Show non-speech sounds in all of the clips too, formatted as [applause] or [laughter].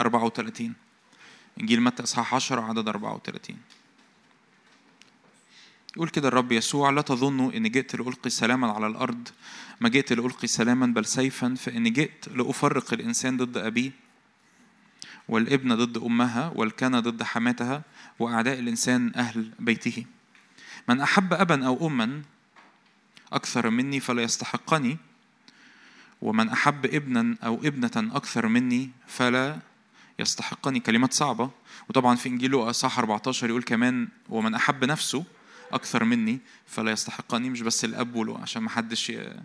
34 إنجيل متى إصحاح 10 عدد 34 يقول كده الرب يسوع لا تظنوا إني جئت لألقي سلاما على الأرض ما جئت لألقي سلاما بل سيفا فإني جئت لأفرق الإنسان ضد أبيه والإبن ضد أمها والكنى ضد حماتها وأعداء الإنسان أهل بيته. من أحب أبا أو أما أكثر مني فلا يستحقني ومن أحب ابنا أو ابنة أكثر مني فلا يستحقني كلمات صعبة. وطبعا في إنجيل لوقا صح 14 يقول كمان ومن أحب نفسه أكثر مني فلا يستحقني مش بس الأب ولو عشان ما حدش ي...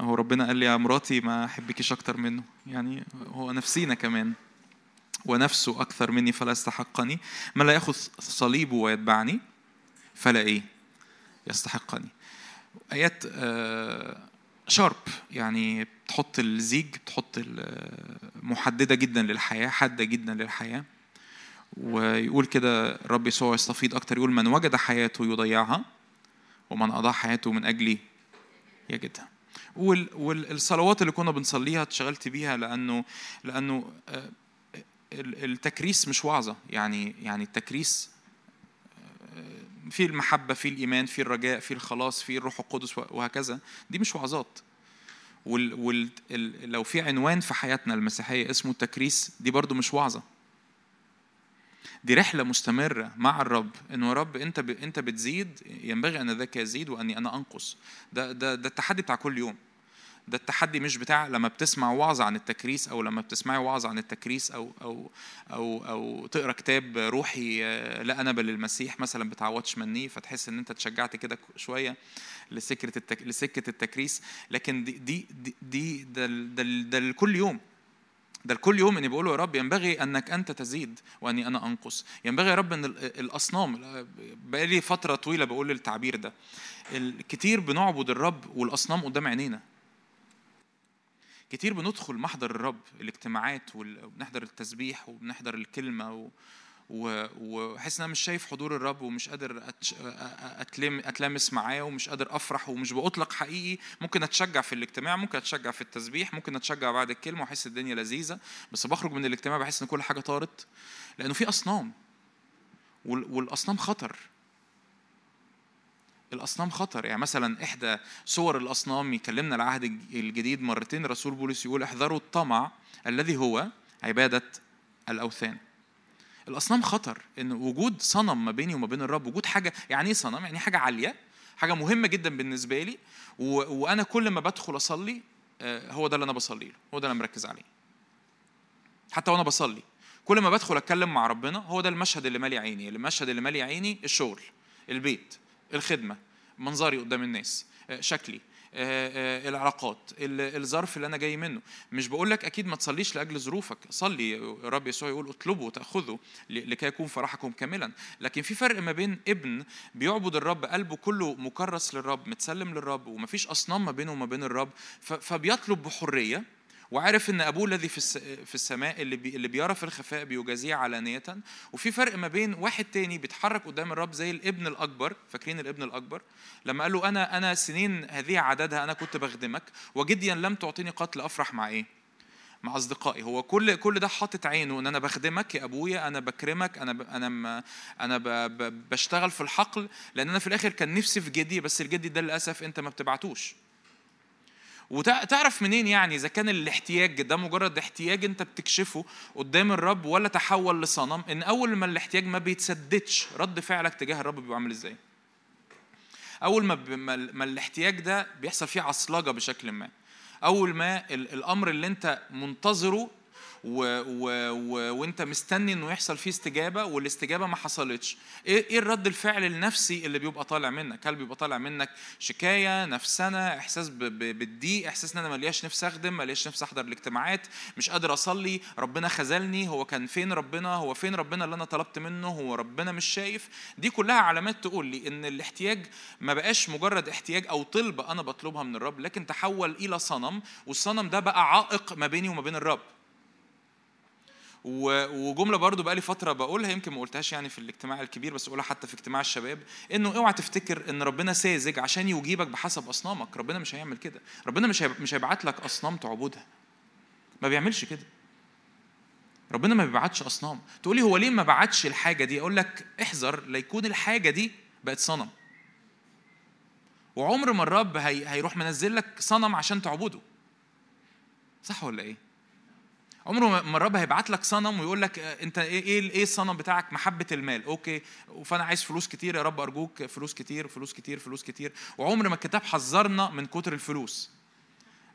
هو ربنا قال لي يا مراتي ما أحبكيش أكتر منه. يعني هو نفسينا كمان ونفسه أكثر مني فلا يستحقني. من لا يأخذ صليبه ويتبعني فلا إيه؟ يستحقني. آيات آه شارب يعني بتحط الزيج بتحط محددة جدا للحياة حادة جدا للحياة. ويقول كده الرب يسوع يستفيض أكتر يقول من وجد حياته يضيعها ومن أضاع حياته من أجلي يجدها. والصلوات اللي كنا بنصليها اتشغلت بيها لأنه لأنه التكريس مش وعظة. يعني يعني التكريس في المحبة في الإيمان في الرجاء في الخلاص في الروح القدس وهكذا. دي مش وعظات. وال وال لو في عنوان في حياتنا المسيحية اسمه التكريس دي برضو مش وعظة. دي رحلة مستمرة مع الرب إنه يا رب أنت ب... أنت بتزيد ينبغي أن ذاك يزيد وأني أنا أنقص. ده ده ده التحدي بتاع كل يوم. ده التحدي مش بتاع لما بتسمع وعظ عن التكريس أو لما بتسمعي وعظ عن التكريس أو أو أو أو تقرأ كتاب روحي لا أنا بل المسيح مثلا بتاع واتشمان ني فتحس إن أنت اتشجعت كده شوية لسكه التك... لسكه التكريس. لكن دي دي دي, ده, ده, ده, ده كل يوم. ده كل يوم إني بقول يا رب ينبغي أنك أنت تزيد وأني أنا أنقص. ينبغي يا رب إن الأصنام بقالي فترة طويلة بقول التعبير ده. كتير بنعبد الرب والأصنام قدام عينينا. كتير بندخل محضر الرب الاجتماعات وبنحضر التسبيح وبنحضر الكلمة و... وحس إن أنا مش شايف حضور الرب ومش قادر. أتلم... أتلامس معاه ومش قادر أفرح ومش بأطلق حقيقي ممكن أتشجع في الاجتماع ممكن أتشجع في التسبيح ممكن أتشجع بعد الكلمة وأحس الدنيا لذيذة بس بخرج من الاجتماع بحس إن كل حاجة طارت لأنه في أصنام وال... والأصنام خطر الأصنام خطر. يعني مثلا إحدى صور الأصنام يكلمنا العهد الجديد مرتين الرسول بولس يقول احذروا الطمع الذي هو عبادة الأوثان. الأصنام خطر. إن وجود صنم ما بيني وما بين الرب وجود حاجة يعني إيه صنم؟ يعني حاجة عالية حاجة مهمة جدا بالنسبة لي و... وأنا كل ما بدخل أصلي هو ده اللي أنا بصلي له هو ده اللي مركز عليه. حتى وأنا بصلي كل ما بدخل أتكلم مع ربنا هو ده المشهد اللي مالي عيني. المشهد اللي مالي عيني الشغل البيت. الخدمة منظري قدام الناس شكلي العلاقات الظرف اللي أنا جاي منه. مش بقول لك أكيد ما تصليش لأجل ظروفك صلي الرب يسوع يقول اطلبوا وتأخذوا لكي يكون فرحكم كاملا. لكن في فرق ما بين ابن بيعبد الرب قلبه كله مكرس للرب متسلم للرب ومفيش أصنام ما بينه وما بين الرب فبيطلب بحرية وعارف إن أبوه الذي في في السماء اللي بي اللي بيرى في الخفاء بيجازيه علانية وفي فرق ما بين واحد تاني بيتحرك قدام الرب زي الابن الأكبر فاكرين الابن الأكبر؟ لما قال له أنا أنا سنين هذه عددها أنا كنت بخدمك وجديا لم تعطيني قتل أفرح مع إيه؟ مع أصدقائي. هو كل كل ده حاطط عينه إن أنا بخدمك يا أبويا أنا بكرمك أنا ب أنا أنا ب ب بشتغل في الحقل لأن أنا في الآخر كان نفسي في جدي بس الجدي ده للأسف أنت ما بتبعتوش. وتعرف منين يعني إذا كان الاحتياج ده مجرد احتياج أنت بتكشفه قدام الرب ولا تحول لصنم؟ إن أول ما الاحتياج ما بيتسددش رد فعلك تجاه الرب بيبقى عامل إزاي؟ أول ما, ما الاحتياج ده بيحصل فيه عصلجة بشكل ما. أول ما الأمر اللي أنت منتظره و و و وانت مستني انه يحصل فيه استجابة والاستجابة ما حصلتش. إيه إيه الرد الفعل النفسي اللي بيبقى طالع منك؟ هل بيبقى طالع منك شكاية نفسنة إحساس بالضيق إحساس إن أنا ملياش نفسي أخدم ملياش نفسي أحضر الاجتماعات مش قادر أصلي ربنا خذلني هو كان فين ربنا هو فين ربنا اللي أنا طلبت منه هو ربنا مش شايف؟ دي كلها علامات تقول لي إن الاحتياج ما بقاش مجرد احتياج أو طلبة أنا بطلبها من الرب لكن تحول إلى صنم والصنم ده بقى عائق ما بيني وما بين الرب. وجملة برضو بقى لي فترة بقولها يمكن ما قلتهاش يعني في الاجتماع الكبير بس اقولها حتى في اجتماع الشباب إنه اوعى تفتكر إن ربنا ساذج عشان يجيبك بحسب أصنامك. ربنا مش هيعمل كده. ربنا مش مش هيبعت لك أصنام تعبدها. ما بيعملش كده. ربنا ما بيبعتش أصنام. تقولي هو ليه ما بعتش الحاجة دي؟ أقول لك احذر ليكون الحاجة دي بقت صنم. وعمر ما الرب هي... هيروح منزل لك صنم عشان تعبده. صح ولا إيه؟ عمره ما الرب هيبعت لك صنم ويقول لك انت إيه إيه إيه الصنم بتاعك؟ محبة المال. أوكي. فأنا عايز فلوس كتير يا رب أرجوك فلوس كتير فلوس كتير فلوس كتير. وعمر ما الكتاب حذرنا من كتر الفلوس.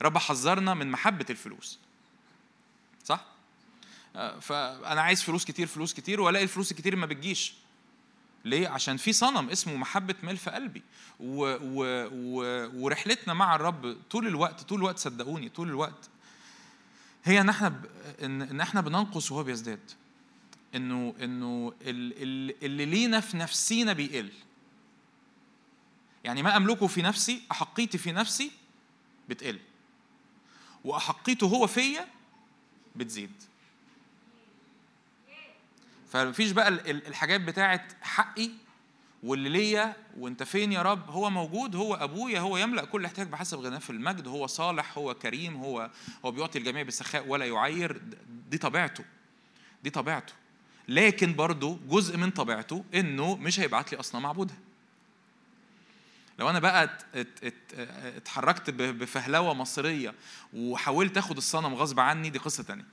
رب حذرنا من محبة الفلوس. صح؟ آه، فأنا عايز فلوس كتير فلوس كتير وألاقي الفلوس الكتير ما بتجيش. ليه؟ عشان في صنم اسمه محبة مال في قلبي. و و و ورحلتنا مع الرب طول الوقت طول الوقت صدقوني طول الوقت. هي إن إحنا ب... ان إن إحنا بننقص وهو بيزداد. انه إنه اللي لينا في نفسينا بيقل. يعني ما أملكه في نفسي أحقيتي في نفسي بتقل. وأحقيته هو فيا بتزيد. فمفيش بقى الحاجات بتاعت حقي واللي ليا وانت فين يا رب هو موجود هو أبويا هو يملأ كل احتياج بحسب غناه في المجد هو صالح هو كريم هو هو بيعطي الجميع بسخاء ولا يعير دي طبيعته دي طبيعته. لكن برضه جزء من طبيعته إنه مش هيبعت لي أصنام اعبدها لو أنا بقى اتحركت بفهلوة مصرية وحاولت آخد الصنم غصب عني دي قصة تانية.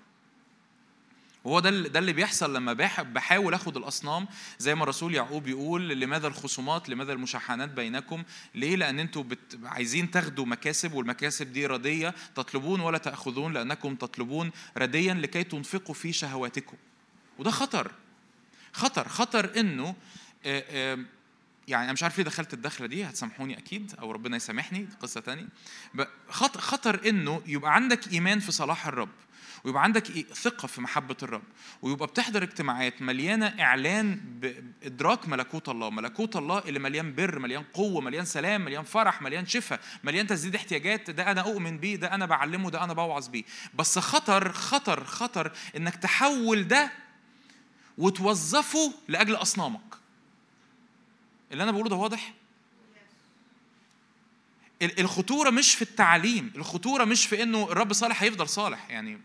وهو ده ده اللي بيحصل لما بحاول آخد الأصنام. زي ما الرسول يعقوب بيقول لماذا الخصومات؟ لماذا المشاحنات بينكم؟ ليه؟ لأن أنتوا بت... عايزين تاخدوا مكاسب والمكاسب دي ردية تطلبون ولا تأخذون لأنكم تطلبون رديا لكي تنفقوا في شهواتكم. وده خطر. خطر. خطر إنه يعني أنا مش عارف ليه دخلت الدخلة دي هتسامحوني أكيد أو ربنا يسامحني قصة تانية. خطر إنه يبقى عندك إيمان في صلاح الرب. ويبقى عندك ثقة في محبة الرب. ويبقى بتحضر اجتماعات مليانة إعلان بإدراك ملكوت الله. ملكوت الله اللي مليان بر مليان قوة مليان سلام مليان فرح مليان شفاء مليان تسديد احتياجات. ده أنا أؤمن بيه ده أنا بعلمه ده أنا بوعظ بيه. بس خطر خطر خطر إنك تحول ده وتوظفه لأجل أصنامك. اللي أنا بقوله ده واضح؟ الخطورة مش في التعليم الخطورة مش في إنه الرب صالح هيفضل صالح. يعني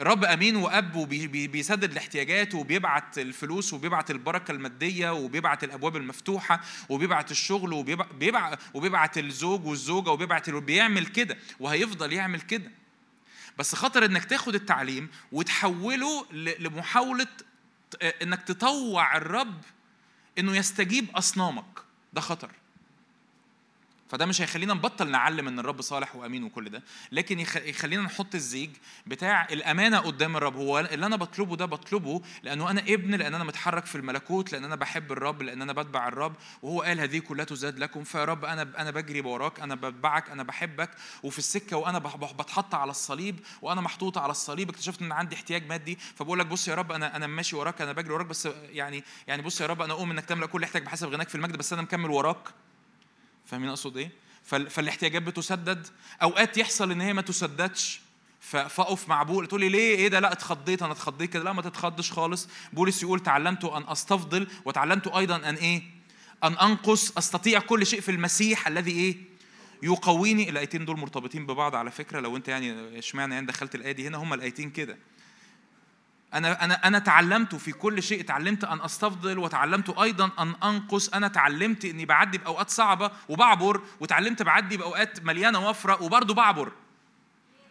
الرب أمين وأب وبيسدد الاحتياجات وبيبعت الفلوس وبيبعت البركة المادية وبيبعت الأبواب المفتوحة وبيبعت الشغل وبيبعت وبيبعت الزوج والزوجة وبيبعت بيعمل كده وهيفضل يعمل كده. بس خطر إنك تاخد التعليم وتحوله لمحاولة إنك تطوع الرب إنه يستجيب أصنامك. ده خطر. فده مش هيخلينا نبطل نعلم إن الرب صالح وأمين وكل ده لكن يخلينا نحط الزيج بتاع الأمانة قدام الرب. هو اللي أنا بطلبه ده بطلبه لأنه أنا ابن لأن أنا متحرك في الملكوت لأن أنا بحب الرب لأن أنا بتبع الرب وهو قال هذه كلها تزاد لكم. فيا رب أنا أنا بجري وراك أنا بتبعك أنا بحبك وفي السكة وأنا بتحط على الصليب وأنا محطوط على الصليب. اكتشفت إن عندي احتياج مادي. فبقول لك بص يا رب أنا أنا ماشي وراك أنا بجري وراك بس يعني يعني بص يا رب أنا اؤمن إنك تملأ كل احتياج بحسب غناك في المجد بس أنا مكمل وراك. فاهمين أقصد إيه؟ فالاحتياجات بتسدد أوقات يحصل إن هي ما تسددش فأقف مع بولس تقول لي ليه؟ إيه ده؟ لا اتخضيت أنا اتخضيت كده. لا ما تتخضش خالص. بولس يقول تعلمت أن أستفضل وتعلمت أيضا أن إيه؟ أن أنقص أستطيع كل شيء في المسيح الذي إيه؟ يقويني. الآيتين دول مرتبطين ببعض على فكرة لو أنت يعني اشمعنى يعني دخلت الآية دي هنا هما الآيتين كده. أنا أنا أنا تعلمت في كل شيء تعلمت أن أستفضل وتعلمت أيضا أن أنقص أنا تعلمت إني بعدي بأوقات صعبة وبعبر وتعلمت بعدي بأوقات مليانة وفرة وبرضه بعبر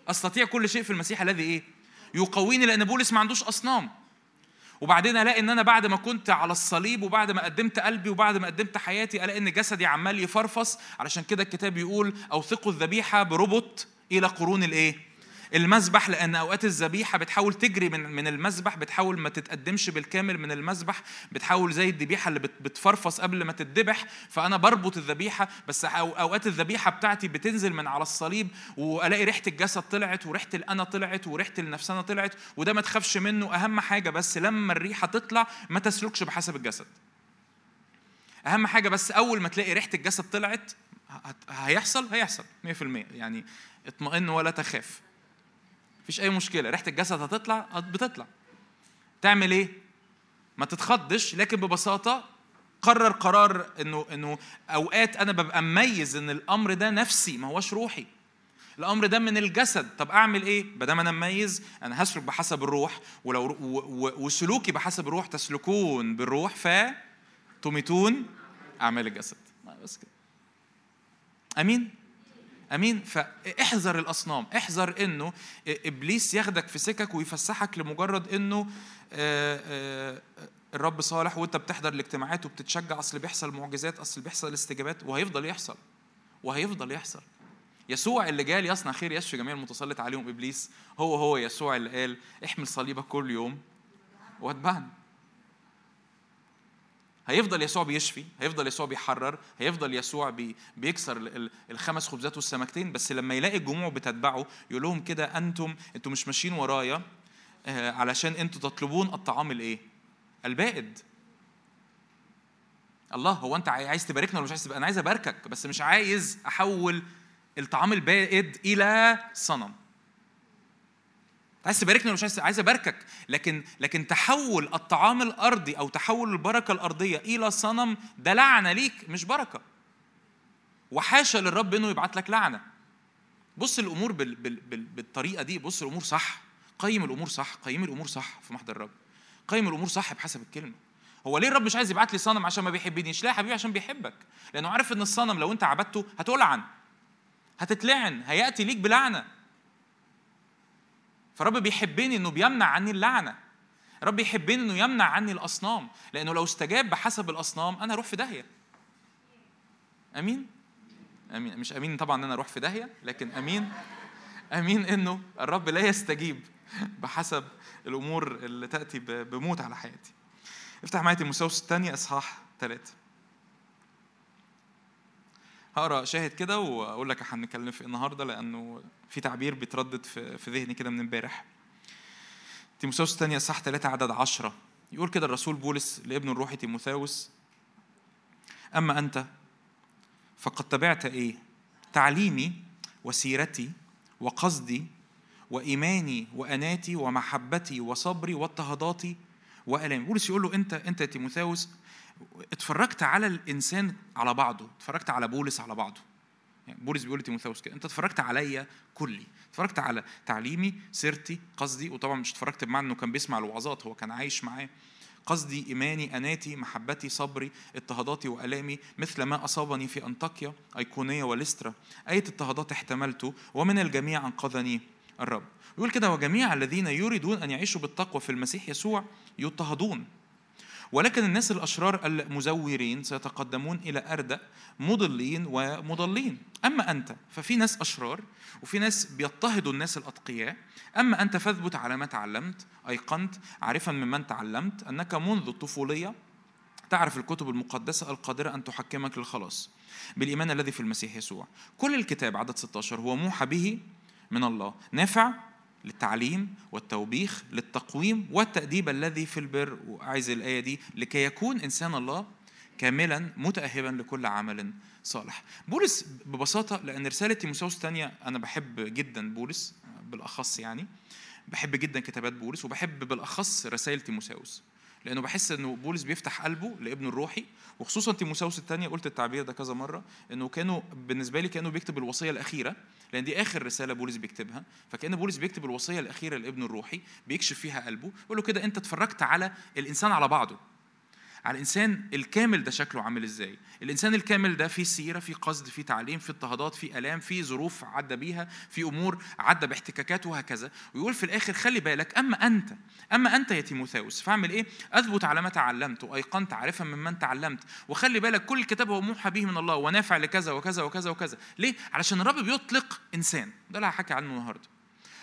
أستطيع كل شيء في المسيح الذي إيه؟ يقويني لأن بولس ما عندوش أصنام وبعدين ألاقي إن أنا بعد ما كنت على الصليب وبعد ما قدمت قلبي وبعد ما قدمت حياتي ألاقي إن جسدي عمال يفرفص علشان كده الكتاب يقول أوثقوا الذبيحة بربط إلى قرون الإيه؟ المذبح لأن أوقات الذبيحة بتحاول تجري من من المذبح بتحاول ما تتقدمش بالكامل من المذبح بتحاول زي الذبيحة اللي بتفرفص قبل ما تتذبح. فأنا بربط الذبيحة بس أوقات الذبيحة بتاعتي بتنزل من على الصليب وألاقي ريحة الجسد طلعت وريحة الأنا طلعت وريحة النفسانة طلعت وده ما تخافش منه. أهم حاجة بس لما الريحة تطلع ما تسلكش بحسب الجسد. أهم حاجة بس أول ما تلاقي ريحة الجسد طلعت هيحصل هيحصل 100% يعني اطمئن ولا تخاف. مفيش أي مشكلة. ريحة الجسد هتطلع بتطلع. تعمل إيه؟ ما تتخضش لكن ببساطة قرر قرار إنه إنه أوقات أنا ببقى مميز إن الأمر ده نفسي ما هوش روحي. الأمر ده من الجسد. طب أعمل إيه؟ ما أنا مميز أنا هسلك بحسب الروح ولو و و وسلوكي بحسب الروح تسلكون بالروح ف تميتون أعمال الجسد. بس كده. أمين؟ أمين؟ فاحذر الأصنام احذر إنه إبليس ياخدك في سكك ويفسحك لمجرد إنه آه، آه، الرب صالح وأنت بتحضر الاجتماعات وبتتشجع أصل بيحصل معجزات أصل بيحصل استجابات وهيفضل يحصل وهيفضل يحصل. يسوع اللي جاء ليصنع خير يشفي جميع المتسلط عليهم إبليس هو هو يسوع اللي قال احمل صليبك كل يوم واتبعني. هيفضل يسوع بيشفي هيفضل يسوع بيحرر هيفضل يسوع بي بيكسر الخمس خبزات والسمكتين بس لما يلاقي الجموع بتتبعه يقول لهم كده أنتم أنتم مش ماشيين ورايا آه، علشان أنتم تطلبون الطعام الإيه؟ البائد. الله هو أنت عايز تباركنا ولا مش عايز تبارك أنا عايز أباركك بس مش عايز أحول الطعام البائد إلى صنم. عايز تباركني ولا مش عايز عايز أباركك. لكن لكن تحول الطعام الأرضي أو تحول البركة الأرضية إلى صنم ده لعنة ليك مش بركة. وحاشا للرب إنه يبعت لك لعنة. بص الأمور بال بال بال بالطريقة دي بص الأمور صح. قيم الأمور صح قيم الأمور صح في محضر الرب. قيم الأمور صح بحسب الكلمة. هو ليه الرب مش عايز يبعت لي صنم عشان ما بيحبنيش؟ لا يا حبيبي عشان بيحبك. لأنه عارف إن الصنم لو أنت عبدته هتلعن هتتلعن هيأتي ليك بلعنة. فرب بيحبني إنه بيمنع عني اللعنة. رب يحبني إنه يمنع عني الأصنام. لأنه لو استجاب بحسب الأصنام أنا أروح في داهية. أمين؟ أمين. مش أمين طبعا إن أنا أروح في داهية لكن أمين. أمين إنه الرب لا يستجيب بحسب الأمور اللي تأتي بموت على حياتي. افتح معايا تيموثاوس الثانية إصحاح ثلاثة هقرأ شاهد كده وأقول لك هنتكلم في النهارده لأنه في تعبير بيتردد في, في ذهني كده من امبارح. تيموثاوس الثانية صح 3 عدد 10 يقول كده الرسول بولس لابن الروحي تيموثاوس أما أنت فقد تبعت إيه؟ تعليمي وسيرتي وقصدي وإيماني وأناتي ومحبتي وصبري واضطهاداتي وألامي. بولس يقول له أنت يا تيموثاوس اتفرجت على الإنسان على بعضه اتفرجت على بولس على بعضه. يعني بولس بيقول لتيموثاوس كده أنت اتفرجت عليا كلي اتفرجت على تعليمي سيرتي قصدي وطبعا مش اتفرجت بمعنى إنه كان بيسمع الوعظات هو كان عايش معاه. قصدي إيماني أناتي محبتي صبري اضطهاداتي وألامي مثل ما أصابني في أنطاكيا أيقونية ولسترا أية اضطهادات احتملته ومن الجميع أنقذني الرب. يقول كده وجميع الذين يريدون أن يعيشوا بالتقوى في المسيح يسوع يضطهدون. ولكن الناس الأشرار المزورين سيتقدمون إلى أردأ مضلين ومضلين. أما أنت ففي ناس أشرار وفي ناس بيضطهدوا الناس الأتقياء. أما أنت فاثبت على ما تعلمت أيقنت عارفا ممن تعلمت أنك منذ الطفولية. تعرف الكتب المقدسة القادرة أن تحكمك للخلاص. بالإيمان الذي في المسيح يسوع. كل الكتاب عدد 16 هو موحى به من الله. نافع للتعليم والتوبيخ للتقويم والتأديب الذي في البر. وعايز الآية دي لكي يكون إنسان الله كاملا متأهبا لكل عمل صالح. بولس ببساطة لأن رسالة تيموساوس الثانية أنا بحب جدا بولس بالأخص يعني بحب جدا كتابات بولس وبحب بالأخص رسائل تيموساوس. لأنه بحس إنه بولس بيفتح قلبه لابنه الروحي وخصوصا تيموساوس الثانية قلت التعبير ده كذا مرة إنه كانوا بالنسبة لي كانوا بيكتب الوصية الأخيرة لأن دي آخر رسالة بولس بيكتبها فكأن بولس بيكتب الوصية الأخيرة لابنه الروحي بيكشف فيها قلبه يقول له كده أنت اتفرجت على الإنسان على بعضه. على الإنسان الكامل ده شكله عامل إزاي؟ الإنسان الكامل ده في سيرة في قصد في تعليم في اضطهادات في آلام في ظروف عدى بيها في أمور عدى باحتكاكات وهكذا. ويقول في الآخر خلي بالك أما أنت أما أنت يا تيموثاوس فاعمل إيه؟ أثبت على ما تعلمت وايقنت عارفا ممن تعلمت. وخلي بالك كل الكتاب هو موحى به من الله ونافع لكذا وكذا وكذا وكذا. ليه؟ علشان الرب بيطلق إنسان. ده اللي هحكي عنه النهارده.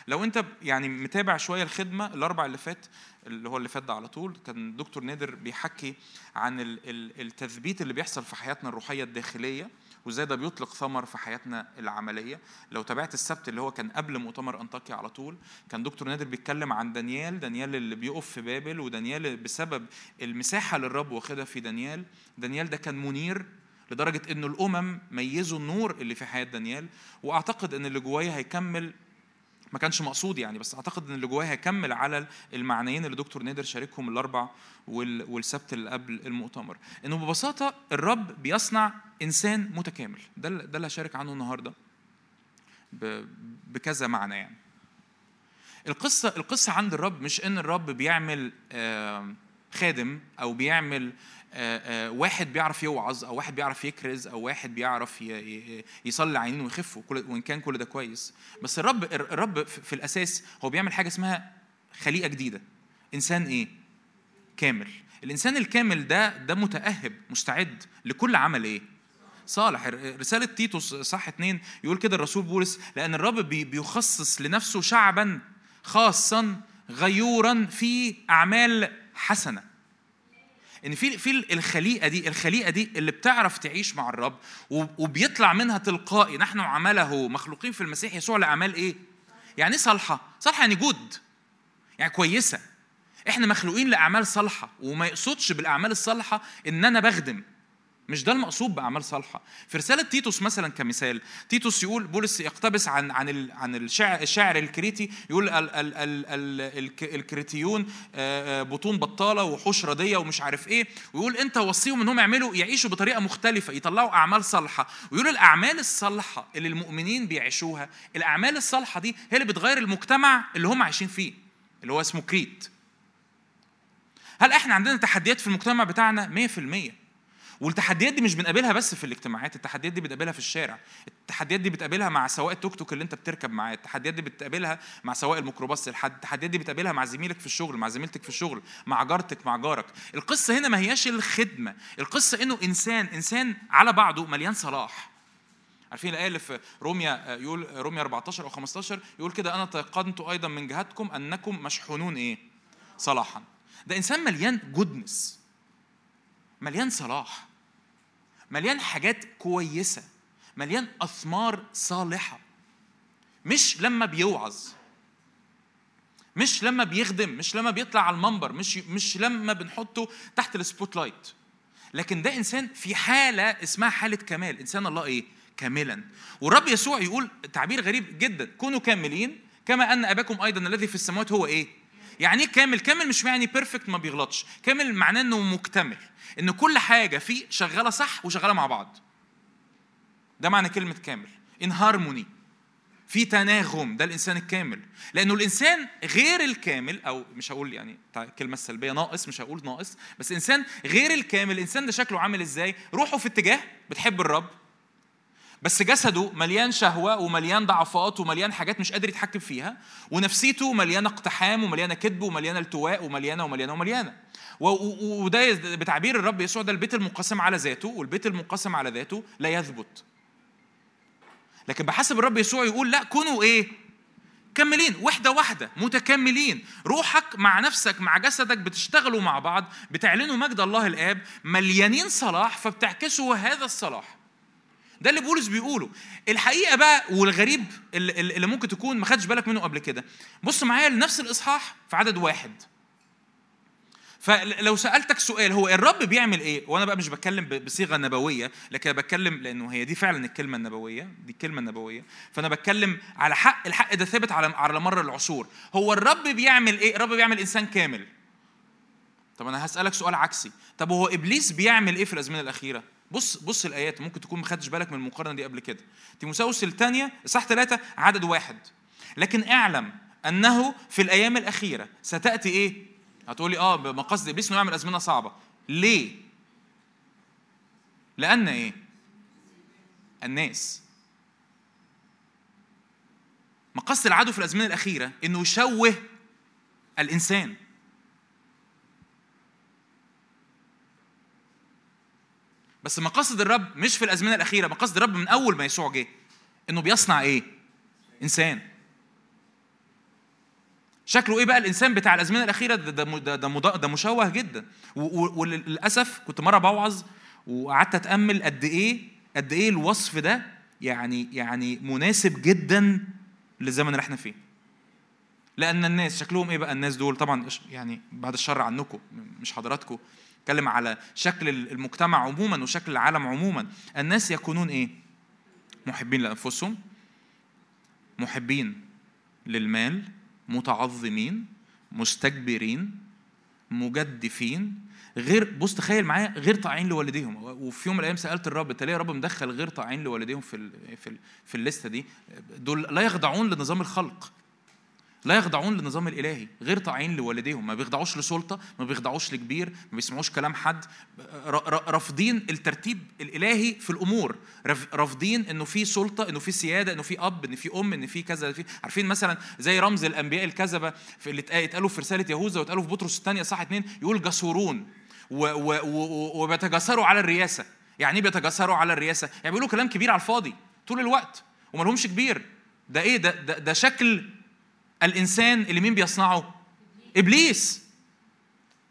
لو أنت يعني متابع شوية الخدمة الأربع اللي فات اللي هو اللي فات ده على طول كان دكتور نادر بيحكي عن التثبيت اللي بيحصل في حياتنا الروحية الداخلية وإزاي ده بيطلق ثمر في حياتنا العملية. لو تابعت السبت اللي هو كان قبل مؤتمر أنطاكيا على طول كان دكتور نادر بيتكلم عن دانيال دانيال اللي بيقف في بابل ودانيال بسبب المساحة اللي الرب واخدها في دانيال. دانيال ده كان منير لدرجة إنه الأمم ميزوا النور اللي في حياة دانيال وأعتقد إن اللي جوايا هيكمل ما كانش مقصود يعني بس أعتقد إن اللي جوايا هيكمل على المعنيين اللي دكتور نادر شاركهم الأربع والسبت اللي قبل المؤتمر. إنه ببساطة الرب بيصنع إنسان متكامل. ده ده اللي هشارك عنه النهارده بكذا معنى يعني. القصة القصة عند الرب مش إن الرب بيعمل خادم أو بيعمل واحد بيعرف يوعظ أو واحد بيعرف يكرز أو واحد بيعرف يصلي عينين ويخف وإن كان كل ده كويس. بس الرب الرب في الأساس هو بيعمل حاجة اسمها خليقة جديدة. إنسان إيه؟ كامل. الإنسان الكامل ده ده متأهب مستعد لكل عمل إيه؟ صالح. رسالة تيتوس صح اتنين يقول كده الرسول بولس لأن الرب بيخصص لنفسه شعبا خاصا غيورا في أعمال حسنة. إن في في الخليقة دي الخليقة دي اللي بتعرف تعيش مع الرب وبيطلع منها تلقائي. نحن عمله مخلوقين في المسيح يسوع لأعمال إيه؟ يعني إيه صالحة؟ صالحة يعني good يعني كويسة. إحنا مخلوقين لأعمال صالحة. وما يقصدش بالأعمال الصالحة إن أنا بخدم. مش ده المقصود بأعمال صالحة. في رسالة تيتوس مثلا كمثال تيتوس يقول بولس يقتبس عن عن عن الشاعر, الشاعر الكريتي يقول ال ال ال ال الكريتيون بطون بطالة وحوش رديه ومش عارف إيه ويقول أنت وصيهم إنهم يعملوا يعيشوا بطريقة مختلفة يطلعوا أعمال صالحة. ويقول الأعمال الصالحة اللي المؤمنين بيعيشوها الأعمال الصالحة دي هي اللي بتغير المجتمع اللي هم عايشين فيه اللي هو اسمه كريت. هل إحنا عندنا تحديات في المجتمع بتاعنا؟ 100% والتحديات دي مش بنقابلها بس في الاجتماعات التحديات دي بتقابلها في الشارع التحديات دي بتقابلها مع سواق التوك توك اللي انت بتركب معاه التحديات دي بتقابلها مع سواق الميكروباص التحديات دي بتقابلها مع زميلك في الشغل مع زميلتك في الشغل مع جارتك مع جارك. القصة هنا ما هياش الخدمة القصة إنه إنسان إنسان على بعضه مليان صلاح. عارفين الآية اللي في روميا يقول روميا 14 أو 15 يقول كده أنا تيقنت أيضا من جهتكم أنكم مشحونون إيه؟ صلاحا. ده إنسان مليان جودنس مليان صلاح. مليان حاجات كويسة مليان أثمار صالحة. مش لما بيوعظ مش لما بيخدم مش لما بيطلع على المنبر مش مش لما بنحطه تحت ال spotlight لكن ده إنسان في حالة اسمها حالة كمال. إنسان الله إيه؟ كاملا. والرب يسوع يقول تعبير غريب جدا. كونوا كاملين كما أن أباكم أيضا الذي في السماوات هو إيه؟ يعني إيه كامل؟ كامل مش يعني perfect ما بيغلطش. كامل معناه إنه مكتمل. إن كل حاجة فيه شغالة صح وشغالة مع بعض. ده معنى كلمة كامل. ان هارموني في تناغم. ده الإنسان الكامل. لأنه الإنسان غير الكامل أو مش هقول يعني الكلمة السلبيه ناقص مش هقول ناقص بس إنسان غير الكامل الإنسان ده شكله عامل إزاي؟ روحه في اتجاه بتحب الرب بس جسده مليان شهوة ومليان ضعفات ومليان حاجات مش قادر يتحكم فيها ونفسيته مليانة اقتحام ومليانة كذب ومليانة التواء ومليانة ومليانة ومليانة. وده بتعبير الرب يسوع ده البيت المنقسم على ذاته والبيت المنقسم على ذاته لا يثبت. لكن بحسب الرب يسوع يقول لا كونوا إيه؟ كملين وحده واحدة متكملين روحك مع نفسك مع جسدك بتشتغلوا مع بعض بتعلنوا مجد الله الآب مليانين صلاح فبتعكسوا هذا الصلاح. ده اللي بولس بيقوله. الحقيقة بقى والغريب اللي, ممكن تكون ما خدش بالك منه قبل كده. بص معايا لنفس الإصحاح في عدد واحد. فلو سألتك سؤال هو الرب بيعمل إيه؟ وأنا بقى مش بتكلم بصيغة نبوية لكن بتكلم لأنه هي دي فعلا الكلمة النبوية دي الكلمة النبوية. فأنا بتكلم على حق الحق ده ثابت على على مر العصور. هو الرب بيعمل إيه؟ الرب بيعمل إنسان كامل. طب أنا هسألك سؤال عكسي. طب هو إبليس بيعمل إيه في الأزمنة الأخيرة؟ بص بص الآيات ممكن تكون ما خدتش بالك من المقارنة دي قبل كده. تيموساوس الثانية اصحاح ثلاثة عدد واحد. لكن اعلم أنه في الأيام الأخيرة ستأتي إيه؟ هتقولي آه بمقاصد ابليس انه يعمل أزمنة صعبة. ليه؟ لأن إيه؟ الناس. مقاصد العدو في الأزمنة الأخيرة إنه يشوه الإنسان. بس مقاصد الرب مش في الأزمنة الأخيرة مقاصد الرب من أول ما يسوع جه إنه بيصنع إيه؟ إنسان. شكله إيه بقى الإنسان بتاع الأزمنة الأخيرة؟ ده ده ده, ده, مشوه جدا. وللأسف كنت مرة بوعظ وقعدت أتأمل قد إيه قد إيه الوصف ده يعني يعني مناسب جدا للزمن اللي إحنا فيه. لأن الناس شكلهم إيه بقى الناس دول؟ طبعا يعني بعد الشر عنكم مش حضراتكم. اتكلم على شكل المجتمع عموما وشكل العالم عموما. الناس يكونون إيه؟ محبين لأنفسهم محبين للمال متعظمين مستكبرين مجدفين غير بص تخيل معايا غير طاعين لوالديهم. وفي يوم من الأيام سألت الرب انت ليه يا رب مدخل غير طاعين لوالديهم في ال في ال في الليستة دي؟ دول لا يخضعون لنظام الخلق. لا يخضعون للنظام الإلهي غير طاعين لوالديهم ما بيخضعوش لسلطة ما بيخضعوش لكبير ما بيسمعوش كلام حد. رافضين الترتيب الإلهي في الأمور. رافضين إنه في سلطة إنه في سيادة إنه في أب إن في أم إن في كذا في عارفين مثلا زي رمز الأنبياء الكذبة في اللي اتقالوا في رسالة يهوذا واتقالوا في بطرس الثانية صح اثنين يقول جسورون وبيتجسروا على الرياسة. يعني إيه بيتجسروا على الرياسة؟ يعني بيقولوا كلام كبير على الفاضي طول الوقت وما لهمش كبير. ده إيه؟ ده, ده ده شكل الإنسان اللي مين بيصنعه؟ إبليس.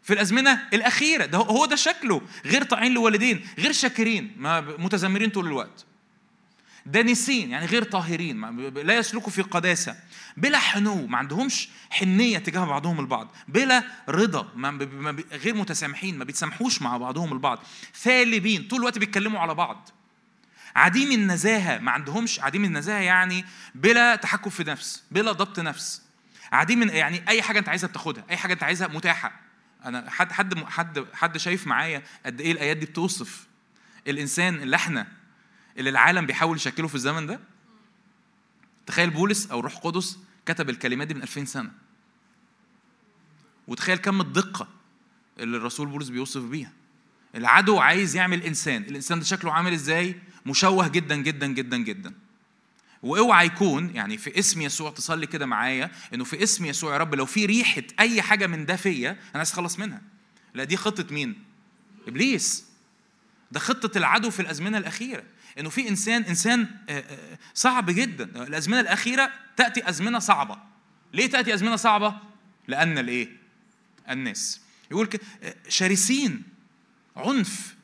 في الأزمنة الأخيرة. ده هو ده شكله. غير طاعين لوالدين غير شاكرين. ما متذمرين طول الوقت. دانسين يعني غير طاهرين. لا يسلكوا في قداسة. بلا حنو. ما عندهمش حنية تجاه بعضهم البعض. بلا رضا. ما غير متسامحين. ما بيتسامحوش مع بعضهم البعض. ثالبين طول الوقت بيتكلموا على بعض. عديم النزاهة ما عندهمش عديم النزاهة يعني بلا تحكم في نفس بلا ضبط نفس. عديم يعني أي حاجة أنت عايزها بتاخدها أي حاجة أنت عايزها متاحة. أنا حد حد حد حد شايف معايا قد إيه الآيات دي بتوصف الإنسان اللي إحنا اللي العالم بيحاول يشكله في الزمن ده؟ تخيل بولس أو روح قدس كتب الكلمات دي من 2000 سنة. وتخيل كم الدقة اللي الرسول بولس بيوصف بيها. العدو عايز يعمل إنسان. الإنسان ده شكله عامل إزاي؟ مشوه جدا جدا جدا جدا. وأوعى يكون يعني في اسم يسوع تصلي كده معايا إنه في اسم يسوع يا رب لو في ريحة أي حاجة من ده فيا أنا عايز أخلص منها. لا دي خطة مين؟ إبليس. ده خطة العدو في الأزمنة الأخيرة. إنه في إنسان إنسان آه، آه، صعب جدا. الأزمنة الأخيرة تأتي أزمنة صعبة. ليه تأتي أزمنة صعبة؟ لأن الإيه؟ الناس. يقول آه، شرسين. عنف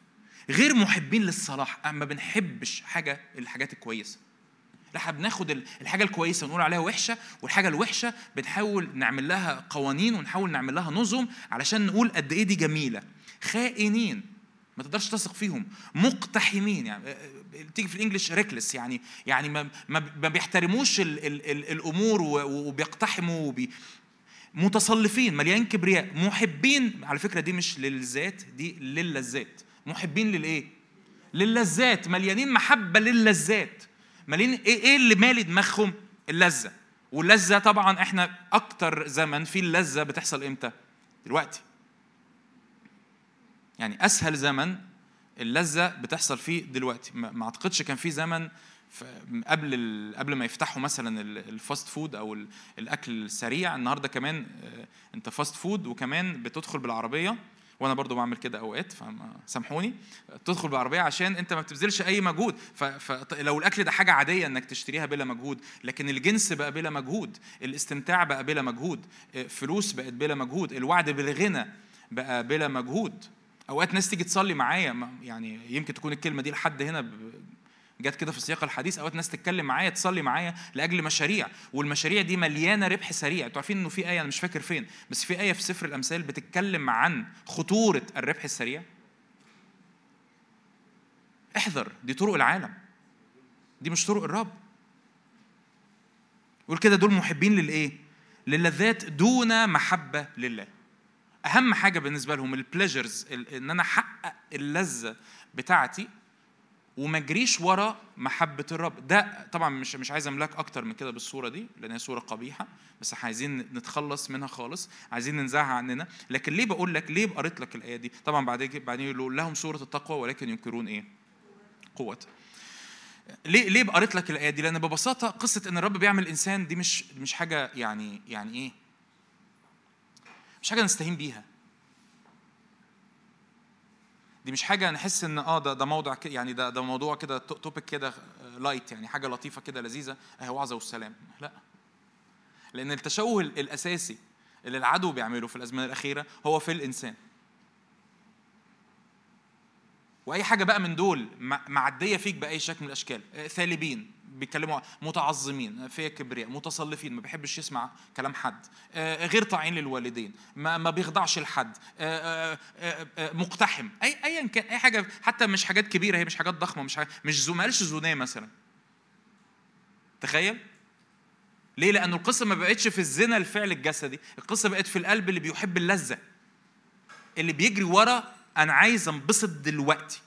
غير محبين للصلاح. ما بنحبش حاجة الحاجات الكويسة. إحنا بناخد الحاجة الكويسة ونقول عليها وحشة والحاجة الوحشة بنحاول نعمل لها قوانين ونحاول نعمل لها نظم علشان نقول قد إيه دي جميلة. خائنين ما تقدرش تثق فيهم. مقتحمين يعني تيجي في الإنجليش ريكلس يعني يعني ما ما بيحترموش ال ال ال الأمور وبيقتحموا وبي متصلفين مليان كبرياء محبين. على فكرة دي مش للذات دي للذات. محبين للإيه؟ للذات. مليانين محبة للذات. مالين إيه إيه اللي مالي دماغهم؟ اللذة. واللذة طبعا إحنا أكتر زمن في اللذة بتحصل إمتى؟ دلوقتي. يعني أسهل زمن اللذة بتحصل فيه دلوقتي. ما أعتقدش كان في زمن قبل قبل ما يفتحوا مثلا ال fast food أو الأكل السريع النهارده كمان آه، أنت fast food وكمان بتدخل بالعربية وأنا برضو بعمل كده أوقات فسامحوني تدخل بالعربية عشان أنت ما بتبذلش أي مجهود. فلو الأكل ده حاجة عادية إنك تشتريها بلا مجهود لكن الجنس بقى بلا مجهود الاستمتاع بقى بلا مجهود آه، فلوس بقت بلا مجهود الوعد بالغنى بقى بلا مجهود. أوقات ناس تيجي تصلي معايا يعني يمكن تكون الكلمة دي لحد هنا جت كده في سياق الحديث أوقات ناس تتكلم معايا تصلي معايا لأجل مشاريع والمشاريع دي مليانة ربح سريع. أنتوا عارفين إنه في آية أنا مش فاكر فين بس في آية في سفر الأمثال بتتكلم عن خطورة الربح السريع. احذر دي طرق العالم. دي مش طرق الرب. يقول كده دول محبين للإيه؟ للذات دون محبة لله. أهم حاجة بالنسبة لهم البليجرز إن أنا أحقق اللذة بتاعتي وما اجريش ورا محبة الرب. ده طبعا مش مش عايز أملاك أكتر من كده بالصورة دي لأن هي صورة قبيحة بس عايزين نتخلص منها خالص عايزين ننزعها عننا. لكن ليه بقول لك ليه قريت لك الآية دي؟ طبعا بعدين بعدين يقول لهم صوره التقوى ولكن ينكرون إيه؟ قوة. ليه ليه قريت لك الآية دي؟ لأن ببساطة قصة إن الرب بيعمل إنسان دي مش مش حاجة يعني يعني إيه؟ مش حاجة نستهين بيها. دي مش حاجة نحس إن آه ده ده موضوع يعني ده ده موضوع كده topic كده light يعني حاجة لطيفة كده لذيذة. اهي وعظة والسلام. لا. لأن التشوه الأساسي اللي العدو بيعمله في الأزمنة الأخيرة هو في الإنسان. وأي حاجة بقى من دول معدية فيك بأي شكل من الأشكال. آه، ثالبين بيتكلموا متعظمين في كبرياء متصلفين ما بيحبش يسمع كلام حد آه، غير طاعين للوالدين ما ما بيخضعش لحد آه، مقتحم اي ايا كان أي حاجة حتى مش حاجات كبيرة هي مش حاجات ضخمة مش حاجة مش زو مالش زوناه مثلا. تخيل؟ ليه؟ لأنه القصة ما بقتش في الزنا الفعل الجسدي القصة بقت في القلب اللي بيحب اللذة اللي بيجري ورا أنا عايز أنبسط دلوقتي.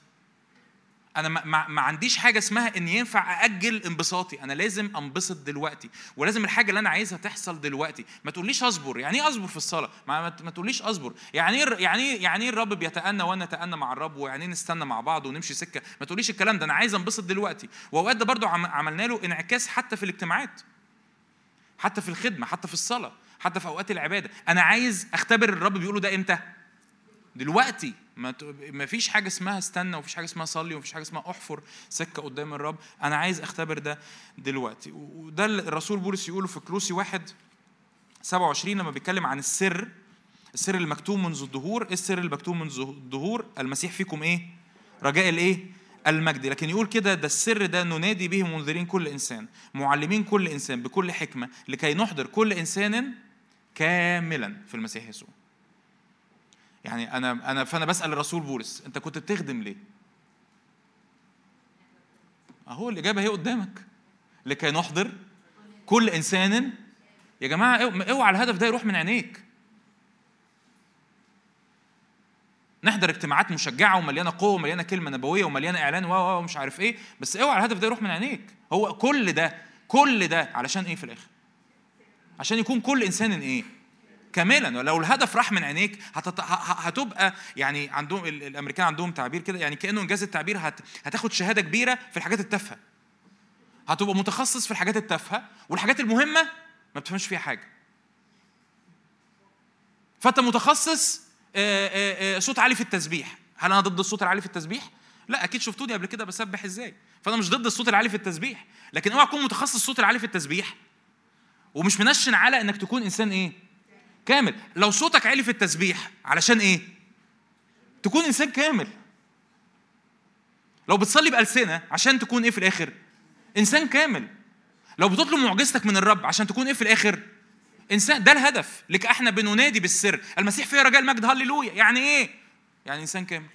أنا ما, ما, عنديش حاجة اسمها إن ينفع أأجل انبساطي. أنا لازم أنبسط دلوقتي ولازم الحاجة اللي أنا عايزها تحصل دلوقتي. ما تقوليش أصبر. يعني إيه أصبر في الصلاة؟ ما, ما تقوليش أصبر. يعني إيه يعني إيه يعني إيه الرب بيتأنى وأنا اتأنى مع الرب؟ ويعني إيه نستنى مع بعض ونمشي سكة؟ ما تقوليش الكلام ده. أنا عايز أنبسط دلوقتي. وأوقات ده برضو عملنا له انعكاس حتى في الاجتماعات حتى في الخدمة حتى في الصلاة حتى في أوقات العبادة. أنا عايز أختبر الرب بيقوله ده إمتى؟ دلوقتي ما فيش حاجة اسمها استنى ومفيش حاجة اسمها صلي ومفيش حاجة اسمها احفر سكة قدام الرب. أنا عايز أختبر ده دلوقتي. وده الرسول بولس يقوله في كلوسي واحد 27 لما بيتكلم عن السر السر المكتوم منذ الدهور. إيه السر المكتوم منذ الدهور؟ المسيح فيكم إيه؟ رجاء الإيه؟ المجد. لكن يقول كده ده السر ده ننادي به منذرين كل إنسان معلمين كل إنسان بكل حكمة لكي نحضر كل إنسان كاملا في المسيح يسوع. يعني أنا أنا فأنا بسأل الرسول بولس أنت كنت بتخدم ليه؟ أهو الإجابة هي قدامك. لكي نحضر كل إنسان يا جماعة أوعى الهدف ده يروح من عينيك. نحضر اجتماعات مشجعة ومليانة قوة ومليانة كلمة نبوية ومليانة إعلان و ومش عارف إيه بس أوعى الهدف ده يروح من عينيك. هو كل ده كل ده علشان إيه في الآخر؟ عشان يكون كل إنسان إيه؟ كاملا. لو الهدف راح من عينيك هتبقى يعني عندهم الأمريكان عندهم تعبير كده يعني كأنه إنجاز التعبير هت هتاخد شهادة كبيرة في الحاجات التافهة. هتبقى متخصص في الحاجات التافهة والحاجات المهمة ما بتفهمش فيها حاجة. فأنت متخصص صوت عالي في التسبيح. هل أنا ضد الصوت العالي في التسبيح؟ لا أكيد شفتوني قبل كده بسبح إزاي. فأنا مش ضد الصوت العالي في التسبيح. لكن أوعى تكون متخصص الصوت العالي في التسبيح ومش منشن على إنك تكون إنسان إيه؟ كامل. لو صوتك عالي في التسبيح علشان إيه؟ تكون إنسان كامل. لو بتصلي بألسنة عشان تكون إيه في الآخر؟ إنسان كامل. لو بتطلب معجزتك من الرب عشان تكون إيه في الآخر؟ إنسان. ده الهدف. لك إحنا بننادي بالسر. المسيح فيه رجاء المجد. هللويا. يعني إيه؟ يعني إنسان كامل.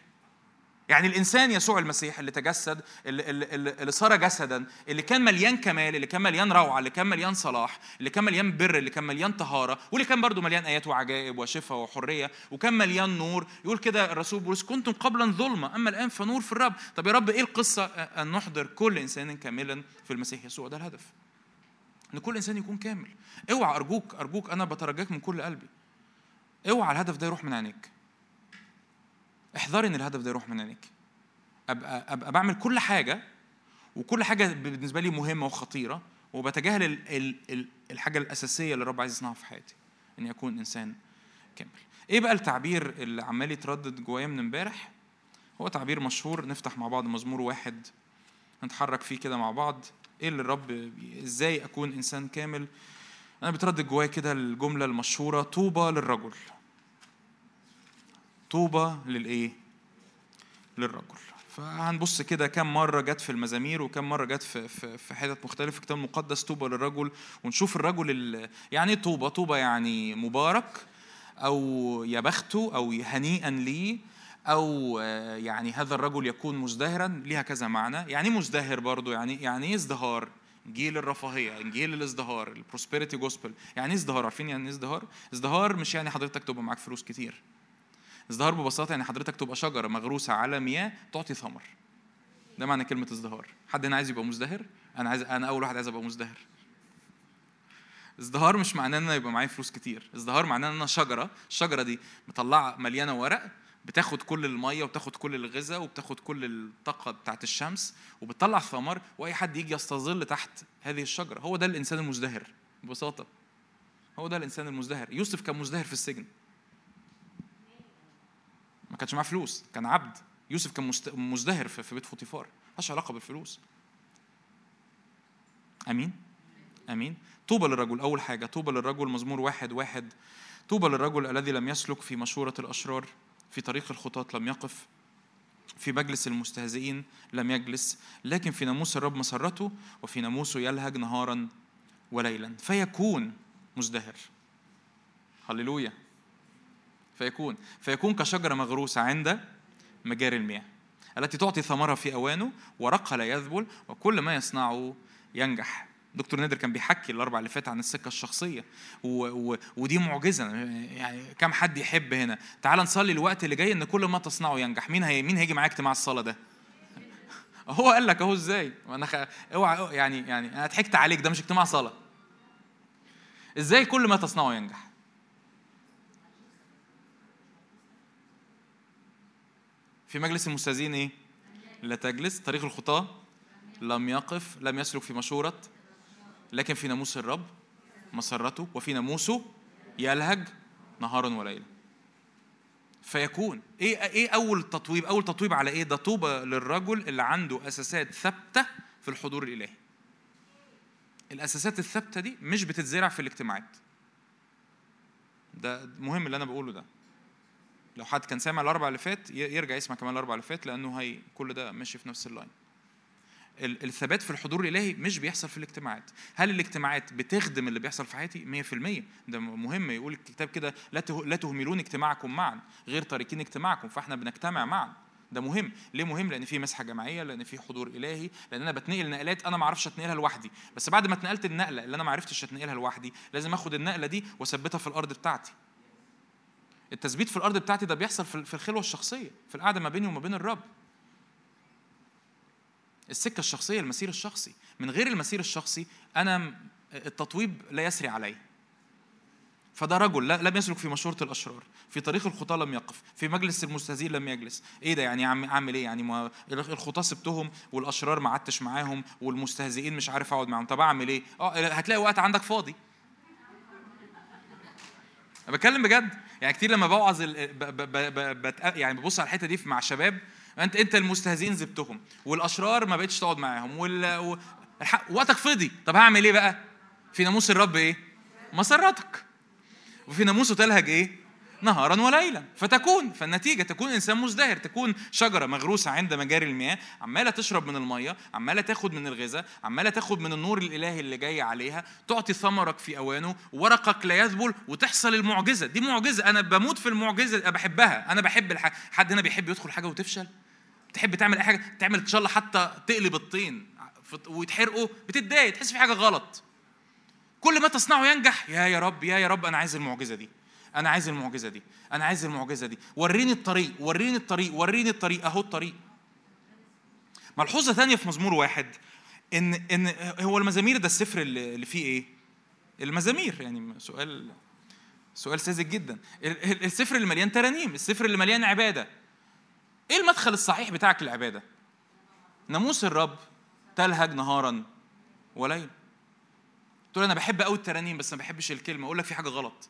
يعني الإنسان يسوع المسيح اللي تجسد اللي, اللي, اللي صار جسدا اللي كان مليان كمال اللي كان مليان روعة اللي كان مليان صلاح اللي كان مليان بر اللي كان مليان طهارة واللي كان برضه مليان آيات وعجائب وشفاء وحرية وكان مليان نور. يقول كده الرسول بولس كنتم قبلا ظلمة أما الآن فنور في الرب. طب يا رب إيه القصة؟ أن نحضر كل إنسان كاملا في المسيح يسوع. ده الهدف. إن كل إنسان يكون كامل. اوعى أرجوك أرجوك أنا بترجاك من كل قلبي. اوعى الهدف ده يروح من عينيك. احذري إن الهدف ده يروح من عينيك ابقى أبقى بعمل كل حاجة وكل حاجة بالنسبة لي مهمة وخطيرة وبتجاهل ال ال ال الحاجة الأساسية اللي الرب عايز يصنعها في حياتي اني اكون إنسان كامل. إيه بقى التعبير اللي عمال يتردد جوايا من امبارح؟ هو تعبير مشهور نفتح مع بعض مزمور واحد نتحرك فيه كده مع بعض. إيه اللي الرب إزاي أكون إنسان كامل؟ أنا بتردد جوايا كده الجملة المشهورة طوبى للرجل. طوبى للإيه؟ للرجل. فهنبص كده كم مرة جت في المزامير وكم مرة جت في في في حتت مختلفة في الكتاب المقدس طوبى للرجل. ونشوف الرجل يعني إيه طوبى؟ طوبى يعني مبارك أو يا بخته أو هنيئا لي أو يعني هذا الرجل يكون مزدهرا. ليها كذا معنى، يعني إيه مزدهر برضه؟ يعني يعني إيه ازدهار؟ إنجيل الرفاهية إنجيل الازدهار ال prosperity gospel يعني إيه ازدهار؟ عارفين يعني إيه ازدهار؟ ازدهار مش يعني حضرتك تبقى معاك فلوس كتير. ازدهار ببساطة يعني حضرتك تبقى شجرة مغروسة على مياه تعطي ثمر. ده معنى كلمة ازدهار. حد هنا عايز يبقى مزدهر؟ أنا عايز أنا أول واحد عايز أبقى مزدهر. ازدهار مش معناه إن أنا يبقى معايا فلوس كتير. ازدهار معناه إن أنا شجرة. الشجرة دي مطلعة مليانة ورق بتاخد كل المية وبتاخد كل الغذاء وبتاخد كل الطاقة بتاعت الشمس وبتطلع ثمر وأي حد يجي يستظل تحت هذه الشجرة. هو ده الإنسان المزدهر. ببساطة. هو ده الإنسان المزدهر. يوسف كان مزدهر في السجن. ما كانش معاه فلوس. كان عبد. يوسف كان مزدهر في بيت فوطيفار ملهاش علاقة بالفلوس. أمين؟ أمين. طوبى للرجل. أول حاجة طوبى للرجل مزمور واحد واحد. طوبى للرجل الذي لم يسلك في مشورة الأشرار في طريق الخطاة لم يقف في مجلس المستهزئين لم يجلس لكن في ناموس الرب مسرته وفي ناموسه يلهج نهارا وليلا. فيكون مزدهر. هللويا. فيكون. فيكون كشجرة مغروسة عند مجاري المياه التي تعطي ثمرها في أوانه ورقها لا يذبل وكل ما يصنعه ينجح. دكتور نادر كان بيحكي الاربع اللي فات عن السكة الشخصية و... و... ودي معجزة يعني كم حد يحب هنا. تعال نصلي الوقت اللي جاي إن كل ما تصنعه ينجح. مين هي مين هيجي معاك اجتماع الصلاة ده؟ [laughs] هو قال لك أهو إزاي؟ أنا خ... اوعى يعني يعني أنا ضحكت عليك ده مش اجتماع صلاة. إزاي كل ما تصنعه ينجح؟ في مجلس المستاذين إيه؟ لا تجلس طريق الخطاة. لم يقف لم يسلك في مشورة لكن في ناموس الرب مسرته وفي ناموسه يلهج نهارا وليلا فيكون. إيه إيه أول تطويب؟ أول تطويب على إيه؟ ده طوبى للرجل اللي عنده أساسات ثابتة في الحضور الإلهي. الأساسات الثابتة دي مش بتتزرع في الاجتماعات. ده مهم اللي أنا بقوله ده. لو حد كان سامع الأربع اللي فات يرجع يسمع كمان الأربع اللي فات لأنه هي كل ده ماشي في نفس اللاين الثبات في الحضور الإلهي مش بيحصل في الاجتماعات. هل الاجتماعات بتخدم اللي بيحصل في حياتي؟ 100% ده مهم. يقول الكتاب كده لا لا تهملون اجتماعكم معا غير تاركين اجتماعكم فاحنا بنجتمع معا. ده مهم. ليه مهم؟ لأن في مسحة جماعية لأن في حضور إلهي لأن أنا بتنقل نقلات أنا ما أعرفش أتنقلها لوحدي. بس بعد ما اتنقلت النقلة اللي أنا ما عرفتش أتنقلها لوحدي لازم آخد النقلة دي وأثبتها في الأرض بتاعتي. التثبيت في الأرض بتاعتي ده بيحصل في الخلوة الشخصية في القعدة ما بيني وما بين الرب. السكة الشخصية المسير الشخصي. من غير المسير الشخصي أنا التطويب لا يسري علي. فده رجل لم يسلك في مشورة الأشرار. في طريق الخطاة لم يقف. في مجلس المستهزئين لم يجلس. إيه ده يعني عم أعمل إيه يعني؟ ما الخطاة سبتهم والأشرار ما عدتش معاهم والمستهزئين مش عارف أقعد معاهم. طب أعمل إيه؟ آه هتلاقي وقت عندك فاضي. أنا بتكلم بجد. يعني كتير لما بوعظ يعني ببص على الحتة دي مع شباب انت أنت المستهزئين زبتهم والأشرار ما بقتش تقعد معاهم وال... وقتك فضي. طب هعمل إيه بقى؟ في ناموس الرب إيه؟ مسرتك. وفي ناموسه تلهج إيه؟ نهارا وليلا. فتكون فالنتيجة تكون إنسان مزدهر تكون شجرة مغروسة عند مجاري المياه عمالة تشرب من المية عمالة تاخد من الغذاء عمالة تاخد من النور الإلهي اللي جاي عليها تعطي ثمرك في أوانه ورقك لا يذبل وتحصل المعجزة. دي معجزة. أنا بموت في المعجزة أنا بحبها. أنا بحب الح... حد هنا بيحب يدخل حاجة وتفشل؟ تحب تعمل أي حاجة؟ تعمل ان شاء الله حتى تقلب الطين. ويتحرقوا. بتتضايق تحس في حاجة غلط. كل ما تصنعه ينجح يا يا رب يا يا رب أنا عايز المعجزة دي. أنا عايز المعجزة دي. أنا عايز المعجزة دي. وريني الطريق وريني الطريق وريني الطريق. أهو الطريق. ملحوظة ثانية في مزمور واحد إن إن هو المزامير ده السفر اللي فيه إيه؟ المزامير. يعني سؤال سؤال ساذج جدا. السفر اللي مليان ترانيم السفر اللي مليان عبادة. إيه المدخل الصحيح بتاعك للعبادة؟ ناموس الرب تلهج نهارا وليلا. تقول أنا بحب قوي الترانيم بس ما بحبش الكلمة. أقول لك في حاجة غلط.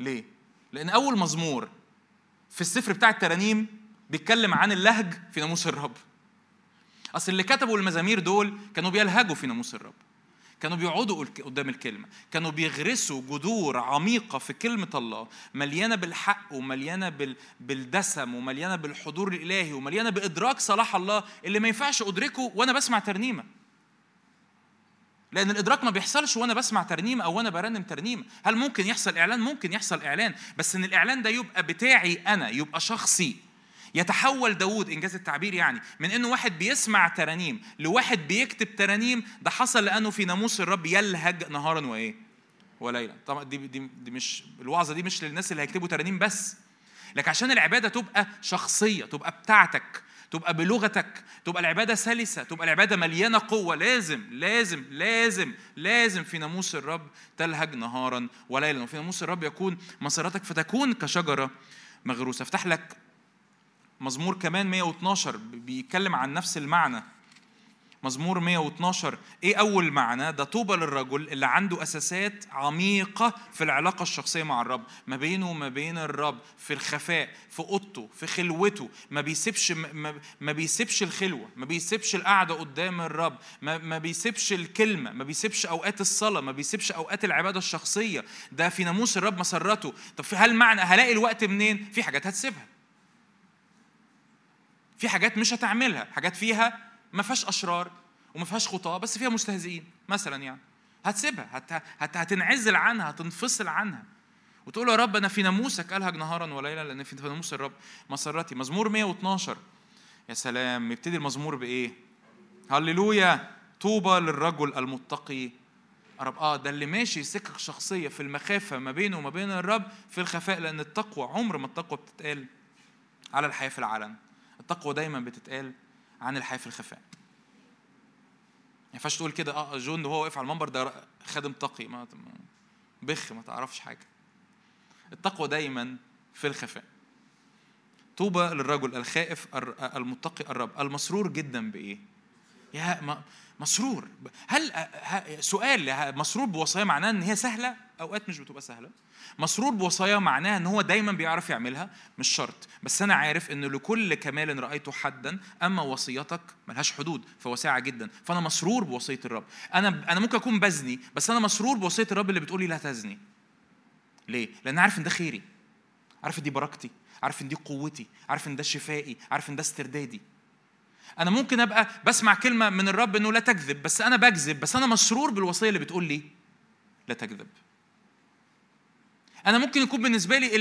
ليه؟ لأن أول مزمور في السفر بتاع الترانيم بيتكلم عن اللهج في ناموس الرب. أصل اللي كتبوا المزامير دول كانوا بيلهجوا في ناموس الرب. كانوا بيقعدوا قدام الكلمة. كانوا بيغرسوا جذور عميقة في كلمة الله مليانة بالحق ومليانة بالدسم ومليانة بالحضور الإلهي ومليانة بإدراك صلاح الله اللي ما ينفعش أدركه وأنا بسمع ترنيمة. لأن الإدراك ما بيحصلش وأنا بسمع ترنيمة أو وأنا برنم ترنيمة هل ممكن يحصل إعلان؟ ممكن يحصل إعلان. بس إن الإعلان ده يبقى بتاعي أنا يبقى شخصي. يتحول داود إنجاز التعبير يعني من إنه واحد بيسمع ترانيم لواحد بيكتب ترانيم ده حصل لأنه في ناموس الرب يلهج نهارا وإيه؟ وليلا. طبعا دي, دي, دي مش الوعظة دي مش للناس اللي هيكتبوا ترانيم بس. لكن عشان العبادة تبقى شخصية تبقى بتاعتك. تبقى بلغتك تبقى العبادة سلسة تبقى العبادة مليانة قوة. لازم لازم لازم لازم في ناموس الرب تلهج نهارا وليلا. وفي ناموس الرب يكون مسيرتك فتكون كشجرة مغروسة. افتح لك مزمور كمان 112 بيتكلم عن نفس المعنى. مزمور 112 إيه اول معنى؟ ده طوبى للرجل اللي عنده اساسات عميقة في العلاقة الشخصية مع الرب. ما بينه وما بين الرب في الخفاء في أوضته في خلوته. ما بيسيبش ما, ما بيسيبش الخلوة ما بيسيبش القعدة قدام الرب. ما, ما بيسيبش الكلمة ما بيسيبش أوقات الصلاة ما بيسيبش أوقات العبادة الشخصية. ده في ناموس الرب مسرته. طب في هل معنى هلاقي الوقت منين؟ في حاجات هتسيبها. في حاجات مش هتعملها. حاجات فيها ما فيهاش أشرار وما فيهاش خطاة بس فيها مستهزئين مثلا يعني. هتسيبها هت... هت... هتنعزل عنها هتنفصل عنها. وتقول يا رب أنا في ناموسك الهج نهارا وليلا لأن في ناموس الرب مسرتي. مزمور 112 يا سلام يبتدي المزمور بإيه؟ هللويا. طوبى للرجل المتقي. رب آه ده اللي ماشي سكك شخصية في المخافة ما بينه وما بين الرب في الخفاء لأن التقوى عمر ما التقوى بتتقال على الحياة في العلن التقوى دايما بتتقال عن الحياة في الخفاء. ما ينفعش تقول كده آه جون وهو واقف على المنبر ده خادم تقي ما بخ ما تعرفش حاجة. التقوى دايما في الخفاء. طوبى للرجل الخائف المتقي الرب. المسرور جدا بإيه؟ يا مسرور. هل سؤال مسرور بوصايا معناه إن هي سهلة؟ أوقات مش بتبقى سهلة. مسرور بوصايا معناها إن هو دايما بيعرف يعملها مش شرط. بس أنا عارف إن لكل كمال رأيته حدا أما وصيتك ملهاش حدود فواسعة جدا. فأنا مسرور بوصية الرب. أنا أنا ممكن أكون بزني بس أنا مسرور بوصية الرب اللي بتقولي لا تزني. ليه؟ لأن عارف إن ده خيري. عارف إن دي بركتي. عارف إن دي قوتي. عارف إن ده شفائي. عارف إن ده استردادي. أنا ممكن أبقى بسمع كلمة من الرب إنه لا تكذب بس أنا بكذب بس أنا مسرور بالوصية اللي بتقول لي لا تكذب. أنا ممكن يكون بالنسبة لي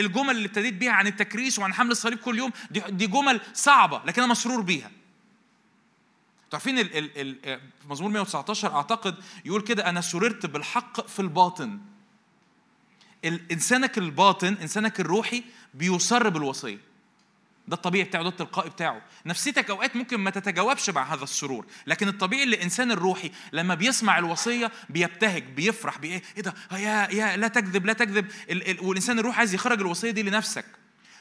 الجمل اللي ابتديت بيها عن التكريس وعن حمل الصليب كل يوم دي جمل صعبة لكن أنا مسرور بيها. عارفين في مزمور 119 أعتقد يقول كده أنا سررت بالحق في الباطن. إنسانك الباطن إنسانك الروحي بيصر بالوصية. ده الطبيعي بتاعه ده التلقائي بتاعه. نفسيتك أوقات ممكن ما تتجاوبش مع هذا السرور لكن الطبيعي الانسان الروحي لما بيسمع الوصية بيبتهج بيفرح بايه إيه ده؟ يا يا لا تكذب لا تكذب. ال ال والإنسان الروحي عايز يخرج الوصية دي لنفسك.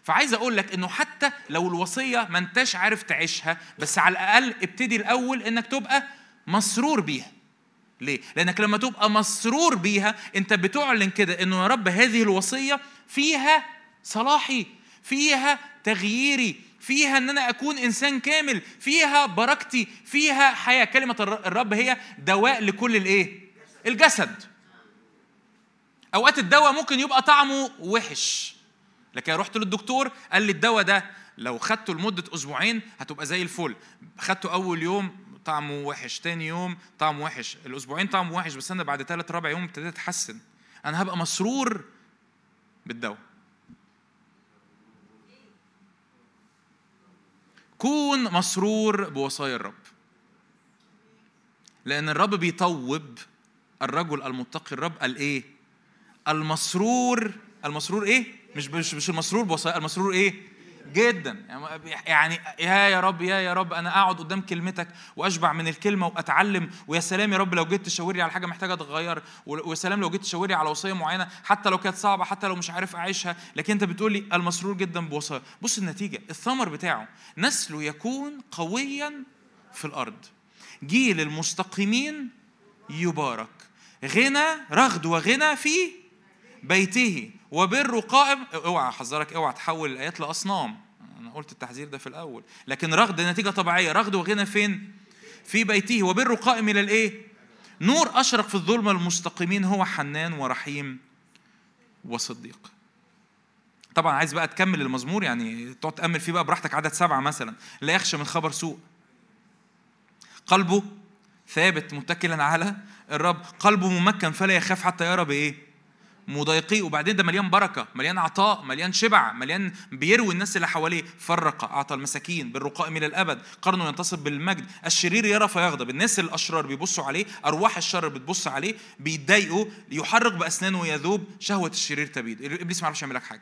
فعايز أقول لك إنه حتى لو الوصية ما أنتش عارف تعيشها بس على الأقل ابتدي الأول إنك تبقى مسرور بيها. ليه؟ لأنك لما تبقى مسرور بيها أنت بتعلن كده إنه يا رب هذه الوصية فيها صلاحي. فيها تغييري فيها إن أنا أكون إنسان كامل فيها بركتي فيها حياة. كلمة الرب هي دواء لكل الإيه؟ الجسد. أوقات الدواء ممكن يبقى طعمه وحش. لكن رحت للدكتور قال لي الدواء ده لو خدته لمدة أسبوعين هتبقى زي الفل. خدته أول يوم طعمه وحش تاني يوم طعمه وحش. الأسبوعين طعمه وحش بس أنا بعد ثلاث ربع يوم ابتديت أتحسن. أنا هبقى مسرور بالدواء. كون مسرور بوصايا الرب لأن الرب بيطوب الرجل المتقي الرب قال إيه؟ المسرور المسرور إيه؟ مش مش المسرور بوصايا المسرور إيه؟ جدا. يعني يا يا رب يا يا رب أنا أقعد قدام كلمتك وأشبع من الكلمة وأتعلم. ويا سلام يا رب لو جيت تشاور على حاجة محتاجة اتغير ويا سلام لو جيت تشاور على وصية معينة حتى لو كانت صعبة حتى لو مش عارف أعيشها. لكن أنت بتقول لي المسرور جدا بوصايا بص النتيجة الثمر بتاعه. نسله يكون قويا في الأرض. جيل المستقيمين يبارك. غنى رغد وغنى في بيته. وبر قائم. اوعى احذرك اوعى تحول الآيات لأصنام. أنا قلت التحذير ده في الأول. لكن رغد نتيجة طبيعية. رغد وغنى فين؟ في بيته. وبر قائم إلى الإيه؟ نور أشرق في الظلمة. المستقيمين هو حنان ورحيم وصديق. طبعا عايز بقى تكمل المزمور يعني تقعد تأمل فيه بقى براحتك. عدد سبعة مثلا. لا يخشى من خبر سوء. قلبه ثابت متكلا على الرب. قلبه ممكن فلا يخاف حتى يرى بإيه؟ مضايقيه وبعدين ده مليان بركة مليان عطاء مليان شبع مليان بيروي الناس اللي حواليه. فرق أعطى المساكين بالرقاء إلى الأبد. قرنه ينتصب بالمجد. الشرير يرى فيغضب. الناس الأشرار بيبصوا عليه أرواح الشر بتبص عليه بيتضايقوا يحرق بأسنانه ويذوب. شهوة الشرير تبيد. إبليس ما يعرفش يعمل لك حاجة.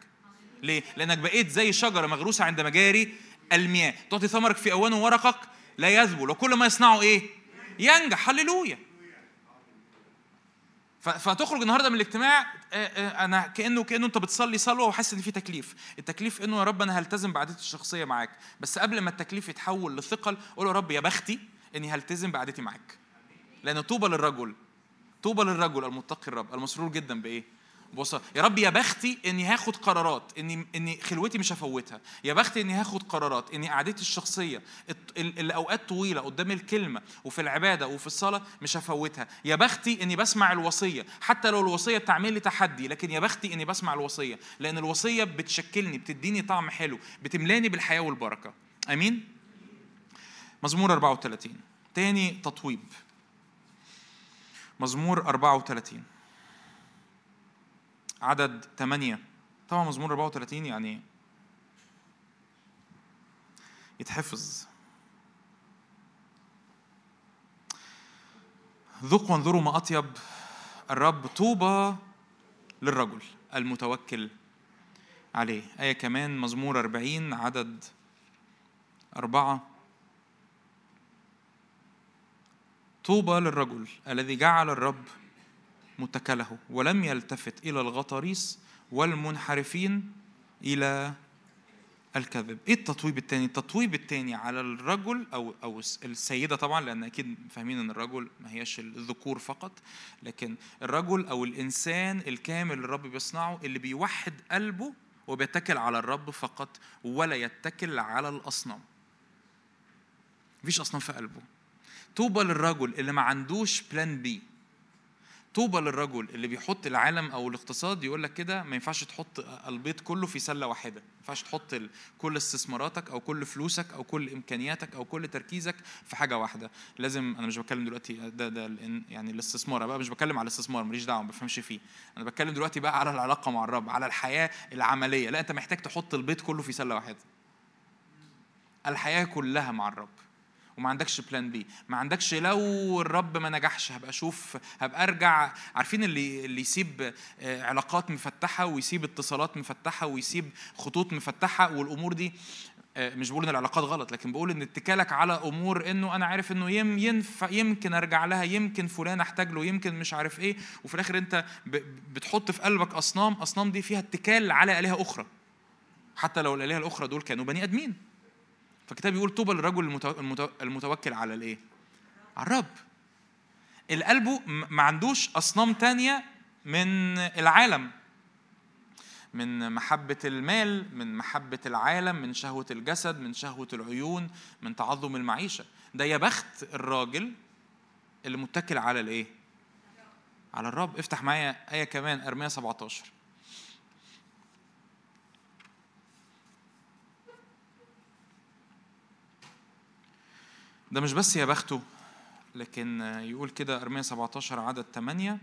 ليه؟ لأنك بقيت زي شجرة مغروسة عند مجاري المياه. تعطي ثمرك في أوان ورقك لا يذبل. وكل ما يصنعه إيه؟ ينجح. هللويا. فتخرج النهارده من الاجتماع أنا كأنه كأنه أنت بتصلي صلوة وحاسس إن في تكليف. التكليف إنه يا رب أنا هلتزم بعادتي الشخصية معاك. بس قبل ما التكليف يتحول لثقل قول يا رب يا بختي إني هلتزم بعادتي معاك. لأن طوبى للرجل طوبى للرجل المتقي الرب المسرور جدا بإيه؟ بص يا رب يا بختي إني هاخد قرارات إني إني خلوتي مش هفوتها. يا بختي إني هاخد قرارات إني قعدتي الشخصية الأوقات طويلة قدام الكلمة وفي العبادة وفي الصلاة مش هفوتها. يا بختي إني بسمع الوصية حتى لو الوصية بتعمل لي تحدي لكن يا بختي إني بسمع الوصية لأن الوصية بتشكلني بتديني طعم حلو بتملاني بالحياة والبركة. آمين؟ مزمور 34 تاني تطويب. مزمور 34 عدد 8 طبعا مزمور 34 يعني يتحفظ. ذوقوا وانظروا ما أطيب الرب طوبى للرجل المتوكل عليه. آية كمان مزمور أربعين عدد أربعة. طوبى للرجل الذي جعل الرب متكله ولم يلتفت إلى الغطاريس والمنحرفين إلى الكذب. إيه التطويب الثاني التطويب الثاني على الرجل أو أو السيدة طبعا لأن أكيد فاهمين إن الرجل ما هياش الذكور فقط لكن الرجل أو الإنسان الكامل اللي الرب بيصنعه اللي بيوحد قلبه وبيتكل على الرب فقط ولا يتكل على الأصنام. مفيش أصنام في قلبه. طوبى للرجل اللي ما عندوش بلان بي طوبى للرجل اللي بيحط العالم أو الاقتصاد يقول لك كده ما ينفعش تحط البيض كله في سلة واحدة. ما ينفعش تحط كل استثماراتك أو كل فلوسك أو كل إمكانياتك أو كل تركيزك في حاجة واحدة. لازم أنا مش بتكلم دلوقتي ده ده يعني الاستثمار بقى مش بتكلم على الاستثمار ماليش دعوة ما بفهمش فيه. أنا بتكلم دلوقتي بقى على العلاقة مع الرب على الحياة العملية. لا أنت محتاج تحط البيض كله في سلة واحدة. الحياة كلها مع الرب. وما عندكش بلان بي ما عندكش لو الرب ما نجحش هبقى أشوف هبقى أرجع. عارفين اللي اللي يسيب آه، علاقات مفتحة ويسيب اتصالات مفتحة ويسيب خطوط مفتحة والأمور دي آه، مش بقول إن العلاقات غلط لكن بقول إن اتكالك على أمور إنه أنا عارف إنه يم ينفع يمكن أرجع لها يمكن فلان أحتاج له يمكن مش عارف إيه. وفي الآخر أنت بتحط في قلبك أصنام أصنام دي فيها اتكال على آلهة أخرى. حتى لو الآلهة الأخرى دول كانوا بني آدمين. فالكتاب بيقول طوبى للرجل المتوكل على الايه؟ على الرب. القلب ما عندوش أصنام تانية من العالم. من محبة المال من محبة العالم من شهوة الجسد من شهوة العيون من تعظم المعيشة. ده يا بخت الراجل اللي متكل على الايه؟ على الرب. افتح معايا آية كمان أرمية 17 ده مش بس يا بخته لكن يقول كده أرمية 17 عدد 8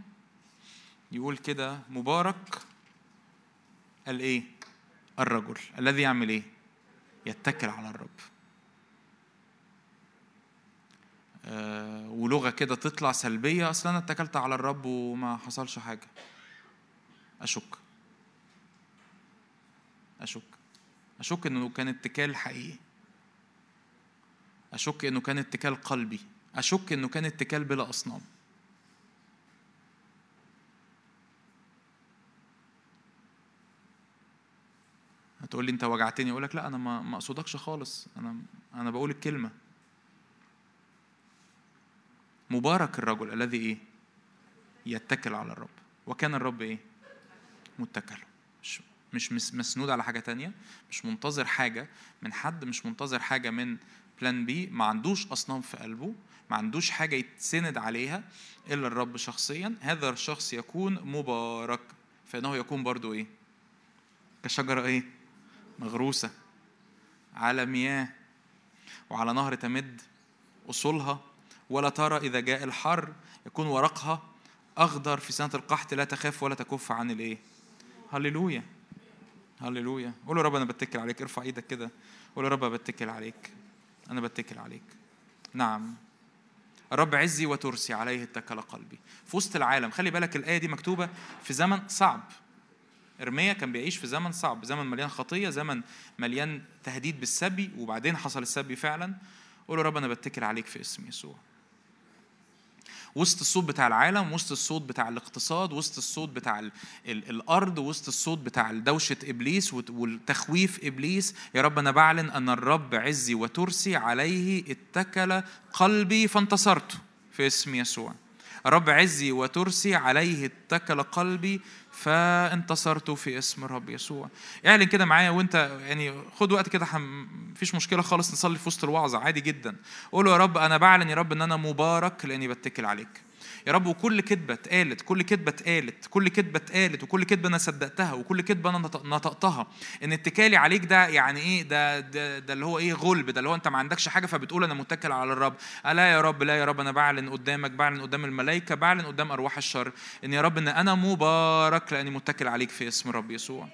يقول كده مبارك الإيه؟ الرجل الذي يعمل إيه؟ يتكل على الرب. آه ولغة كده تطلع سلبية أصل أنا اتكلت على الرب وما حصلش حاجة. أشك. أشك. أشك إنه كان اتكال حقيقي. أشك إنه كان اتكال قلبي. أشك إنه كان اتكال بلا أصنام. هتقول لي أنت وجعتني؟ أقول لك لا أنا ما أقصدكش خالص. أنا أنا بقول الكلمة. مبارك الرجل الذي إيه؟ يتكل على الرب. وكان الرب إيه؟ متكل. مش مش مسنود على حاجة تانية. مش منتظر حاجة من حد. مش منتظر حاجة من بلان بي ما عندوش أصنام في قلبه ما عندوش حاجة يتسند عليها إلا الرب شخصيا هذا الشخص يكون مبارك. فإنه يكون برضو إيه؟ كشجرة إيه؟ مغروسة. على مياه. وعلى نهر تمد أصولها. ولا ترى إذا جاء الحر يكون ورقها أخضر في سنة القحط لا تخاف ولا تكف عن الإيه؟ هللويا. هللويا. قول له رب أنا بتكل عليك. ارفع إيدك كده. قول له رب بتكل عليك. أنا بتكل عليك. نعم. الرب عزي وترسي عليه اتكل قلبي. في وسط العالم. خلي بالك الآية دي مكتوبة في زمن صعب. إرميا كان بيعيش في زمن صعب. زمن مليان خطية زمن مليان تهديد بالسبي وبعدين حصل السبي فعلا. قول رب أنا بتكل عليك في اسم يسوع. وسط الصوت بتاع العالم وسط الصوت بتاع الاقتصاد وسط الصوت بتاع ال ال الأرض وسط الصوت بتاع دوشة إبليس والتخويف إبليس. يا رب أنا بعلن أن الرب عزي وترسي عليه اتكل قلبي فانتصرت في اسم يسوع. الرب عزي وترسي عليه اتكل قلبي فانتصرت في اسم الرب يسوع. اعلن كده معايا وانت يعني خد وقت كده حم... مفيش مشكلة خالص نصلي في وسط الوعظة عادي جدا. قول يا رب أنا بعلن يا رب إن أنا مبارك لأني بتكل عليك. يا رب وكل كذبة اتقالت كل كذبة اتقالت كل كذبة اتقالت وكل كذبة أنا صدقتها وكل كذبة أنا نطقتها. إن اتكالي عليك ده يعني إيه؟ ده ده, ده اللي هو إيه؟ غلب ده اللي هو أنت ما عندكش حاجة فبتقول أنا متكل على الرب. لا يا رب لا يا رب أنا بعلن قدامك بعلن قدام الملائكة بعلن قدام أرواح الشر. إن يا رب إن أنا مبارك لأني متكل عليك في اسم الرب يسوع.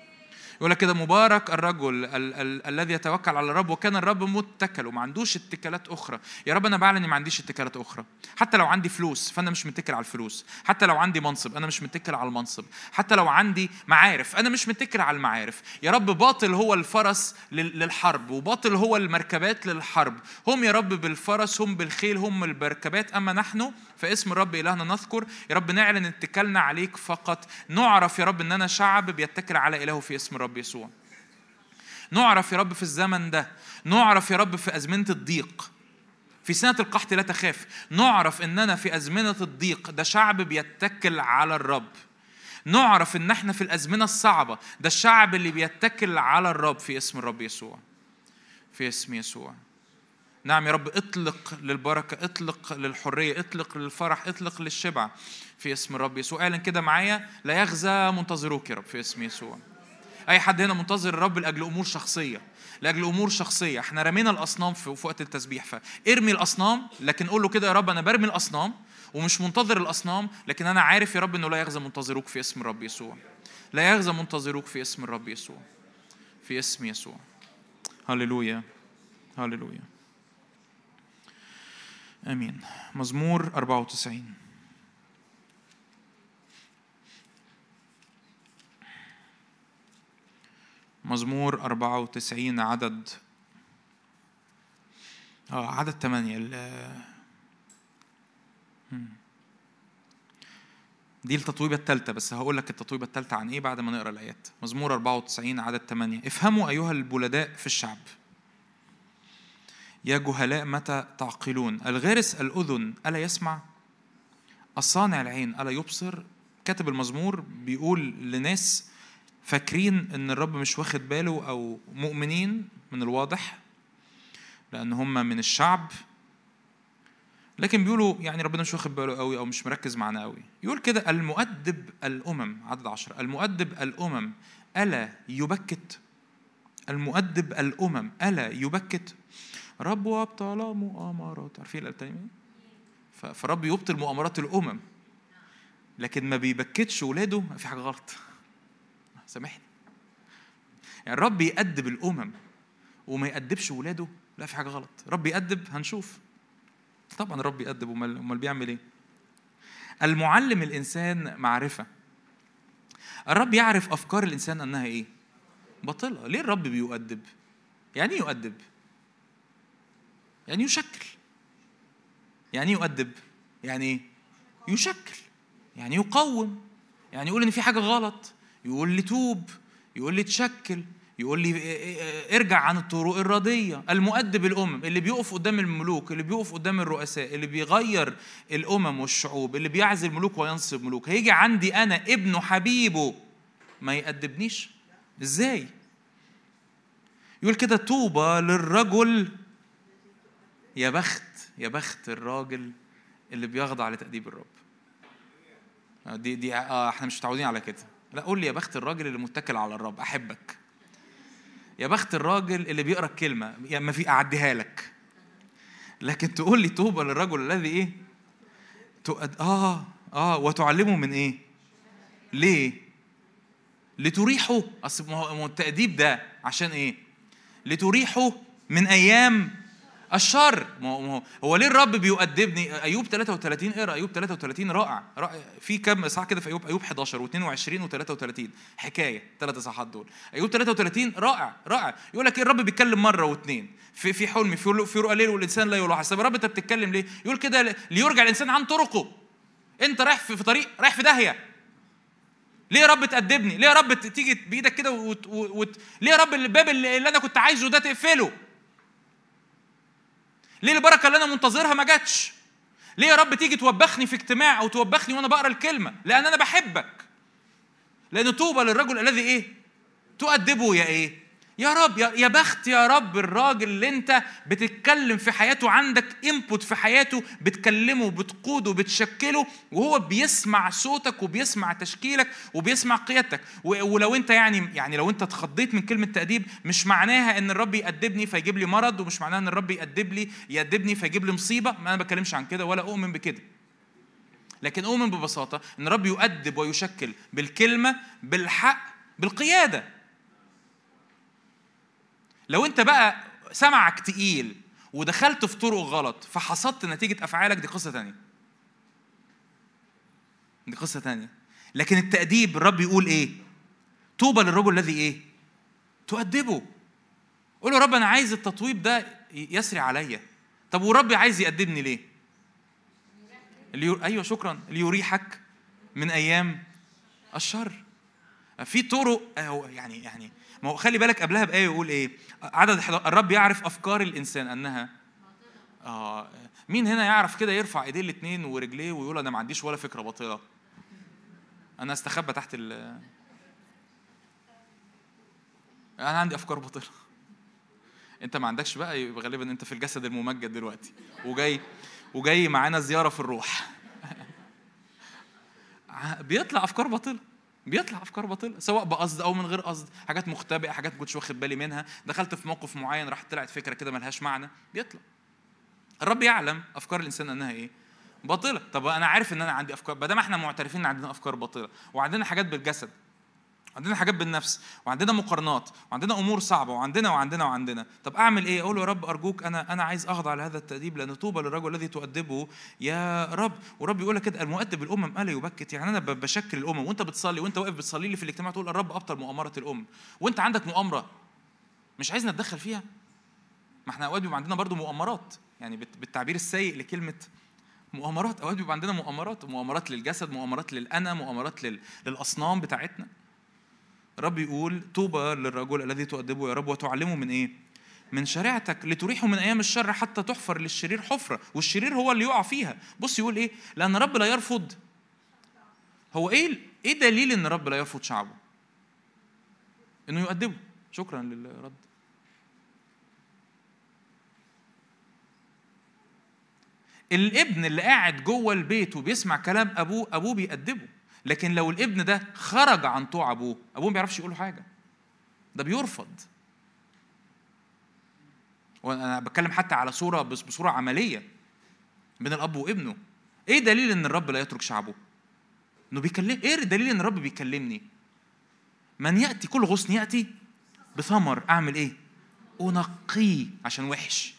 يقول لك كده مبارك الرجل ال- ال- الذي يتوكل على الرب وكان الرب متكل وما عندوش اتكالات أخرى. يا رب أنا بعلن ما عنديش اتكالات أخرى. حتى لو عندي فلوس فأنا مش متكل على الفلوس. حتى لو عندي منصب أنا مش متكل على المنصب. حتى لو عندي معارف أنا مش متكل على المعارف. يا رب باطل هو الفرس لل- للحرب وباطل هو المركبات للحرب. هم يا رب بالفرس هم بالخيل هم بالمركبات أما نحن فاسم الرب إلهنا نذكر. يا رب نعلن اتكالنا عليك فقط. نعرف يا رب اننا شعب بيتكل على الهه في اسم الرب يسوع. نعرف يا رب في الزمن ده. نعرف يا رب في أزمنة الضيق. في سنة القحط لا تخاف. نعرف اننا في أزمنة الضيق. ده شعب بيتكل على الرب. نعرف إن إحنا في الأزمنة الصعبة. ده الشعب اللي بيتكل على الرب في اسم الرب يسوع. في اسم يسوع. نعم يا رب اطلق للبركة اطلق للحرية اطلق للفرح اطلق للشبع في اسم الرب يسوع. اعلن كده معايا لا يغزى منتظروك يا رب في اسم يسوع. أي حد هنا منتظر الرب لأجل أمور شخصية لأجل أمور شخصية. إحنا رمينا الأصنام في وقت التسبيح فارمي الأصنام لكن قول له كده يا رب أنا برمي الأصنام ومش منتظر الأصنام لكن أنا عارف يا رب إنه لا يغزى منتظروك في اسم الرب يسوع. لا يغزى منتظروك في اسم الرب يسوع في اسم يسوع. هللويا هللويا. آمين. مزمور 94 مزمور 94 عدد. آه عدد 8 ال- مم. دي التطويبة الثالثة بس هقول لك التطويبة الثالثة عن إيه بعد ما نقرأ الآيات. مزمور 94 عدد 8 افهموا أيها البلداء في الشعب. يا جهلاء متى تعقلون؟ الغارس الأذن ألا يسمع؟ الصانع العين ألا يبصر؟ كاتب المزمور بيقول لناس فاكرين إن الرب مش واخد باله أو مؤمنين من الواضح؟ لأن هم من الشعب. لكن بيقولوا يعني ربنا مش واخد باله قوي أو مش مركز معانا قوي يقول كده المؤدب الأمم عدد عشرة المؤدب الأمم ألا يبكت؟ المؤدب الأمم ألا يبكت؟ رب وابطل مؤامرات. عارفين؟ ف- فرب يبطل مؤامرات الأمم. لكن ما بيبكتش ولاده في حاجة غلط. سامحني. يعني الرب يأدب الأمم وما يأدبش ولاده لا في حاجة غلط. رب يأدب هنشوف. طبعا الرب يأدب. أمال بيعمل إيه؟ المعلم الإنسان معرفة. الرب يعرف أفكار الإنسان أنها إيه؟ باطلة. ليه الرب بيؤدب؟ يعني إيه يؤدب؟ يعني يشكل. يعني إيه يؤدب. يعني إيه يشكل. يعني يقوم. يعني يقول إن في حاجة غلط. يقول لي توب. يقول لي تشكل. يقول لي ارجع عن الطرق الردية المؤدب الأمم. اللي بيقف قدام الملوك اللي بيقف قدام الرؤساء اللي بيغير الأمم والشعوب اللي بيعزل ملوك وينصب ملوك هيجي عندي أنا ابنه حبيبه. ما يأدبنيش إزاي؟ يقول كده طوبى للرجل يا بخت يا بخت الراجل اللي بيخضع لتأديب الرب. دي دي آه إحنا مش متعودين على كده. لا قول لي يا بخت الراجل اللي متكل على الرب أحبك. يا بخت الراجل اللي بيقرأ الكلمة يا ما في أعديها لك. لكن تقول لي طوبى للرجل الذي إيه؟ تؤد... آه آه وتعلمه من إيه؟ ليه؟ لتريحه. أصل ما هو التأديب ده عشان إيه؟ لتريحه من أيام الشر. ما هو ليه الرب بيؤدبني؟ أيوب 33 اقرأ. أيوب 33 رائع, رائع. في كم اصحاح كده في أيوب؟ أيوب 11 و22 و33 حكاية. ثلاث اصحاحات دول. أيوب 33 رائع. رائع. يقول لك الرب بيتكلم مرة واثنين في في حلم في في رؤى ليل والإنسان لا يلاحظ. طب الرب أنت بتتكلم ليه؟ يقول كده ليرجع الإنسان عن طرقه. أنت رايح في طريق رايح في داهية. ليه يا رب تأدبني؟ ليه يا رب تيجي بإيدك كده وت... وت... ليه يا رب الباب اللي أنا كنت عايزه ده تقفله؟ ليه البركة اللي أنا منتظرها ما جاتش؟ ليه يا رب تيجي توبخني في اجتماع أو توبخني وأنا بقرأ الكلمة؟ لأن أنا بحبك. لأن طوبى للرجل الذي إيه؟ تؤدبه يا إيه؟ يا رب يا بخت يا رب الراجل اللي انت بتتكلم في حياته عندك انبوت في حياته بتكلمه بتقوده بتشكله وهو بيسمع صوتك وبيسمع تشكيلك وبيسمع قيادتك. ولو انت يعني يعني لو انت اتخضيت من كلمة تأديب مش معناها إن الرب يأدبني فيجيب لي مرض ومش معناها إن الرب يأدب لي يأدبني فيجيب لي مصيبة. ما أنا بتكلمش عن كده ولا أؤمن بكده. لكن أؤمن ببساطة إن الرب يؤدب ويشكل بالكلمة بالحق بالقيادة. لو انت بقى سمعك تقيل ودخلت في طرق غلط فحصدت نتيجة أفعالك دي قصة تانية. دي قصة تانية. لكن التأديب الرب يقول إيه؟ طوبى للرجل الذي إيه؟ تؤدبه. قول له رب أنا عايز التطويب ده يسري عليا. طب وربي عايز يأدبني ليه؟ اللي أيوه شكرا. ليريحك من أيام الشر. في طرق يعني يعني ما هو خلي بالك قبلها بآية يقول إيه؟ عدد الرب يعرف أفكار الإنسان أنها. آه مين هنا يعرف كده يرفع إيديه الاثنين ورجليه ويقول أنا ما عنديش ولا فكرة باطلة؟ أنا أستخبى تحت ال أنا عندي أفكار باطلة. أنت ما عندكش بقى؟ يبقى غالبا أنت في الجسد الممجد دلوقتي. وجاي وجاي معانا زيارة في الروح. [laughs] بيطلع أفكار باطلة. بيطلع أفكار باطلة سواء بقصد أو من غير قصد. حاجات مختبئة حاجات ما كنتش واخد بالي منها. دخلت في موقف معين راح طلعت فكرة كده ملهاش معنى. بيطلع. الرب يعلم أفكار الإنسان إنها إيه؟ باطلة. طب أنا عارف إن أنا عندي أفكار ما إحنا معترفين إن عندنا أفكار باطلة وعندنا حاجات بالجسد عندنا حاجات بالنفس وعندنا مقارنات وعندنا أمور صعبة وعندنا وعندنا وعندنا. طب أعمل إيه؟ أقول يا رب أرجوك أنا أنا عايز أخضع لهذا التأديب لأن طوبى للرجل الذي تؤدبه. يا رب ورب يقول لك كده المؤدب الأمم ألا يبكت. يعني أنا بشكل الأمم. وأنت بتصلي وأنت واقف بتصلي لي في الاجتماع تقول الرب أبطل مؤامرة الام وأنت عندك مؤامرة مش عايز نتدخل فيها؟ ما إحنا أوقات بيبقى عندنا برضو مؤامرات. يعني بالتعبير السيء لكلمة مؤامرات أوقات بيبقى عندنا مؤامرات. مؤامرات للجسد مؤامرات للأنا مؤامرات للأصنام بتاعتنا. الرب يقول طوبى للرجل الذي تؤدبه يا رب وتعلمه من إيه؟ من شريعتك لتريحه من أيام الشر حتى تحفر للشرير حفرة والشرير هو اللي يقع فيها. بص يقول إيه؟ لأن الرب لا يرفض. هو إيه إيه دليل إن الرب لا يرفض شعبه؟ إنه يؤدبه. شكرا للرد. الابن اللي قاعد جوه البيت وبيسمع كلام أبوه أبوه بيأدبه. لكن لو الابن ده خرج عن طوع أبوه أبوه ما بيعرفش يقول له حاجة. ده بيرفض. وأنا بتكلم حتى على صورة بصورة عملية بين الأب وابنه. إيه دليل إن الرب لا يترك شعبه؟ إنه بيكلم إيه دليل إن الرب بيكلمني؟ من يأتي كل غصن يأتي بثمر. أعمل إيه؟ انقيه عشان وحش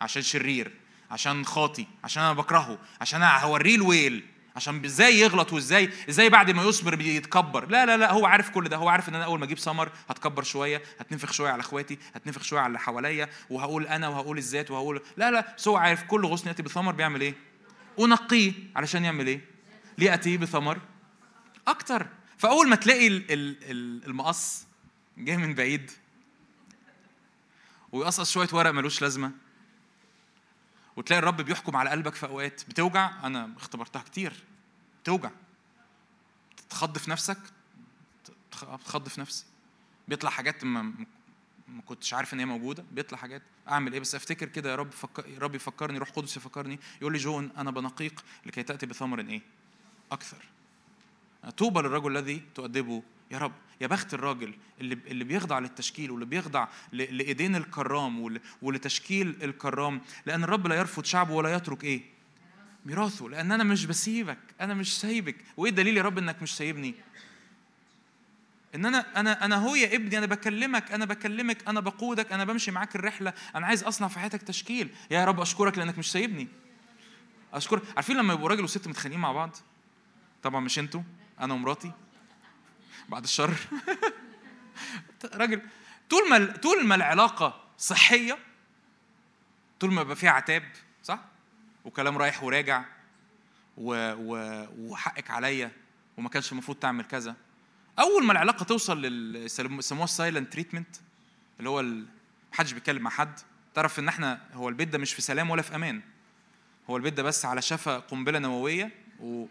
عشان شرير عشان خاطي عشان أنا بكرهه عشان أنا هوريه الويل. عشان إزاي يغلط وازاي إزاي بعد ما يصبر بيتكبر. لا لا لا هو عارف كل ده. هو عارف إن أنا أول ما أجيب سمر هتكبر شوية هتنفخ شوية على إخواتي هتنفخ شوية على اللي حواليا وهقول أنا وهقول الذات وهقول لا لا بس هو عارف كل غصن يأتي بثمر بيعمل إيه؟ أنقيه علشان يعمل إيه؟ لياتي بثمر أكتر. فأول ما تلاقي المقص جاي من بعيد ويقصقص شوية ورق ملوش لازمة وتلاقي الرب بيحكم على قلبك في أوقات بتوجع. أنا اختبرتها كتير. بتوجع. تخض في نفسك. بتخض في نفسي. بيطلع حاجات ما ما كنتش عارف إن هي موجودة. بيطلع حاجات. أعمل إيه؟ بس أفتكر كده يا رب فكر يا رب يفكرني. روح قدس يفكرني. يقول لي جون أنا بنقيق لكي تأتي بثمر إيه؟ أكثر. طوبى للرجل الذي تؤدبه. يا رب. يا بخت الراجل اللي اللي بيخضع للتشكيل واللي بيخضع لإيدين الكرام ولتشكيل الكرام لأن الرب لا يرفض شعبه ولا يترك إيه؟ ميراثه. لأن أنا مش بسيبك أنا مش سايبك. وإيه الدليل يا رب إنك مش سايبني؟ إن أنا أنا أنا هو يا ابني أنا بكلمك أنا بكلمك أنا بقودك أنا بمشي معاك الرحلة أنا عايز أصنع في حياتك تشكيل. يا رب أشكرك لإنك مش سايبني. أشكرك. عارفين لما يبقوا راجل وست متخانقين مع بعض؟ طبعا مش أنتوا أنا ومراتي. بعد الشر. [laughs] راجل طول ما طول ما العلاقة صحية طول ما يبقى فيها عتاب صح؟ وكلام رايح وراجع و... و... وحقك عليا وما كانش المفروض تعمل كذا. أول ما العلاقة توصل لل يسموها ال silent treatment اللي هو ال... محدش بيتكلم مع حد. تعرف إن إحنا هو البيت ده مش في سلام ولا في أمان. هو البيت ده بس على شفا قنبلة نووية و...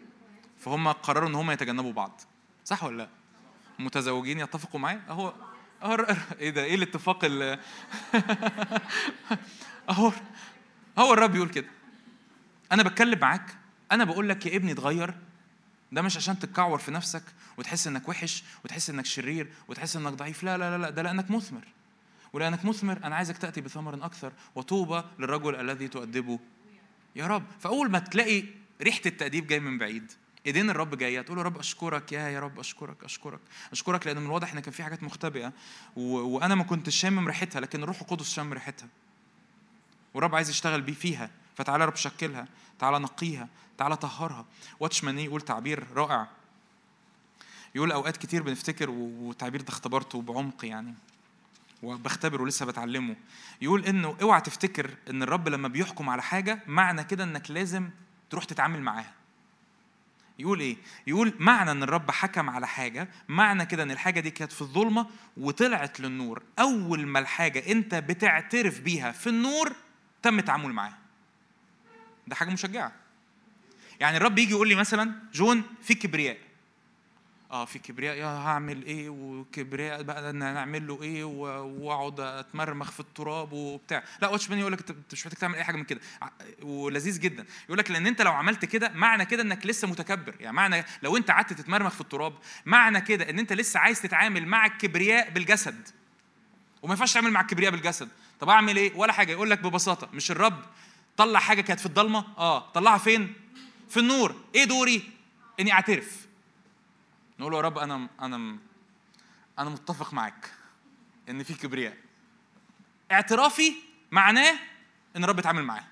فهم قرروا إن هم يتجنبوا بعض. صح ولا لأ؟ متزوجين يتفقوا معايا؟ أهو أهو إيه ده؟ إيه الاتفاق اللي [laughs] أهو هو الرب يقول كده. أنا بتكلم معاك أنا بقول لك يا ابني اتغير. ده مش عشان تتكعور في نفسك وتحس إنك وحش وتحس إنك شرير وتحس إنك ضعيف. لا لا لا ده لأنك مثمر. ولأنك مثمر أنا عايزك تأتي بثمر أكثر وطوبى للرجل الذي تؤدبه. يا رب فأول ما تلاقي ريحة التأديب جاي من بعيد إيدين الرب جاية تقول له رب أشكرك يا يا رب أشكرك أشكرك أشكرك لأن من الواضح إن كان في حاجات مختبئة و... وأنا ما كنتش شامم ريحتها لكن الروح القدس شام ريحتها. والرب عايز يشتغل بيه فيها. فتعالى رب شكلها تعالى نقيها. تعالى طهرها. واتشمان يقول تعبير رائع. يقول أوقات كتير بنفتكر والتعبير ده اختبرته بعمق يعني. وبختبره لسه بتعلمه. يقول إنه اوعى تفتكر إن الرب لما بيحكم على حاجة معنى كده إنك لازم تروح تتعامل معاها. يقول إيه؟ يقول معنى إن الرب حكم على حاجة معنى كده إن الحاجة دي كانت في الظلمة وطلعت للنور. أول ما الحاجة أنت بتعترف بيها في النور تم التعامل معاها. ده حاجة مشجعة. يعني الرب يجي يقول لي مثلا جون في كبرياء. آه في كبرياء يا هعمل إيه؟ وكبرياء بقى نعمل له إيه؟ وأقعد اتمرمخ في التراب وبتاع. لا واتش يقول لك أنت مش محتاج تعمل أي حاجة من كده. ولذيذ جدا. يقول لك لأن أنت لو عملت كده معنى كده إنك لسه متكبر. يعني معنى لو أنت قعدت تتمرمخ في التراب معنى كده إن أنت لسه عايز تتعامل مع الكبرياء بالجسد. وما ينفعش تعمل مع الكبرياء بالجسد. طب أعمل إيه؟ ولا حاجة. يقول لك ببساطة مش الرب طلع حاجة كانت في الضلمة؟ آه. طلعها فين؟ في النور. إيه دوري؟ إني أعترف. نقول له يا رب أنا أنا أنا متفق معاك إن في كبرياء. اعترافي معناه إن الرب اتعامل معاه.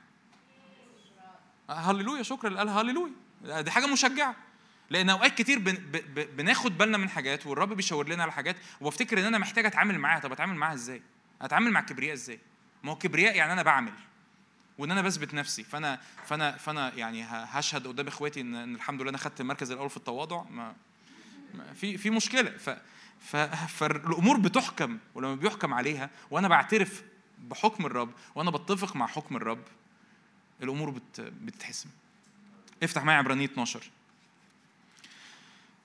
هللويا شكرا اللي قال هللويا. دي حاجة مشجعة. لأن أوقات كتير بن بناخد بالنا من حاجات والرب بيشاور لنا على حاجات وبفتكر إن أنا محتاج أتعامل معاها. طب أتعامل معاها إزاي؟ أتعامل مع الكبرياء إزاي؟ ما هو كبرياء يعني أنا بعمل وإن أنا بثبت نفسي. فأنا فأنا فأنا يعني هشهد قدام إخواتي إن الحمد لله أنا خدت المركز الأول في التواضع. ما في في مشكلة. ف فالامور بتحكم ولما بيحكم عليها وأنا بعترف بحكم الرب وأنا بتفق مع حكم الرب الأمور بت بتتحسم. افتح معايا عبرانية 12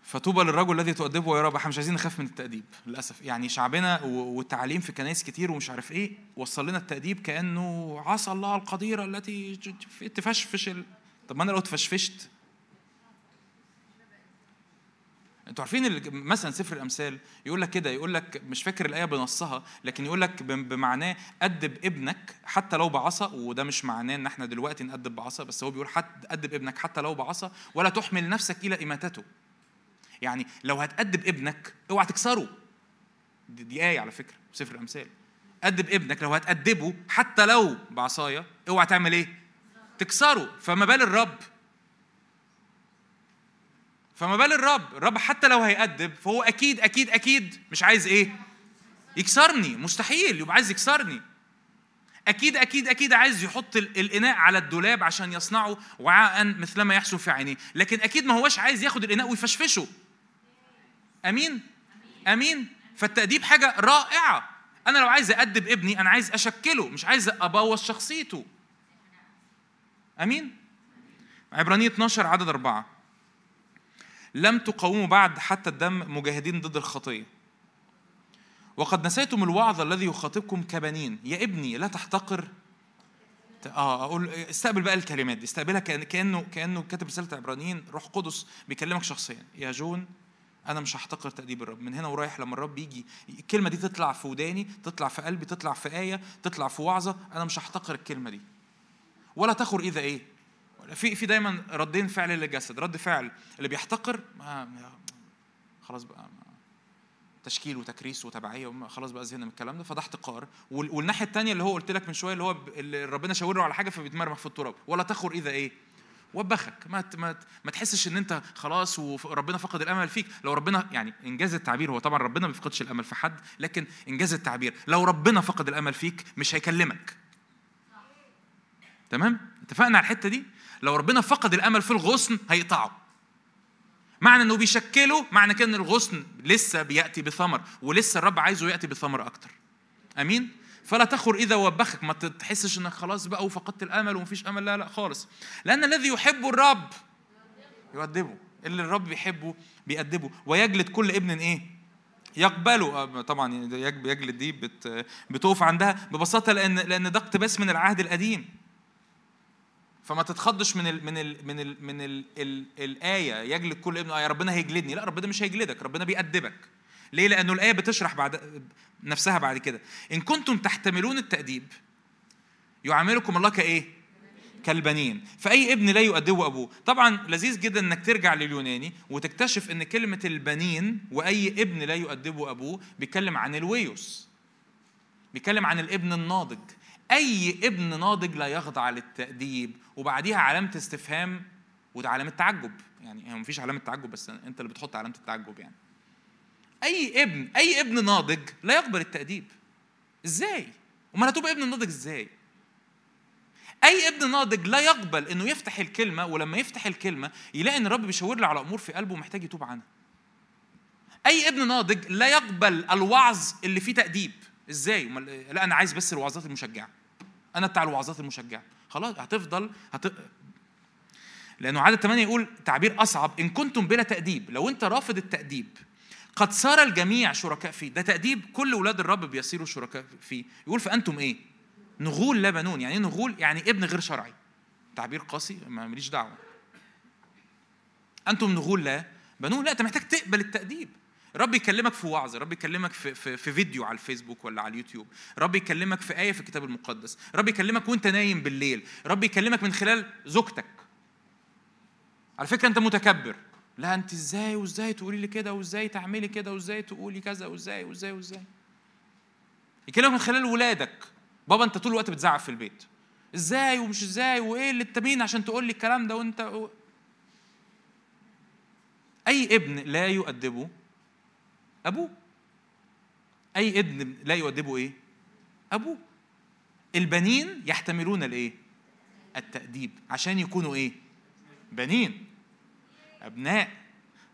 فطوبى للرجل الذي تؤدبه يا رب إحنا مش عايزين نخاف من التأديب للأسف. يعني شعبنا والتعليم في كنائس كتير ومش عارف إيه وصل لنا التأديب كأنه عصا الله القديرة التي تفشفش ال... طب ما أنا لو تفشفشت أنتوا عارفين مثلا سفر الأمثال يقول لك كده يقول لك مش فاكر الآية بنصها لكن يقول لك بمعناه أدب ابنك حتى لو بعصا وده مش معناه إن إحنا دلوقتي نأدب بعصا بس هو بيقول حتى أدب ابنك حتى لو بعصا ولا تحمل نفسك إلى إماتته. يعني لو هتأدب ابنك اوعى تكسره. دي, دي آية على فكرة سفر الأمثال. أدب ابنك لو هتأدبه حتى لو بعصاية اوعى تعمل إيه؟ تكسره. فما بال الرب فما بال الرب الرب حتى لو هيأدب فهو أكيد أكيد أكيد مش عايز إيه؟ يكسرني مستحيل يبقى عايز يكسرني. أكيد أكيد أكيد عايز يحط الإناء على الدولاب عشان يصنعه وعاء مثلما يحسن في عينيه. لكن أكيد ما هوش عايز ياخد الإناء ويفشفشه. أمين؟ أمين؟ فالتأديب حاجة رائعة. أنا لو عايز ادب ابني أنا عايز أشكله مش عايز أبوظ شخصيته. أمين؟ عبرانية 12 عدد أربعة. لم تقاوموا بعد حتى الدم مجاهدين ضد الخطية. وقد نسيتم الوعظ الذي يخاطبكم كبنين. يا ابني لا تحتقر. آه أقول استقبل بقى الكلمات دي. استقبلها كانه كأنه كاتب رسالة عبرانيين. روح قدس بيكلمك شخصيا. يا جون أنا مش هحتقر تأديب الرب. من هنا ورايح لما الرب يجي. الكلمة دي تطلع في وداني تطلع في قلبي تطلع في آية تطلع في وعظة. أنا مش هحتقر الكلمة دي. ولا تخر إذا إيه؟ في في دايما ردين فعل للجسد رد فعل اللي بيحتقر خلاص بقى تشكيل وتكريس وتبعية خلاص بقى زهقنا من الكلام ده فده احتقار. والناحية الثانية اللي هو قلت لك من شوية اللي هو اللي ربنا شاور له على حاجة فبيتمرمخ في التراب. ولا تخر إذا إيه؟ وبخك. ما ما ما تحسش إن أنت خلاص وربنا فقد الأمل فيك. لو ربنا يعني إنجاز التعبير هو طبعا ربنا ما بيفقدش الأمل في حد لكن إنجاز التعبير. لو ربنا فقد الأمل فيك مش هيكلمك. تمام؟ اتفقنا على الحتة دي؟ لو ربنا فقد الامل في الغصن هيقطعه. معنى انه بيشكله معنى كده إن الغصن لسه بيأتي بثمر ولسه الرب عايزه يأتي بثمر أكتر. أمين؟ فلا تخر إذا وبخك. ما تحسش إنك خلاص بقى وفقدت الأمل ومفيش أمل. لا لا خالص. لأن الذي يحب الرب يؤدبه. اللي الرب بيحبه بيأدبه. ويجلد كل ابن إيه؟ يقبله. آه، طبعا يجلد دي بت بتقف عندها ببساطة لأن لأن ده اقتباس من العهد القديم. فما تتخضش من ال من ال من ال من ال ال الآية يجلد كل ابن آه ربنا هيجلدني. لا ربنا مش هيجلدك ربنا بيأدبك. ليه؟ لأنه الآية بتشرح بعد نفسها بعد كده. إن كنتم تحتملون التأديب يعاملكم الله كإيه؟ كالبنين. فأي ابن لا يؤدبه أبوه؟ طبعا لذيذ جدا أنك ترجع لليوناني وتكتشف أن كلمة البنين وأي ابن لا يؤدبه أبوه بيتكلم عن الويوس بيتكلم عن الابن الناضج. أي ابن ناضج لا يخضع للتأديب وبعديها علامة استفهام وده علامة تعجب. يعني هو مفيش علامة تعجب بس أنت اللي بتحط علامة التعجب يعني. أي ابن أي ابن ناضج لا يقبل التأديب. إزاي؟ أمال هتبقى ابن ناضج إزاي؟ أي ابن ناضج لا يقبل إنه يفتح الكلمة ولما يفتح الكلمة يلاقي إن الرب بيشاور له على أمور في قلبه محتاج يتوب عنها. أي ابن ناضج لا يقبل الوعظ اللي فيه تأديب. إزاي؟ لا أنا عايز بس الوعظات المشجعة. أنا بتاع الوعظات المشجعة. خلاص هتفضل هت... لأنه عدد 8 يقول تعبير أصعب إن كنتم بلا تأديب. لو أنت رافض التأديب قد صار الجميع شركاء فيه. ده تأديب كل ولاد الرب بيصيروا شركاء فيه. يقول فأنتم إيه؟ نغول لا بنون. يعني إيه نغول؟ يعني ابن غير شرعي. تعبير قاسي ما ماليش دعوة. أنتم نغول لا بنون. لا أنت محتاج تقبل التأديب. رب يكلمك في وعظ رب يكلمك في, في, في فيديو على الفيسبوك ولا على اليوتيوب. رب يكلمك في آية في الكتاب المقدس. رب يكلمك وأنت نايم بالليل. رب يكلمك من خلال زوجتك. على فكرة أنت متكبر. لا أنت إزاي وإزاي تقولي لي كده وإزاي تعملي كده وإزاي تقولي كذا وإزاي وإزاي وإزاي؟ يكلمك من خلال ولادك. بابا أنت طول الوقت بتزعق في البيت. إزاي ومش إزاي وإيه اللي أنت مين عشان تقول لي الكلام ده وأنت أي ابن لا يؤدبه أبوه. أي ابن لا يؤدبه إيه؟ أبوه. البنين يحتملون الإيه؟ التأديب عشان يكونوا إيه؟ بنين. أبناء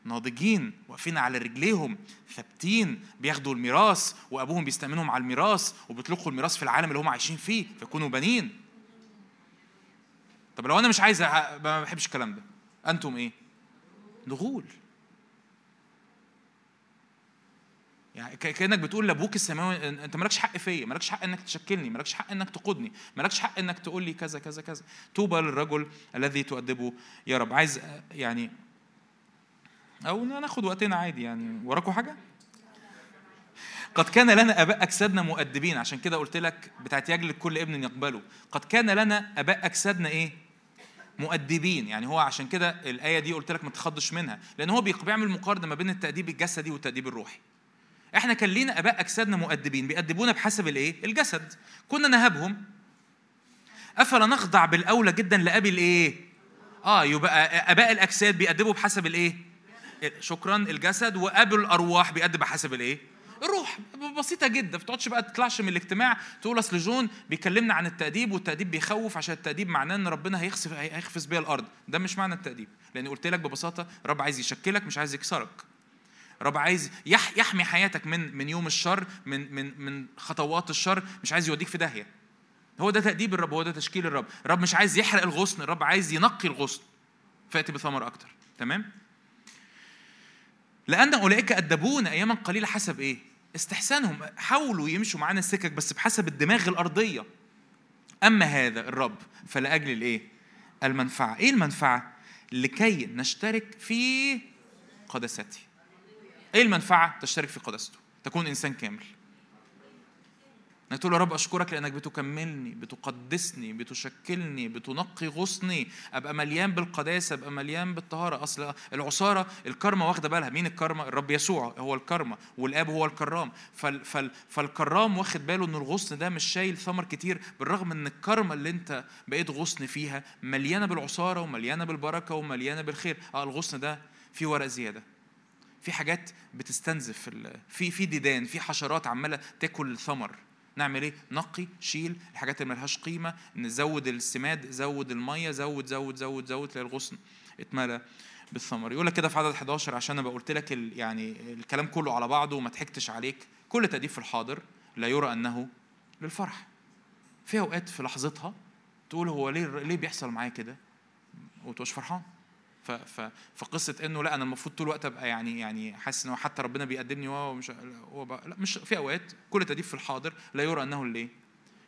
ناضجين واقفين على رجليهم ثابتين بياخدوا الميراث وأبوهم بيستأمنهم على الميراث وبيطلقوا الميراث في العالم اللي هم عايشين فيه فيكونوا بنين. طب لو أنا مش عايز ما بحبش الكلام ده. أنتم إيه؟ نغول يعني كأنك بتقول لأبوك السماوي أنت مالكش حق فيا مالكش حق إنك تشكلني مالكش حق إنك تقودني مالكش حق إنك تقول لي كذا كذا كذا. طوبى للرجل الذي تؤدبه يا رب. عايز يعني أو ناخد وقتنا عادي يعني. وراكوا حاجة؟ قد كان لنا آباء أجسادنا مؤدبين. عشان كده قلت لك بتاعت يجلد كل ابن يقبله. قد كان لنا آباء أجسادنا إيه؟ مؤدبين. يعني هو عشان كده الآية دي قلت لك ما تخضش منها. لأن هو بيعمل مقارنة ما بين التأديب الجسدي والتأديب الروحي. إحنا كان لينا اباء اجسادنا مؤدبين بيأدبونا بحسب الايه؟ الجسد. كنا نهبهم. افلا نخضع بالاولى جدا لأبي الايه؟ آه يبقى اباء الاجساد بيأدبوا بحسب الايه؟ شكرا الجسد. وأبو الأرواح بيقدم بحسب الايه؟ الروح. بسيطة جدا. ما تقعدش بقى تطلعش من الاجتماع. تقول أصل جون بيكلمنا عن التأديب والتأديب بيخوف. عشان التأديب معناه إن ربنا هيخسف هيخفز بيها الأرض، ده مش معنى التأديب، لأن قلت لك ببساطة رب عايز يشكلك مش عايز يكسرك. رب عايز يح يحمي حياتك من من يوم الشر من من من خطوات الشر مش عايز يوديك في داهية. هو ده تأديب الرب هو ده تشكيل الرب، الرب مش عايز يحرق الغصن، الرب عايز ينقي الغصن. فأتي بثمر أكتر، تمام؟ لأن أولئك أدبون أياما قليلة حسب إيه؟ استحسانهم حاولوا يمشوا معانا السكك بس بحسب الدماغ الأرضية أما هذا الرب فلأجل الإيه؟ المنفعة إيه المنفعة؟ لكي نشترك في قدسته إيه المنفعة؟ تشترك في قدسته تكون إنسان كامل. انك تقول يا رب أشكرك لأنك بتكملني بتقدسني بتشكلني بتنقي غصني. أبقى مليان بالقداسة أبقى مليان بالطهارة. أصل العصارة الكرمة واخدة بالها. مين الكرمة؟ الرب يسوع هو الكرمة والآب هو الكرام. فال فال فالكرام واخد باله إن الغصن ده مش شايل ثمر كتير بالرغم إن الكرمة اللي أنت بقيت غصن فيها مليانة بالعصارة ومليانة بالبركة ومليانة بالخير. آه الغصن ده فيه ورق زيادة. في حاجات بتستنزف في في ديدان في حشرات عمالة تاكل الثمر. نعمل إيه؟ نقي شيل الحاجات اللي ملهاش قيمة نزود السماد زود المية زود زود زود زود تلاقي الغصن اتملى بالثمر. يقول لك كده في عدد 11 عشان أنا قلت لك يعني الكلام كله على بعضه وما ضحكتش عليك. كل تأديب في الحاضر لا يرى أنه للفرح. في أوقات في لحظتها تقول هو ليه ليه بيحصل معايا كده وتبقاش فرحان؟ فقصة إنه لا أنا المفروض طول الوقت أبقى يعني يعني حاسس انه حتى ربنا بيقدمني وهو مش لا مش في أوقات كل تأديب في الحاضر لا يرى أنه ليه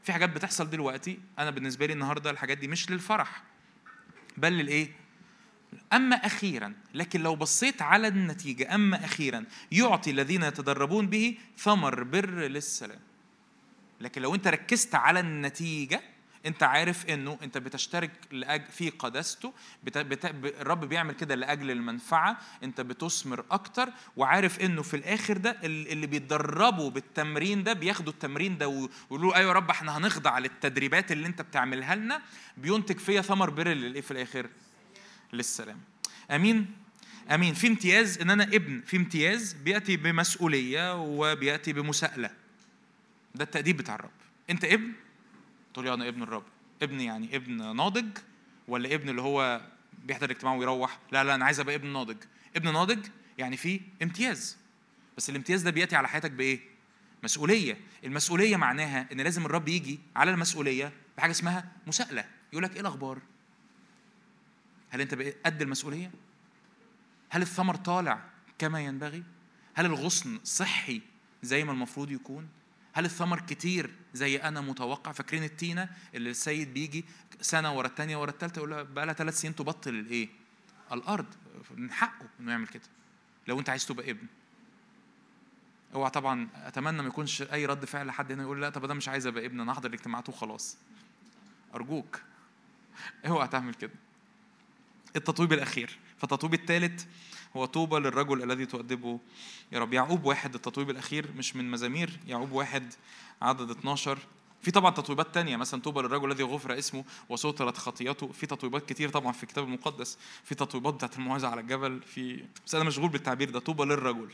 في حاجات بتحصل دلوقتي أنا بالنسبة لي النهارده الحاجات دي مش للفرح بل للإيه؟ أما أخيرا لكن لو بصيت على النتيجة أما أخيرا يعطي الذين يتدربون به ثمر بر للسلام. لكن لو أنت ركزت على النتيجة انت عارف انه انت بتشترك لأج... في قداسته بت... بت... الرب بيعمل كده لأجل المنفعة انت بتثمر أكتر وعارف انه في الآخر ده اللي بيتدربوا بالتمرين ده بياخدوا التمرين ده ويقولوا أيوه يا رب إحنا هنخضع للتدريبات اللي انت بتعملها لنا بينتج فيا ثمر بر للايه في الآخر؟ للسلام. آمين؟ آمين. في امتياز ان أنا ابن في امتياز بيأتي بمسؤولية وبيأتي بمساءلة. ده التأديب بتاع الرب. انت ابن؟ تقول أنا ابن الرب. ابن يعني ابن ناضج ولا ابن اللي هو بيحضر الاجتماع ويروح؟ لا لا أنا عايز أبقى ابن ناضج. ابن ناضج يعني في امتياز. بس الامتياز ده بيأتي على حياتك بإيه؟ مسؤولية. المسؤولية معناها إن لازم الرب يجي على المسؤولية بحاجة اسمها مساءلة. يقول لك إيه الأخبار؟ هل أنت قد المسؤولية؟ هل الثمر طالع كما ينبغي؟ هل الغصن صحي زي ما المفروض يكون؟ هل الثمر كتير زي أنا متوقع؟ فاكرين التينه اللي السيد بيجي سنة ورا الثانية ورا الثالثه يقول بقى لها ثلاث سنين تبطل الايه؟ الأرض. من حقه إنه يعمل كده. لو أنت عايز تبقى ابن. اوعى طبعا أتمنى ما يكونش أي رد فعل حد هنا يقول لا طب أنا مش عايز أبقى ابن أنا احضر الاجتماعات وخلاص. أرجوك. اوعى تعمل كده. التطويب الأخير. فالتطويب الثالث هو طوبى للرجل الذي تؤدبه يا رب. يعقوب واحد التطويب الأخير مش من مزامير. يعقوب واحد عدد 12 في طبعا تطويبات تانية مثلا طوبى للرجل الذي غفر اسمه وسترت خطيته في تطويبات كتير طبعا في الكتاب المقدس. في تطويبات بتاعت الموعظة على الجبل. في بس أنا مشغول بالتعبير ده. طوبى للرجل.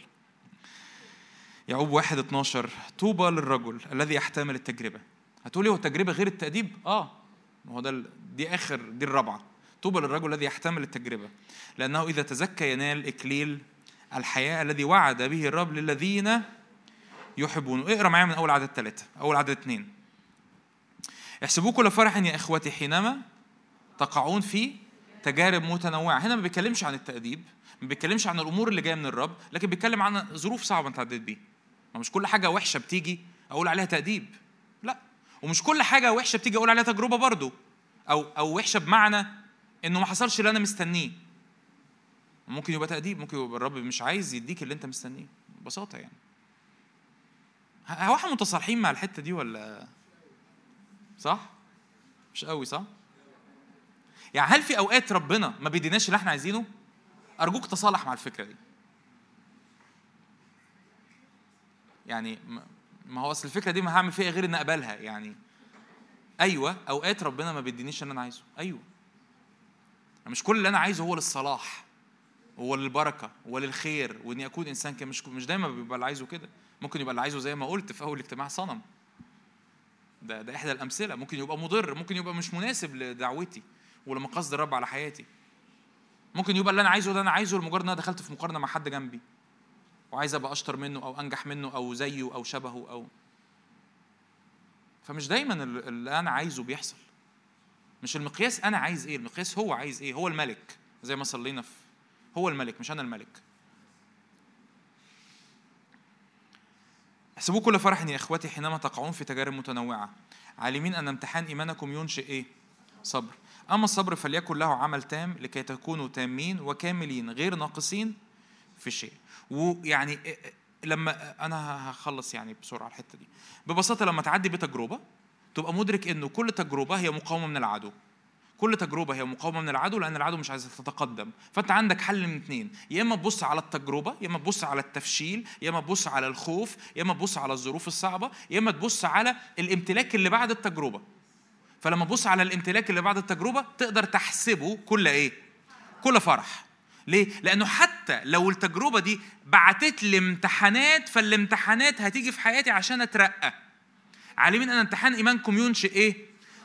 يعقوب واحد 12 طوبى للرجل الذي يحتمل التجربة. هتقولي هو التجربة غير التأديب؟ آه. ما هو ده دي آخر دي الرابعة. طوبى للرجل الذي يحتمل التجربة لأنه إذا تزكى ينال إكليل الحياة الذي وعد به الرب للذين يحبونه. اقرأ معايا من أول عدد ثلاثة أول عدد اثنين احسبوه كل فرح يا إخوتي حينما تقعون في تجارب متنوعة. هنا ما بيتكلمش عن التأديب ما بيتكلمش عن الأمور اللي جاية من الرب لكن بيتكلم عن ظروف صعبة أنت عديت بيها. مش كل حاجة وحشة بتيجي أقول عليها تأديب لا. ومش كل حاجة وحشة بتيجي أقول عليها تجربة برضو أو أو وحشة بمعنى انه ما حصلش اللي أنا مستنيه. ممكن يبقى تأديب ممكن يبقى الرب مش عايز يديك اللي انت مستنيه. ببساطة يعني. هو إحنا متصالحين مع الحتة دي ولا؟ صح؟ مش قوي صح؟ يعني هل في أوقات ربنا ما بيديناش اللي إحنا عايزينه؟ أرجوك تصالح مع الفكرة دي. يعني ما هو أصل الفكرة دي ما هعمل فيها غير ان أقبلها يعني. أيوه أوقات ربنا ما بيدينيش اللي أنا عايزه. أيوه. مش كل اللي أنا عايزه هو للصلاح هو للبركة هو للخير واني اكون إنسان كان مش مش دايما بيبقى اللي عايزه كده. ممكن يبقى اللي عايزه زي ما قلت في أول اجتماع صنم. ده ده إحدى الأمثلة. ممكن يبقى مضر ممكن يبقى مش مناسب لدعوتي ولمقاصد الرب على حياتي. ممكن يبقى اللي أنا عايزه ده أنا عايزه لمجرد إن أنا دخلت في مقارنة مع حد جنبي وعايز أبقى أشطر منه أو أنجح منه أو زيه أو شبهه أو. فمش دايما اللي أنا عايزه بيحصل. مش المقياس أنا عايز إيه المقياس هو عايز إيه هو الملك زي ما صلينا في هو الملك مش أنا الملك. احسبوا كل فرح يا اخوتي حينما تقعون في تجارب متنوعة. عالمين أن امتحان إيمانكم ينشئ إيه؟ صبر. أما الصبر فليكن له عمل تام لكي تكونوا تامين وكاملين غير ناقصين في شيء. ويعني لما أنا هخلص يعني بسرعة الحتة دي. ببساطة لما تعدي بتجربة تبقى مدرك إنه كل تجربة هي مقاومة من العدو. كل تجربة هي مقاومة من العدو لأن العدو مش عايز تتقدم. فأنت عندك حل من اثنين يا إما تبص على التجربة يا إما تبص على التفشيل يا إما تبص على الخوف يا إما تبص على الظروف الصعبة يا إما تبص على الامتلاك اللي بعد التجربة. فلما تبص على الامتلاك اللي بعد التجربة تقدر تحسبه كل إيه؟ كل فرح. ليه؟ لأنه حتى لو التجربة دي بعتت لي امتحانات فالامتحانات هتيجي في حياتي عشان أترقى. عالمين أن امتحان إيمانكم ينشئ إيه؟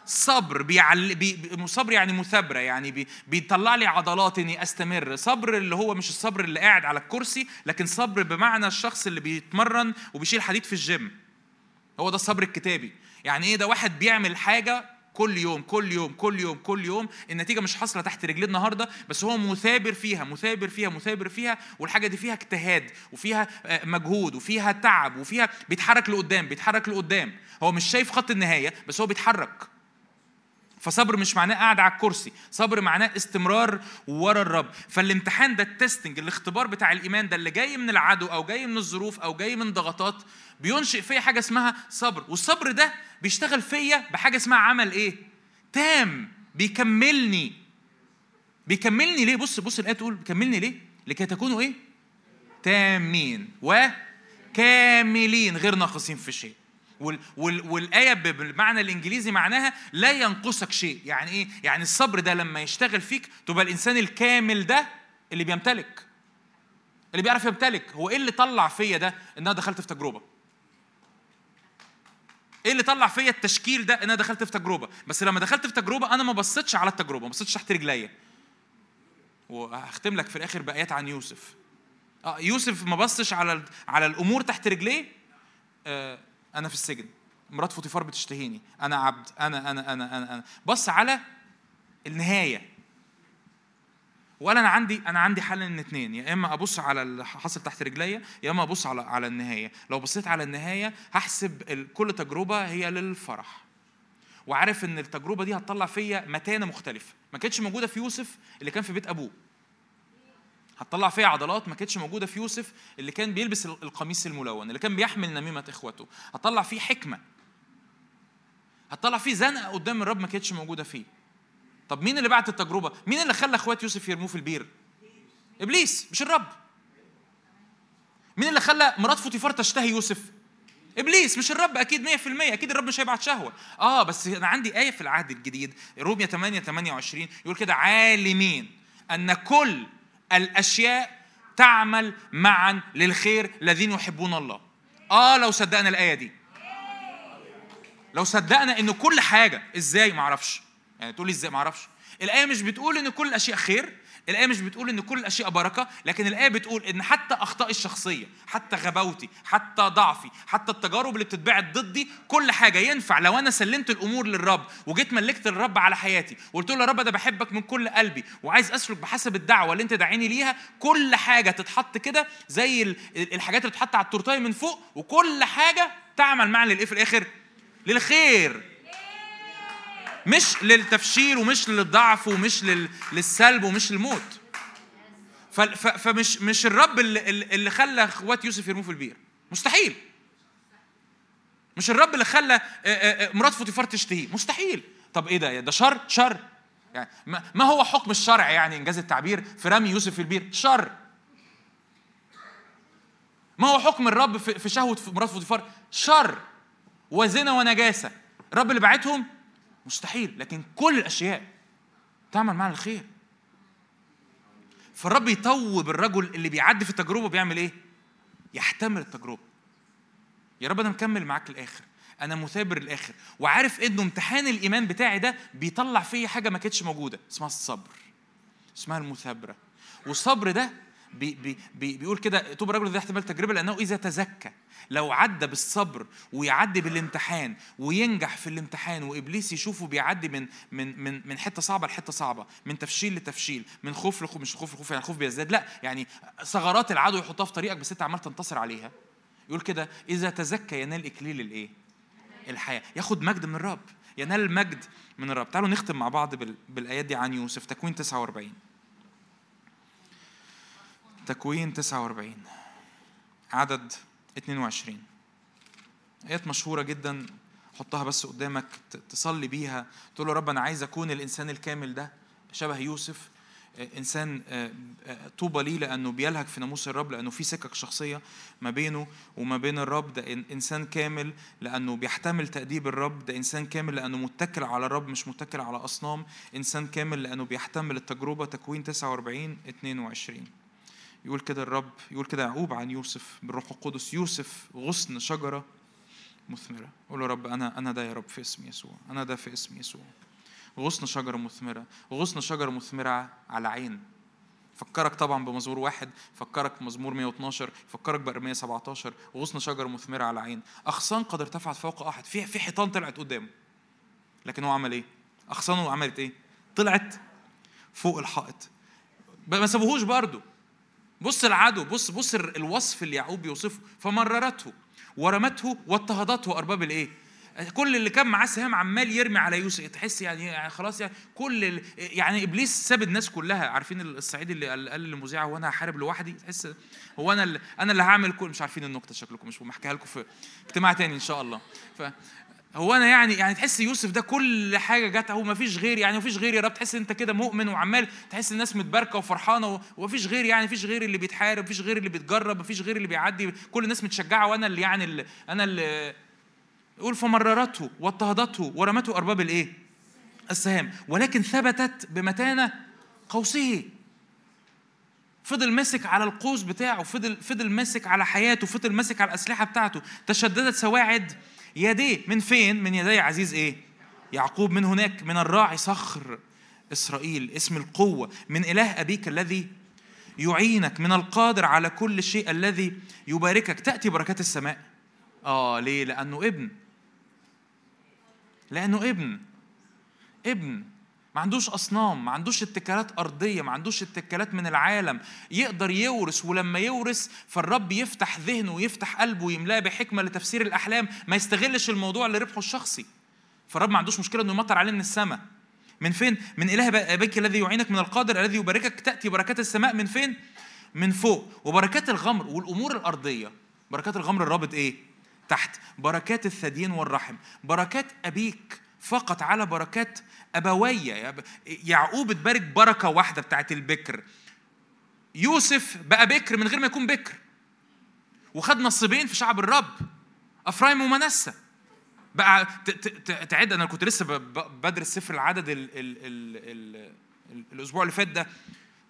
صبرا بيعل... بي... صبر يعني مثابرة يعني بي... بيطلع لي عضلات إني أستمر. صبر اللي هو مش الصبر اللي قاعد على الكرسي لكن صبر بمعنى الشخص اللي بيتمرن وبيشيل حديد في الجيم. هو ده الصبر الكتابي. يعني إيه؟ ده واحد بيعمل حاجة كل يوم كل يوم كل يوم كل يوم. النتيجة مش حاصلة تحت رجليه النهارده بس هو مثابر فيها مثابر فيها مثابر فيها والحاجة دي فيها اجتهاد وفيها آه، مجهود وفيها تعب وفيها بيتحرك لقدام بيتحرك لقدام. هو مش شايف خط النهاية بس هو بيتحرك. فصبر مش معناه قاعد على الكرسي صبر معناه استمرار ورا الرب. فالامتحان ده التستنج الاختبار بتاع الإيمان ده اللي جاي من العدو أو جاي من الظروف أو جاي من ضغطات بينشئ فيا حاجة اسمها صبر. والصبر ده بيشتغل فيا بحاجة اسمها عمل إيه؟ تام. بيكملني. بيكملني ليه؟ بص بص الآية تقول بيكملني ليه؟ لكي تكونوا إيه؟ تامين. وكاملين غير ناقصين في شيء. وال وال والآية بالمعنى الإنجليزي معناها لا ينقصك شيء. يعني إيه؟ يعني الصبر ده لما يشتغل فيك تبقى الإنسان الكامل ده اللي بيمتلك. اللي بيعرف يمتلك. هو إيه اللي طلع فيا ده إن أنا دخلت في تجربة؟ إيه اللي طلع فيا التشكيل ده إن أنا دخلت في تجربة؟ بس لما دخلت في تجربة أنا ما بصيتش على التجربة ما بصيتش تحت رجليا. وهختم لك في الآخر بآيات عن يوسف. آه يوسف ما بصش على على الأمور تحت رجليه؟ آه أنا في السجن. مرات فوتيفار بتشتهيني. أنا عبد. أنا أنا أنا أنا, أنا. بص على النهاية. ولا أنا عندي أنا عندي حل من اثنين يا إما أبص على اللي حصل تحت رجليا يا إما أبص على على النهاية. لو بصيت على النهاية هحسب كل تجربة هي للفرح. وعارف إن التجربة دي هتطلع فيا متانة مختلفة. ما كانتش موجودة في يوسف اللي كان في بيت أبوه. هتطلع فيها عضلات ما كانتش موجودة في يوسف اللي كان بيلبس القميص الملون اللي كان بيحمل نميمة إخوته. هتطلع فيه حكمة. هتطلع فيه زنقة قدام الرب ما كانتش موجودة فيه. طب مين اللي بعت التجربة؟ مين اللي خلى أخوات يوسف يرموه في البير؟ إبليس مش الرب. مين اللي خلى مرات فوطيفار تشتهي يوسف؟ إبليس مش الرب. أكيد 100% أكيد الرب مش هيبعت شهوة. آه بس أنا عندي آية في العهد الجديد رومية 8 28 يقول كده عالمين أن كل الأشياء تعمل معا للخير الذين يحبون الله. آه لو صدقنا الآية دي. لو صدقنا إن كل حاجة إزاي؟ ما أعرفش يعني تقول لي إزاي؟ ما أعرفش الآية مش بتقول إن كل الأشياء خير الآية مش بتقول إن كل الأشياء بركة، لكن الآية بتقول إن حتى أخطائي الشخصية، حتى غباوتي، حتى ضعفي، حتى التجارب اللي بتتبعت ضدي، كل حاجة ينفع لو أنا سلمت الأمور للرب وجيت ملكت الرب على حياتي، وقلت له يا رب أنا بحبك من كل قلبي وعايز أسلك بحسب الدعوة اللي أنت داعيني ليها، كل حاجة تتحط كده زي الحاجات اللي بتتحط على التورتايه من فوق، وكل حاجة تعمل معا للإيه في الآخر؟ للخير مش للتفشيل ومش للضعف ومش للسلب ومش للموت. فمش مش الرب اللي, اللي خلى اخوات يوسف يرموه في البير. مستحيل. مش الرب اللي خلى مرات فوطيفار تشتهيه. مستحيل. طب إيه ده؟ ده شر؟ شر. يعني ما هو حكم الشر يعني إنجاز التعبير في رمي يوسف في البير؟ شر. ما هو حكم الرب في شهوة مرات فوتيفار؟ شر. وزنا ونجاسة. الرب اللي بعتهم مستحيل لكن كل الأشياء تعمل معنا الخير. فالرب يطوب الرجل اللي بيعدي في التجربة بيعمل إيه؟ يحتمل التجربة. يا رب أنا مكمل معاك الآخر أنا مثابر الآخر وعارف إنه امتحان الإيمان بتاعي ده بيطلع فيا حاجة ما كانتش موجودة اسمها الصبر. اسمها المثابرة. والصبر ده بي بي بي بيقول كده طوبى للرجل الذي يحتمل التجربة لأنه إذا تزكى لو عدى بالصبر ويعدي بالامتحان وينجح في الامتحان وإبليس يشوفه بيعدي من من من من حتة صعبة لحتة صعبة من تفشيل لتفشيل من خوف لخوف مش خوف لخوف يعني خوف بيزداد لا يعني ثغرات العدو يحطها في طريقك بس انت عمال تنتصر عليها. يقول كده إذا تزكى ينال إكليل الإيه؟ الحياة. ياخد مجد من الرب ينال المجد من الرب. تعالوا نختم مع بعض بالآيات دي عن يوسف تكوين 49 تكوين 49 عدد 22 آيات مشهورة جدا حطها بس قدامك تصلي بيها تقول له رب أنا عايز أكون الإنسان الكامل ده شبه يوسف. إنسان طوبى ليه؟ لأنه بيلهج في ناموس الرب لأنه في سكك شخصية ما بينه وما بين الرب. ده إنسان كامل لأنه بيحتمل تأديب الرب. ده إنسان كامل لأنه متكل على الرب مش متكل على أصنام. إنسان كامل لأنه بيحتمل التجربة. تكوين 49 22 يقول كده الرب يقول كده يعقوب عن يوسف بالروح القدس. يوسف غصن شجرة مثمرة. قول رب أنا أنا ده يا رب في اسم يسوع. أنا ده في اسم يسوع. غصن شجرة مثمرة. غصن شجرة مثمرة على عين. فكرك طبعا بمزمور واحد فكرك بمزمور 112 فكرك بأرمية 17 غصن شجرة مثمرة على عين. أغصان قد ارتفعت فوق أحد في في حيطان طلعت قدامه لكن هو عمل إيه؟ أغصانه عملت إيه؟ طلعت فوق الحائط. ما سابوهوش برضه. بص العدو بص بص الوصف اللي يعقوب بيوصفه. فمررته ورمته واضطهدته ارباب الإيه؟ كل اللي كان معاه سهام عمال يرمي على يوسف. تحس يعني, يعني خلاص يعني كل يعني إبليس ساب الناس كلها. عارفين الصعيد اللي قال للمذيعه هو أنا هحارب لوحدي؟ تحس هو أنا اللي أنا اللي هعمل كل مش عارفين النكتة شكلكم مش بحكيها لكم في اجتماع تاني إن شاء الله. ف هو أنا يعني يعني تحس يوسف ده كل حاجة جت اهو ما فيش غير يعني ما فيش غير يا رب. تحس أنت كده مؤمن وعمال تحس الناس متباركة وفرحانة وما فيش غير يعني ما فيش غير اللي بيتحارب ما فيش غير اللي بيتجرب ما فيش غير اللي بيعدي كل الناس متشجعة وأنا اللي يعني اللي أنا اللي يقول فمررته واضطهدته ورمته أرباب الإيه؟ السهام. ولكن ثبتت بمتانة قوسه. فضل ماسك على القوس بتاعه فضل فضل ماسك على حياته فضل ماسك على الأسلحة بتاعته. تشددت سواعد يديه من فين؟ من يدي عزيز إيه؟ يعقوب من هناك من الراعي صخر إسرائيل اسم القوة. من إله أبيك الذي يعينك من القادر على كل شيء الذي يباركك. تأتي بركات السماء. آه ليه؟ لأنه ابن. لأنه ابن. ابن. ما عندوش أصنام ما عندوش اتكالات أرضية ما عندوش اتكالات من العالم. يقدر يورث ولما يورث فالرب يفتح ذهنه ويفتح قلبه ويملأه بحكمة لتفسير الأحلام ما يستغلش الموضوع لربحه الشخصي. فالرب ما عندوش مشكلة إنه يمطر عليه من السماء. من فين؟ من إله ابيك الذي يعينك من القادر الذي يباركك تأتي بركات السماء من فين؟ من فوق. وبركات الغمر والأمور الأرضية. بركات الغمر الرابط إيه؟ تحت. بركات الثديين والرحم. بركات أبيك. فقط على بركات أبوية يعقوب اتبارك بركة واحدة بتاعت البكر. يوسف بقى بكر من غير ما يكون بكر. وخد نصيبين في شعب الرب أفرايم ومنسى بقى تعد أنا كنت لسه بدرس سفر العدد ال ال ال ال الأسبوع اللي فات ده.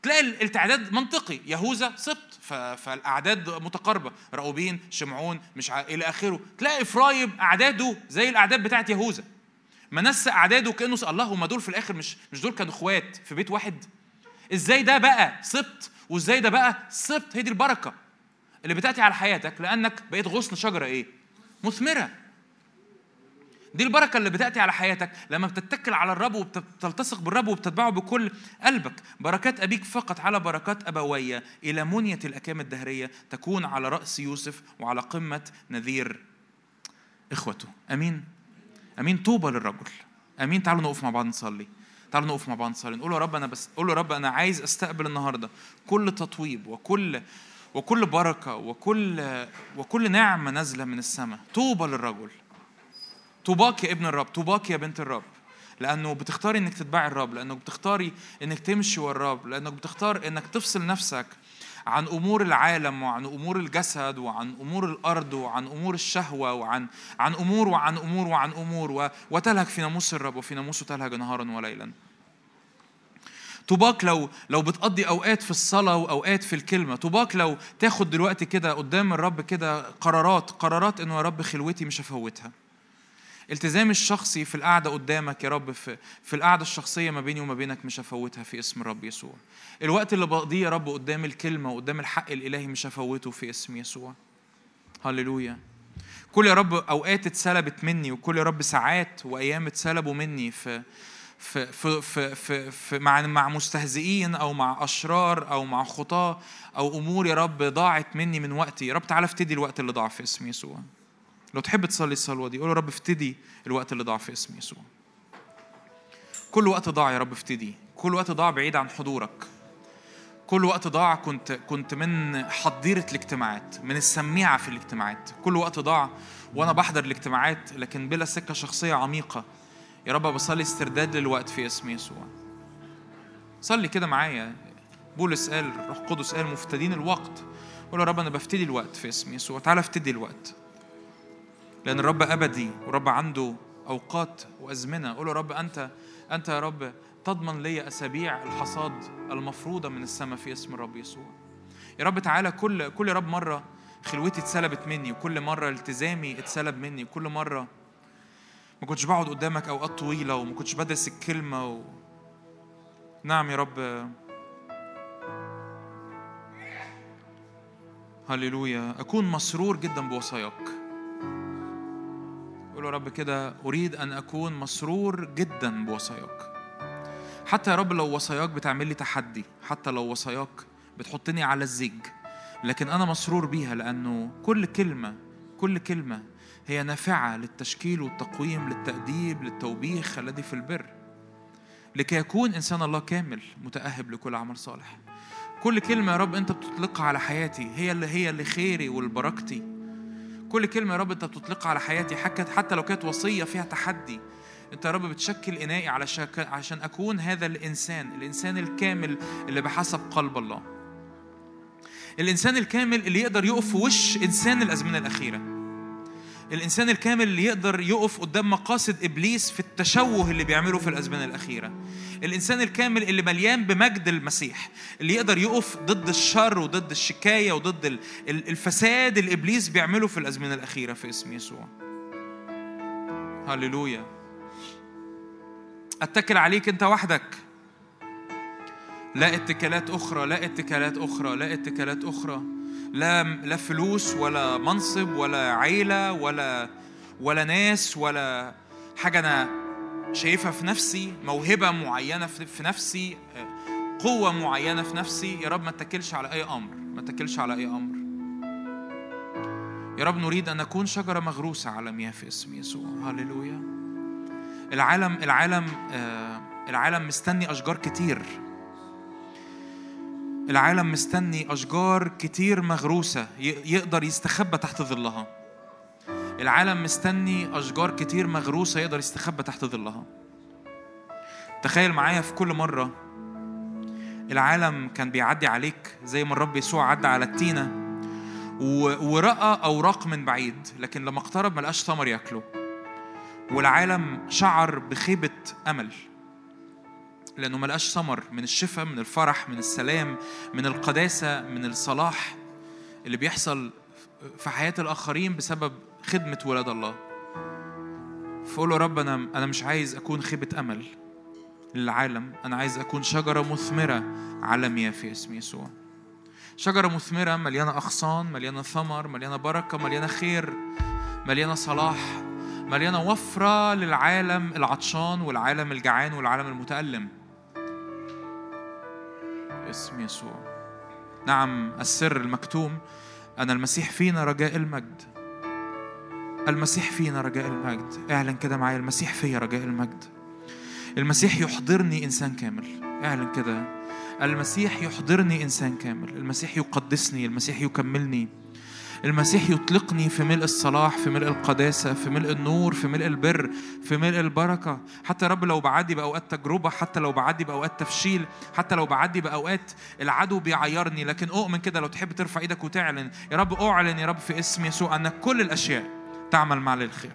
تلاقي التعداد منطقي. يهوذا سبط فالأعداد متقاربة. راؤوبين شمعون مش إلى آخره. تلاقي إفرايم أعداده زي الأعداد بتاعت يهوذا. منسى أعداده كأنه الله هم دول في الآخر مش مش دول كانوا إخوات في بيت واحد؟ إزاي ده بقى سبط وإزاي ده بقى سبط هي دي البركة اللي بتأتي على حياتك لأنك بقيت غصن شجرة إيه؟ مثمرة. دي البركة اللي بتأتي على حياتك لما بتتكل على الرب وبتلتصق بالرب وبتتبعه بكل قلبك. بركات أبيك فقط على بركات أبوية إلى منية الأكام الدهرية تكون على رأس يوسف وعلى قمة نذير. إخوته أمين. أمين طوبى للرجل. أمين تعالوا نقف مع بعض نصلي. تعالوا نقف مع بعض نصلي. نقول يا رب أنا بس قول يا رب أنا عايز أستقبل النهارده. كل تطويب وكل وكل بركة وكل وكل نعمة نازلة من السماء. طوبى للرجل. طوباك يا ابن الرب طوباك يا بنت الرب. لأنه بتختاري إنك تتبعي الرب لأنك بتختاري إنك تمشي ورا الرب لأنك بتختار إنك تفصل نفسك عن أمور العالم وعن أمور الجسد وعن أمور الأرض وعن أمور الشهوة وعن عن أمور وعن أمور وعن أمور وتلهج في ناموس الرب وفي ناموسه تلهج نهارا وليلا. طوباك لو لو بتقضي أوقات في الصلاة وأوقات في الكلمة طوباك لو تاخد دلوقتي كده قدام الرب كده قرارات قرارات إنه يا رب خلوتي مش هفوتها. التزامي الشخصي في القعدة قدامك يا رب في, في القعدة الشخصية ما بيني وما بينك مش هفوتها في اسم الرب يسوع. الوقت اللي بقضيه يا رب قدام الكلمة وقدام الحق الإلهي مش هفوته في اسم يسوع. هللويا. كل يا رب أوقات اتسلبت مني وكل يا رب ساعات وأيام اتسلبوا مني في في في في, في, في مع مع مستهزئين أو مع أشرار أو مع خطاة أو أمور يا رب ضاعت مني من وقتي. يا رب تعالى افتدي الوقت اللي ضاع في اسم يسوع. لو تحب تصلي الصلوة دي قول يا رب افتدي الوقت اللي ضاع في اسم يسوع. كل وقت ضاع يا رب افتدي. كل وقت ضاع بعيد عن حضورك. كل وقت ضاع كنت كنت من حضيرة الاجتماعات من السميعة في الاجتماعات. كل وقت ضاع وأنا بحضر الاجتماعات لكن بلا سكة شخصية عميقة. يا رب بصلي استرداد للوقت في اسم يسوع. صلي كده معايا. بولس قال روح قدس قال مفتدين الوقت. قول يا رب أنا بفتدي الوقت في اسم يسوع. تعالى افتدي الوقت. لأن الرب أبدي ورب عنده أوقات وأزمنة. قول يا رب أنت أنت يا رب تضمن لي أسابيع الحصاد المفروضة من السماء في اسم الرب يسوع. يا رب تعالى كل كل رب مرة خلوتي اتسلبت مني وكل مرة التزامي اتسلب مني وكل مرة ما كنتش بقعد قدامك أوقات طويلة وما كنتش بدرس الكلمة و... نعم يا رب. هللويا. أكون مسرور جدا بوصاياك يا رب كده أريد أن أكون مسرور جدا بوصاياك. حتى يا رب لو وصاياك بتعمل لي تحدي حتى لو وصاياك بتحطني على الزيج لكن أنا مسرور بيها لأنه كل كلمة كل كلمة هي نافعة للتشكيل والتقويم للتأديب للتوبيخ الذي في البر. لكي يكون إنسان الله كامل متأهب لكل عمل صالح. كل كلمة يا رب أنت بتطلقها على حياتي هي اللي هي اللي خيري والبركتي. كل كلمة يا رب أنت بتطلقها على حياتي حتى لو كانت وصية فيها تحدي. أنت يا رب بتشكل إنائي عشان أكون هذا الإنسان الإنسان الكامل اللي بحسب قلب الله. الإنسان الكامل اللي يقدر يقف في وش إنسان الأزمنة الأخيرة. الإنسان الكامل اللي يقدر يقف قدام مقاصد إبليس في التشوه اللي بيعمله في الأزمنة الأخيرة. الإنسان الكامل اللي مليان بمجد المسيح اللي يقدر يقف ضد الشر وضد الشكاية وضد الفساد اللي إبليس بيعمله في الأزمنة الأخيرة في اسم يسوع. هللويا. أتكل عليك أنت وحدك. لا اتكالات أخرى لا اتكالات أخرى لا اتكالات أخرى. لا لا فلوس ولا منصب ولا عيلة ولا ولا ناس ولا حاجة أنا شايفها في نفسي موهبة معينة في نفسي قوة معينة في نفسي. يا رب ما اتكلش على أي أمر ما اتكلش على أي أمر. يا رب نريد أن نكون شجرة مغروسة على مياه في اسم يسوع. هللويا. العالم العالم آه العالم مستني أشجار كتير. العالم مستني أشجار كتير مغروسة يقدر يستخبى تحت ظلها. العالم مستني أشجار كتير مغروسة يقدر يستخبى تحت ظلها. تخيل معايا في كل مرة العالم كان بيعدي عليك زي ما الرب يسوع عدى على التينة ورأى أوراق من بعيد لكن لما اقترب ملقاش ثمر ياكله. والعالم شعر بخيبة أمل. لأنه ملقاش ثمر من الشفاء من الفرح من السلام من القداسة من الصلاح اللي بيحصل في حياة الآخرين بسبب خدمة ولاد الله. فقول له رب أنا أنا مش عايز أكون خيبة أمل للعالم أنا عايز أكون شجرة مثمرة على مياه في اسم يسوع. شجرة مثمرة مليانة أغصان مليانة ثمر مليانة بركة مليانة خير مليانة صلاح مليانة وفرة للعالم العطشان والعالم الجعان والعالم المتألم. اسم يسوع. نعم السر المكتوم أن المسيح فينا رجاء المجد. المسيح فينا رجاء المجد. اعلن كده معايا المسيح فيا رجاء المجد. المسيح يحضرني إنسان كامل. اعلن كده. المسيح يحضرني إنسان كامل. المسيح يقدسني المسيح يكملني. المسيح يطلقني في ملء الصلاح في ملء القداسة في ملء النور في ملء البر في ملء البركة. حتى رب لو بعدي بأوقات تجربة حتى لو بعدي بأوقات تفشيل حتى لو بعدي بأوقات العدو بيعيرني. لكن أؤمن كده لو تحب ترفع إيدك وتعلن يا رب أعلن يا رب في اسم يسوع أن كل الأشياء تعمل مع للخير.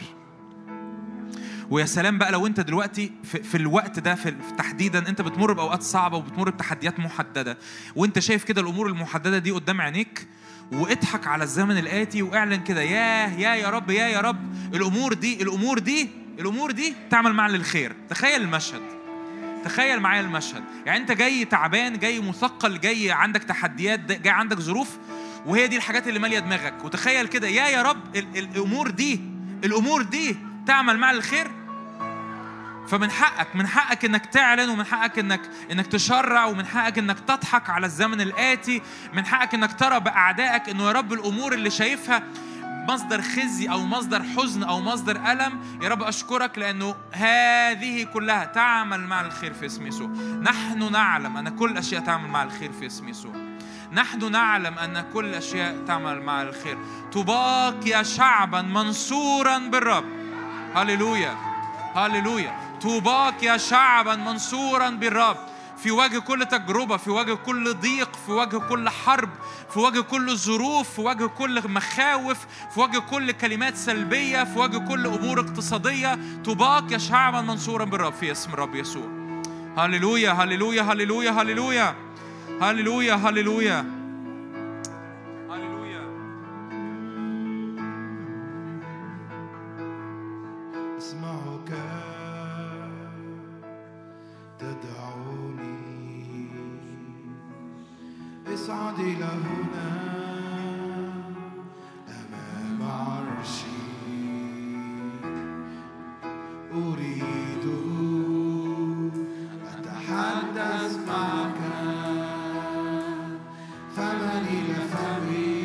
ويا سلام بقى لو أنت دلوقتي في, في الوقت ده في تحديدا أنت بتمر بأوقات صعبة وبتمر بتحديات محددة وأنت شايف كده الأمور المحددة دي قدام عينيك واضحك على الزمن الآتي واعلن كده ياه يا يا رب يا يا رب الأمور دي الأمور دي الأمور دي تعمل معنا للخير. تخيل المشهد تخيل معايا المشهد. يعني أنت جاي تعبان جاي مثقل جاي عندك تحديات جاي عندك ظروف وهي دي الحاجات اللي مالية دماغك. وتخيل كده يا يا رب الأمور دي الأمور دي تعمل مع الخير فمن حقك من حقك إنك تعلن ومن حقك إنك إنك تشرع ومن حقك إنك تضحك على الزمن الآتي. من حقك إنك ترى بأعدائك إنه يا رب الأمور اللي شايفها مصدر خزي أو مصدر حزن أو مصدر ألم. يا رب أشكرك لأنه هذه كلها تعمل مع الخير في اسم يسوع. نحن نعلم أن كل الاشياء تعمل مع الخير في اسم يسوع. نحن نعلم أن كل الاشياء تعمل مع الخير. طباك يا شعبا منصورا بالرب. هللويا. هللويا. طوباك يا شعبا منصورا بالرب. في وجه كل تجربة في وجه كل ضيق في وجه كل حرب في وجه كل ظروف في وجه كل مخاوف في وجه كل كلمات سلبية في وجه كل أمور اقتصادية. طوباك يا شعبا منصورا بالرب في اسم الرب يسوع. هللويا هللويا هللويا هللويا هللويا. هللويا الذي أصعد إلى هنا. أمام عرشي أريد أتحدث معك. فما إلى فمي؟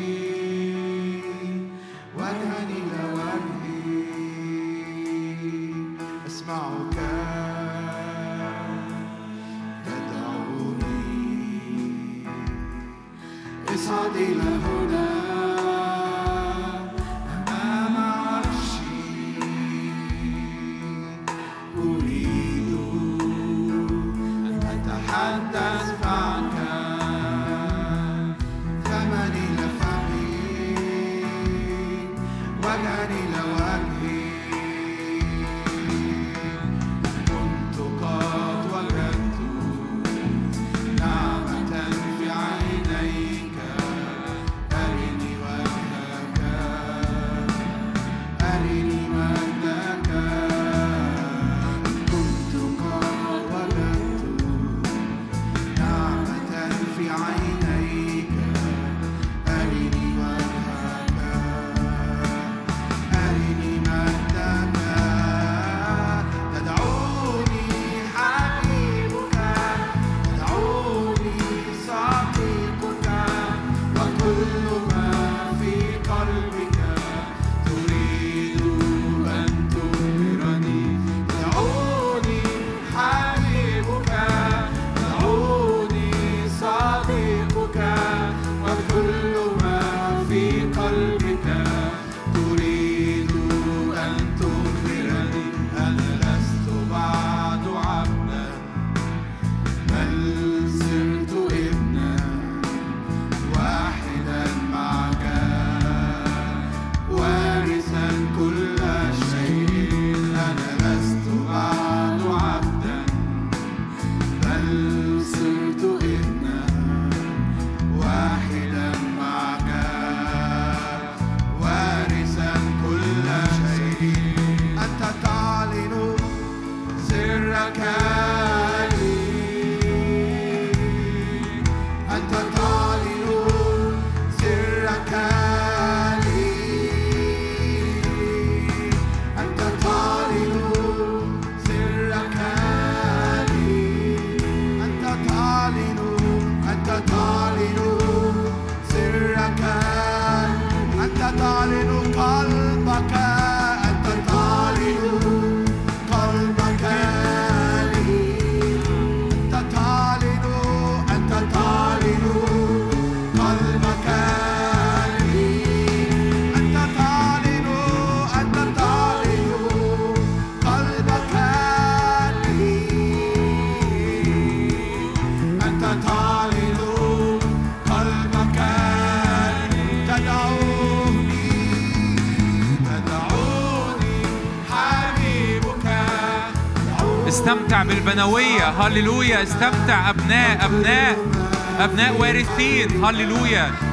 وجها إلى وجهي. أسمعك. أصعد له. بالبنوية. هللويا. استمتع أبناء أبناء أبناء وارثين. هللويا.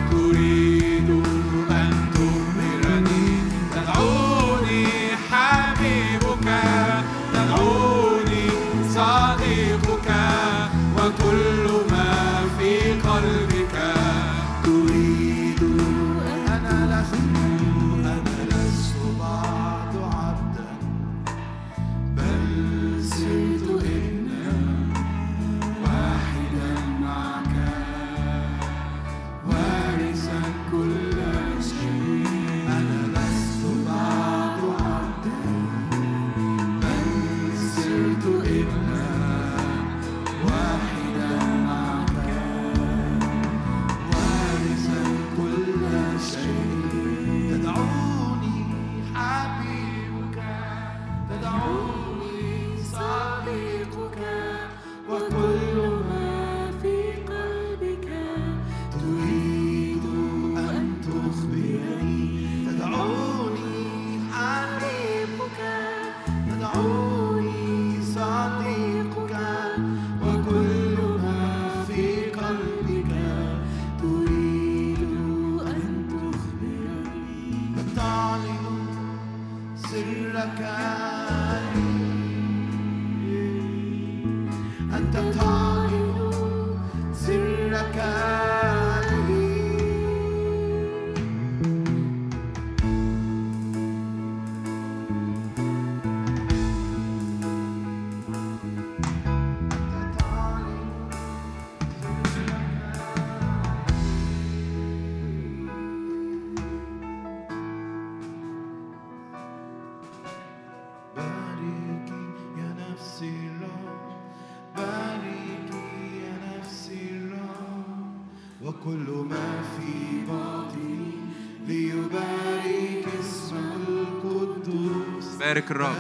بارك الرب.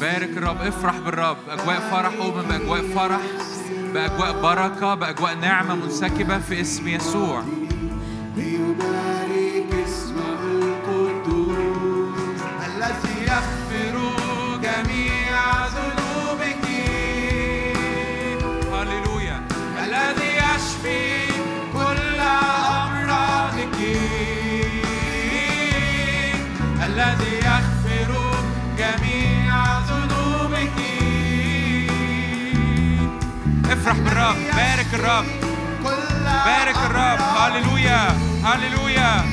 بارك الرب. افرح بالرب. أجواء فرح أؤمن بأجواء فرح. بأجواء بركة. بأجواء نعمة منسكبة في اسم يسوع. الرب. بارك الرب. هللويا. هللويا.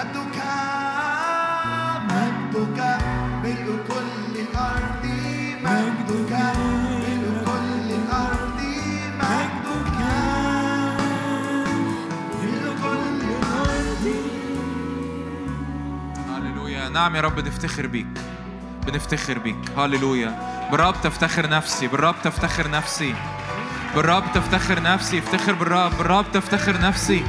كل كل كل هللويا. نعم يا رب نفتخر بيك بنفتخر بيك. هللويا. بالرب تفتخر نفسي بالرب تفتخر نفسي بالرب تفتخر نفسي افتخر بالرب بالرب تفتخر نفسي.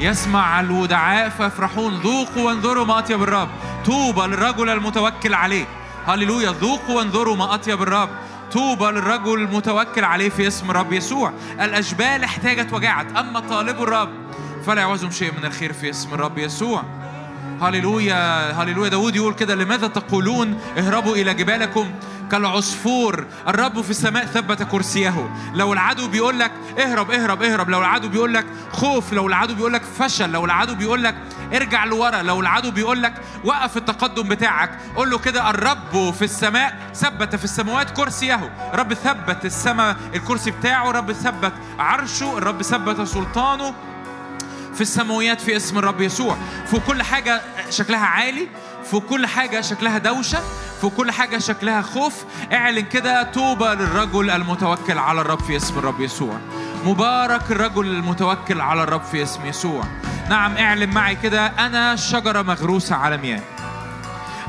يسمع الودعاء فيفرحون ذوقوا وانظروا ما أطيب الرب. طوبى للرجل المتوكل عليه. هللويا ذوقوا وانظروا ما أطيب الرب. طوبى للرجل المتوكل عليه في اسم الرب يسوع. الأشبال احتاجت وجعت أما طالب الرب فلا يعوزهم شيء من الخير في اسم الرب يسوع. هللويا هللويا داود يقول كده لماذا تقولون اهربوا إلى جبالكم؟ كالعصفور. الرب في السماء ثبت كرسيه. لو العدو بيقول لك اهرب اهرب اهرب. لو العدو بيقول لك خوف لو العدو بيقول لك فشل لو العدو بيقول لك ارجع لورا لو العدو بيقول لك وقف التقدم بتاعك قول له كده الرب في السماء ثبت في السماوات كرسيه. الرب ثبت السماء الكرسي بتاعه. الرب ثبت عرشه. الرب ثبت سلطانه في السماويات في اسم الرب يسوع. في كل حاجة شكلها عالي في كل حاجة شكلها دوشة في كل حاجة شكلها خوف. اعلن كده توبة للرجل المتوكل على الرب في اسم الرب يسوع. مبارك الرجل المتوكل على الرب في اسم يسوع. نعم اعلن معي كده أنا شجرة مغروسة على مياه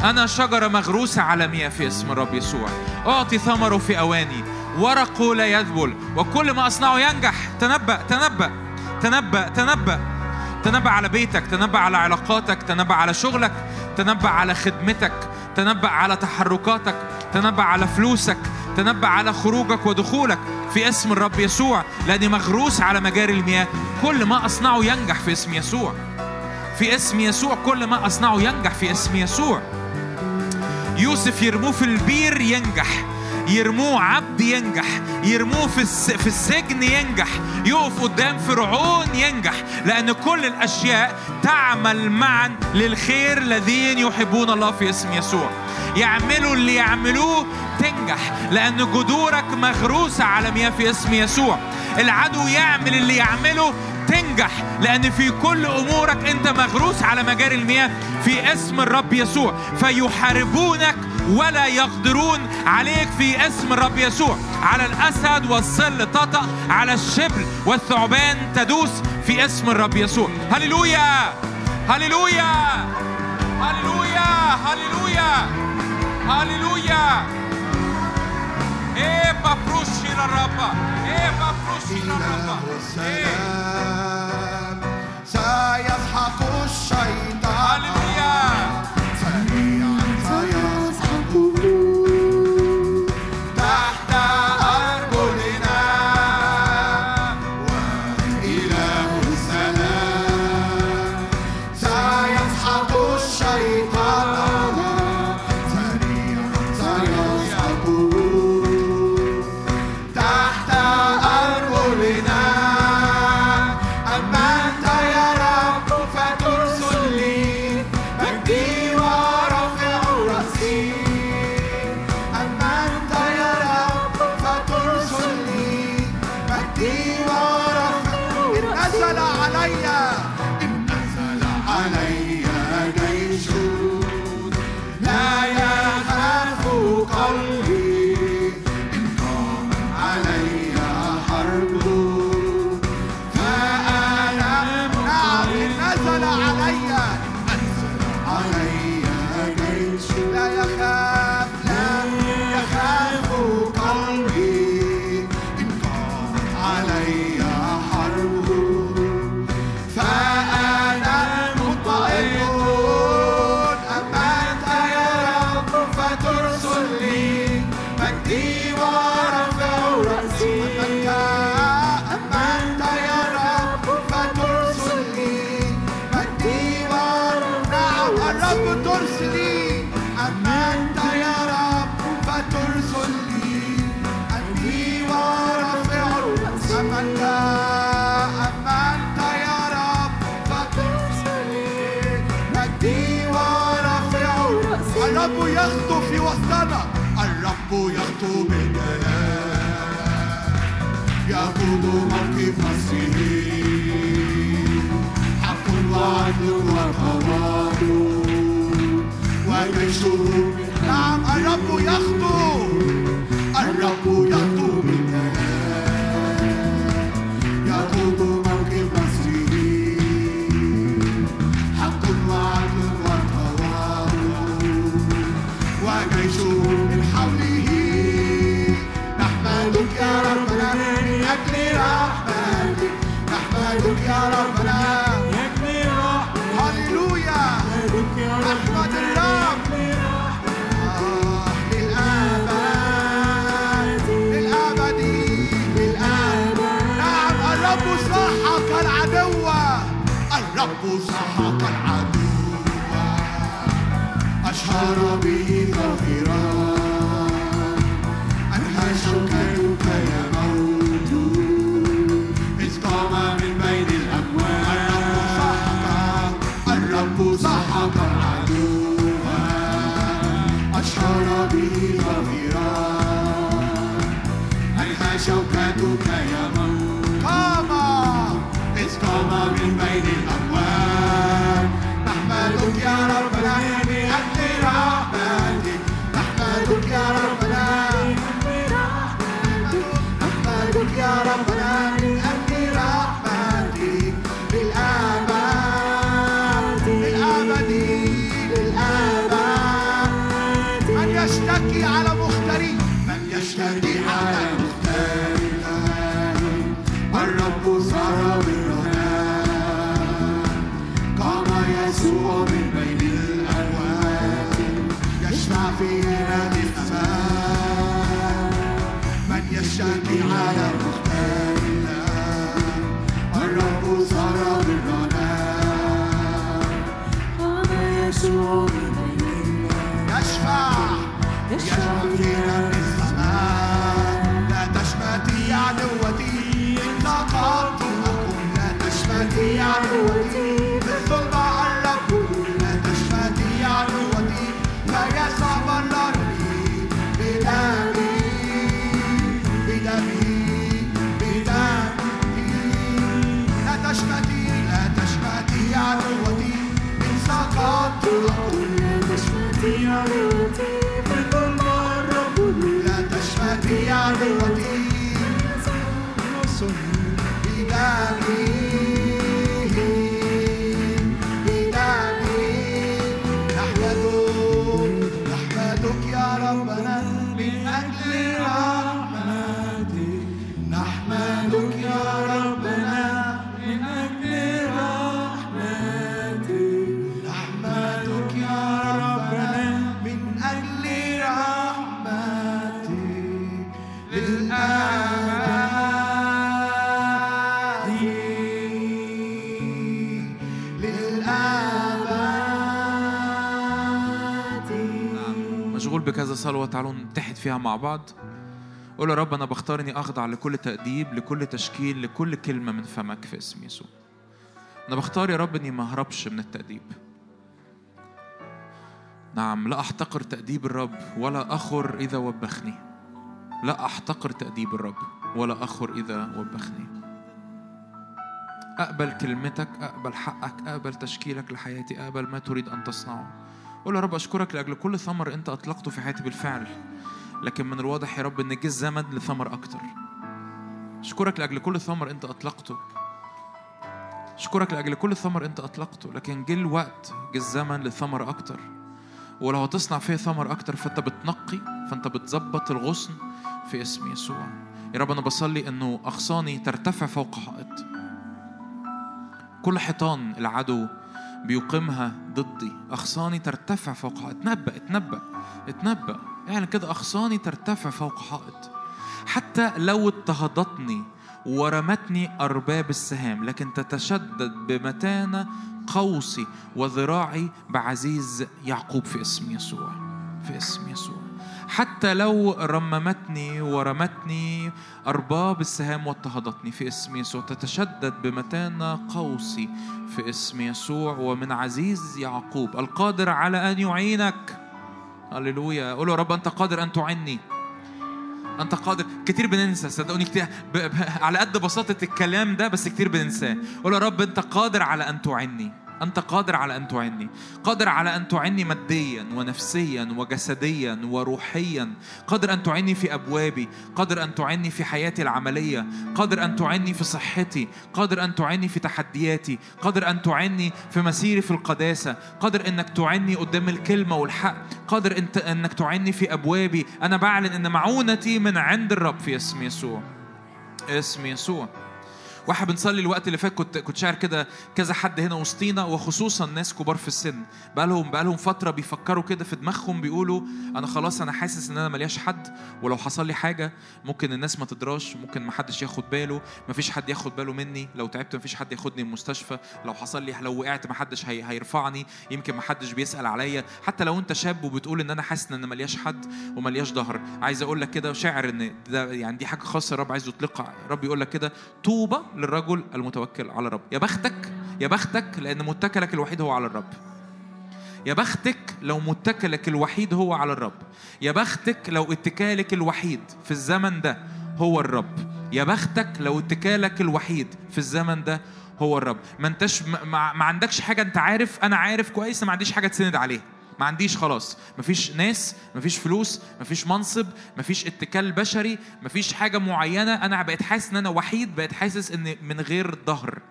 أنا شجرة مغروسة على مياه في اسم الرب يسوع. أعطي ثمره في أواني. ورقه لا يذبل. وكل ما أصنعه ينجح. تنبأ تنبأ تنبأ تنبأ تنبأ. على بيتك تنبأ على علاقاتك تنبأ على شغلك تنبأ على خدمتك تنبأ على تحركاتك تنبأ على فلوسك تنبأ على خروجك ودخولك في اسم الرب يسوع لأني مغروس على مجاري المياه. كل ما أصنعه ينجح في اسم يسوع. في اسم يسوع كل ما أصنعه ينجح في اسم يسوع. يوسف يرموه في البير ينجح. يرموه عبد ينجح يرموه في. في السجن ينجح يقف قدام فرعون ينجح لأن كل الأشياء تعمل معا للخير الذين يحبون الله في اسم يسوع يعملوا اللي يعملوه تنجح لأن جذورك مغروسة على مياه في اسم يسوع العدو يعمل اللي يعمله تنجح لأن في كل أمورك أنت مغروس على مجاري المياه في اسم الرب يسوع. فيحاربونك ولا يقدرون عليك في اسم الرب يسوع. على الأسد والصل تطأ على الشبل والثعبان تدوس في اسم الرب يسوع. هللويا! هللويا! هللويا! هللويا! هللويا! إيه بابروشي للرب إيه بابروشي صلوة تعالوا نتحد فيها مع بعض. قول يا رب أنا بختار إني أخضع لكل تأديب لكل تشكيل لكل كلمة من فمك في اسم يسوع. أنا بختار يا رب إني ما أهربش من التأديب. نعم لا أحتقر تأديب الرب ولا أخر إذا وبخني. لا أحتقر تأديب الرب ولا أخر إذا وبخني. أقبل كلمتك أقبل حقك أقبل تشكيلك لحياتي أقبل ما تريد أن تصنعه. قول يا رب أشكرك لأجل كل ثمر أنت أطلقته في حياتي بالفعل لكن من الواضح يا رب إن جه الزمن لثمر أكتر. أشكرك لأجل كل ثمر أنت أطلقته. أشكرك لأجل كل ثمر أنت أطلقته لكن جه الوقت جه الزمن لثمر أكتر. ولو هتصنع فيه ثمر أكتر فأنت بتنقي فأنت بتظبط الغصن في اسم يسوع. يا رب أنا بصلي إنه أغصاني ترتفع فوق حائط. كل حيطان العدو بيقيمها ضدي. أغصاني ترتفع فوق حائط اتنبأ اتنبأ اتنبأ. اعلن كده أغصاني ترتفع فوق حائط حتى لو اضطهدتني ورمتني أرباب السهام لكن تتشدد بمتانة قوسي وذراعي بعزيز يعقوب في اسم يسوع في اسم يسوع. حتى لو رممتني ورمتني أرباب السهام واضطهدتني في اسم يسوع. تتشدد بمتانة قوسي في اسم يسوع ومن عزيز يعقوب. القادر على أن يعينك. هللويا. قول يا رب أنت قادر أن تعني. أنت قادر. كتير بننسى صدقوني كتير. ب... ب... على قد بساطة الكلام ده بس كتير بننساه. قول يا رب أنت قادر على أن تعني. أنت قادر على أن تعني. قادر على أن تعني ماديا ونفسيا وجسديا وروحيا. قادر أن تعني في أبوابي. قادر أن تعني في حياتي العملية. قادر أن تعني في صحتي. قادر أن تعني في تحدياتي. قادر أن تعني في مسيري في القداسة. قادر إنك تعني قدام الكلمة والحق. قادر انت إنك تعني في أبوابي. أنا بعلن إن معونتي من عند الرب في اسم يسوع. اسم يسوع. واحد بنصلي الوقت اللي فات كنت كنت شاعر كده كذا حد هنا وسطينا وخصوصا ناس كبار في السن. بقالهم بقالهم فترة بيفكروا كده في دماغهم بيقولوا أنا خلاص أنا حاسس إن أنا ملياش حد ولو حصل لي حاجة ممكن الناس ما تدراش ممكن ما حدش ياخد باله. ما فيش حد ياخد باله مني. لو تعبت ما فيش حد ياخدني المستشفى. لو حصل لي لو وقعت ما حدش هي هيرفعني. يمكن ما حدش بيسأل عليا. حتى لو أنت شاب وبتقول إن أنا حاسس إن أنا ملياش حد وملياش ظهر. عايز أقول لك كده شاعر إن ده يعني دي حاجة خاصة الرب عايز يطلقها الرب يقول لك كده طوبى للرجل المتوكل على الرب. يا بختك يا بختك لأن متكلك الوحيد هو على الرب. يا بختك لو متكلك الوحيد هو على الرب. يا بختك لو اتكالك الوحيد في الزمن ده هو الرب. يا بختك لو اتكالك الوحيد في الزمن ده هو الرب. ما انتش ما, ما ما عندكش حاجة انت عارف أنا عارف كويس ما عنديش حاجة تسند عليها ما عنديش خلاص. مفيش ناس مفيش فلوس مفيش منصب مفيش اتكال بشري مفيش حاجة معينة. أنا بقيت حاسس إن أنا وحيد بقيت حاسس إن من غير ظهر.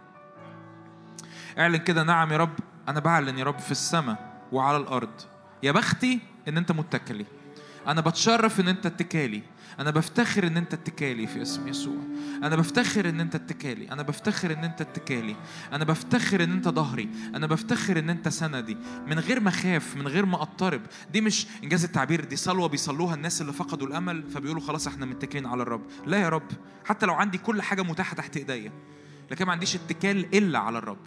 اعلن كده نعم يا رب. أنا بعلن يا رب في السماء وعلى الأرض. يا بختي إن أنت متكلي. أنا بتشرف إن أنت اتكالي. أنا بفتخر إن أنت اتكالي في اسم يسوع. أنا بفتخر إن أنت اتكالي. أنا بفتخر إن أنت اتكالي. أنا بفتخر إن أنت ظهري. أنا بفتخر إن أنت سندي. من غير ما أخاف من غير ما أضطرب. دي مش إنجاز التعبير. دي صلوة بيصلوها الناس اللي فقدوا الأمل فبيقولوا خلاص إحنا متكلين على الرب. لا يا رب. حتى لو عندي كل حاجة متاحة تحت إيديا لكن ما عنديش اتكال إلا على الرب.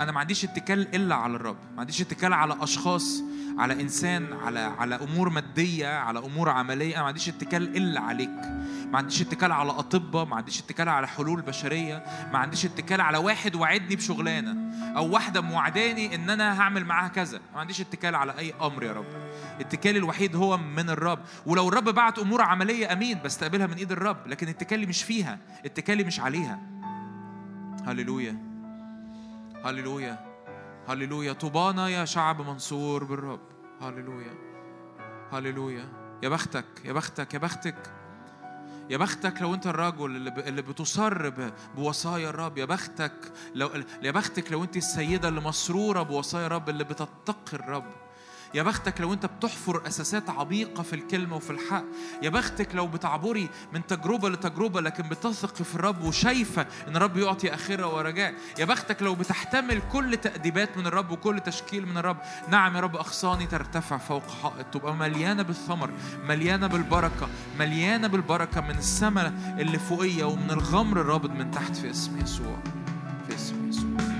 أنا ما عنديش اتكال إلا على الرب ما عنديش اتكال على أشخاص على إنسان على على أمور مادية على أمور عملية أنا ما عنديش اتكال إلا عليك. ما عنديش اتكال على أطباء ما عنديش اتكال على حلول بشرية ما عنديش اتكال على واحد وعدني بشغلانة أو واحدة موعداني إن أنا هعمل معاها كذا. ما عنديش اتكال على أي أمر يا رب. اتكالي الوحيد هو من الرب. ولو الرب بعت أمور عملية أمين بستقبلها من إيد الرب لكن اتكالي مش فيها اتكالي مش عليها. هللويا. هللويا. هللويا. طوبانا يا شعب منصور بالرب. هللويا. هللويا. يا بختك يا بختك يا بختك. يا بختك لو انت الرجل اللي, بتصر. بوصايا الرب. يا بختك لو يا بختك لو انت السيدة اللي مسرورة بوصايا الرب اللي بتتقي الرب. يا بختك لو انت بتحفر اساسات عميقة في الكلمة وفي الحق يا بختك لو بتعبري من تجربة لتجربة لكن بتثقي في الرب وشايفة إن الرب يعطي آخرة ورجاء يا بختك لو بتحتمل كل تأديبات من الرب وكل تشكيل من الرب نعم يا رب أغصاني ترتفع فوق حائط تبقى مليانة بالثمر مليانة بالبركة مليانة بالبركة من السماء اللي فوقية ومن الغمر الرابط من تحت في اسم يسوع في اسم يسوع.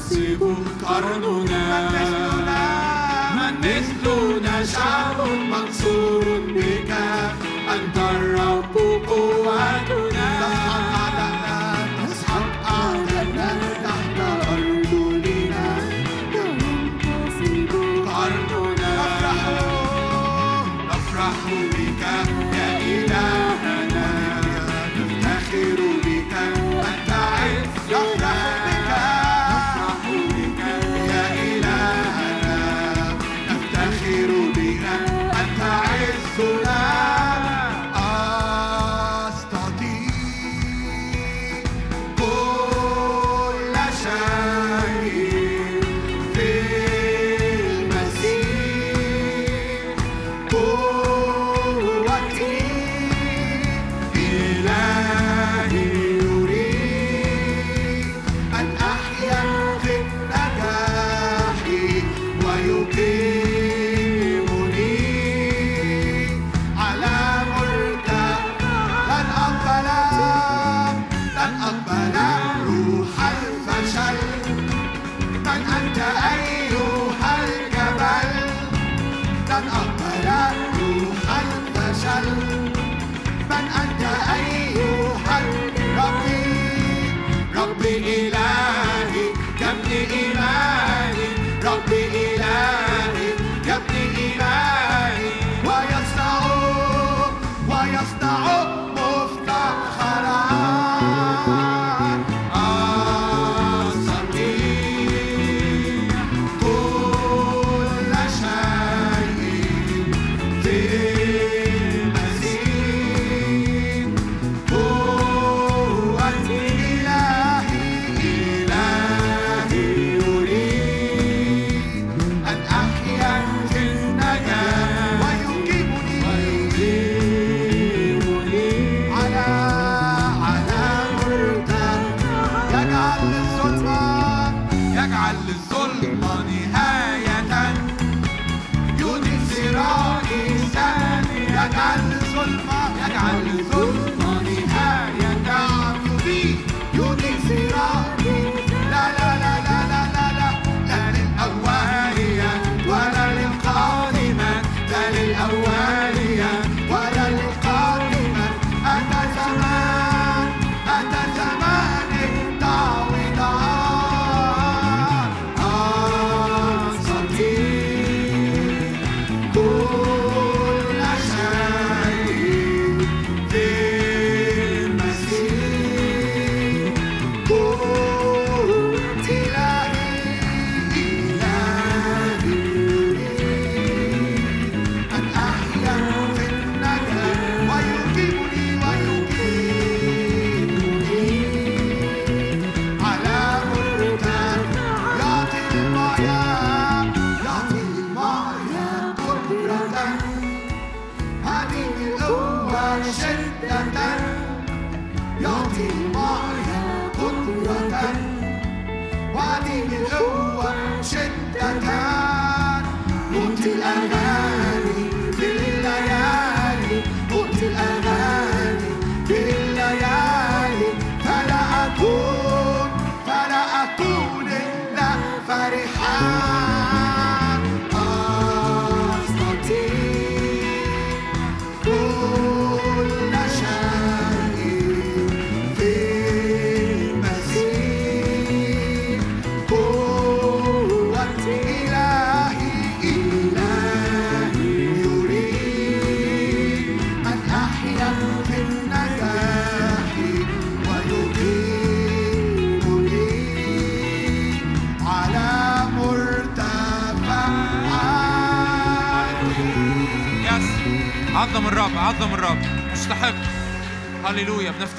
يصيب قرننا. من مثلنا شعب مقصور بك. أنت الرب قوة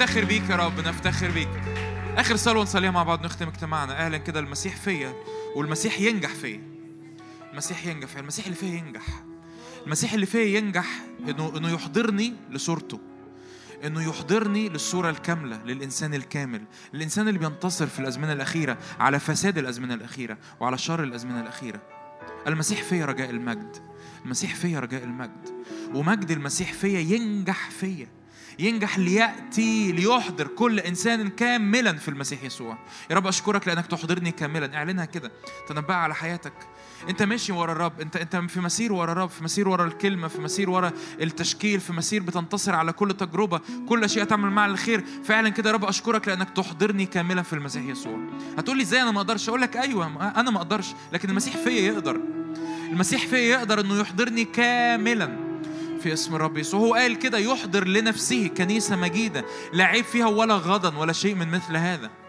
بنفتخر بيك يا رب بنفتخر بيك. آخر صلوه نصليها مع بعض نختم اجتماعنا أهلا كده المسيح فيا والمسيح ينجح فيا. المسيح ينجح فيا المسيح اللي فيا ينجح. المسيح اللي فيا ينجح إنه إنه يحضرني لصورته. إنه يحضرني للصورة الكاملة للإنسان الكامل. الإنسان اللي بينتصر في الأزمنة الأخيرة على فساد الأزمنة الأخيرة وعلى شر الأزمنة الأخيرة. المسيح فيا رجاء المجد. المسيح فيا رجاء المجد. ومجد المسيح فيا ينجح فيا. ينجح ليأتي ليحضر كل إنسان كاملا في المسيح يسوع. يا رب أشكرك لأنك تحضرني كاملا. اعلنها كده تنبأ على حياتك. أنت ماشي ورا الرب. أنت أنت في مسير ورا الرب في مسير ورا الكلمة في مسير ورا التشكيل في مسير بتنتصر على كل تجربة كل اشياء تعمل مع الخير. فعلا كده يا رب أشكرك لأنك تحضرني كاملا في المسيح يسوع. هتقول لي إزاي أنا ما أقدرش؟ أقول لك أيوه أنا ما أقدرش. لكن المسيح فيا يقدر. المسيح فيا يقدر إنه يحضرني كاملا. في اسم الرب يسوع هو قال كده يحضر لنفسه كنيسة مجيدة لا عيب فيها ولا غضن ولا شيء من مثل هذا.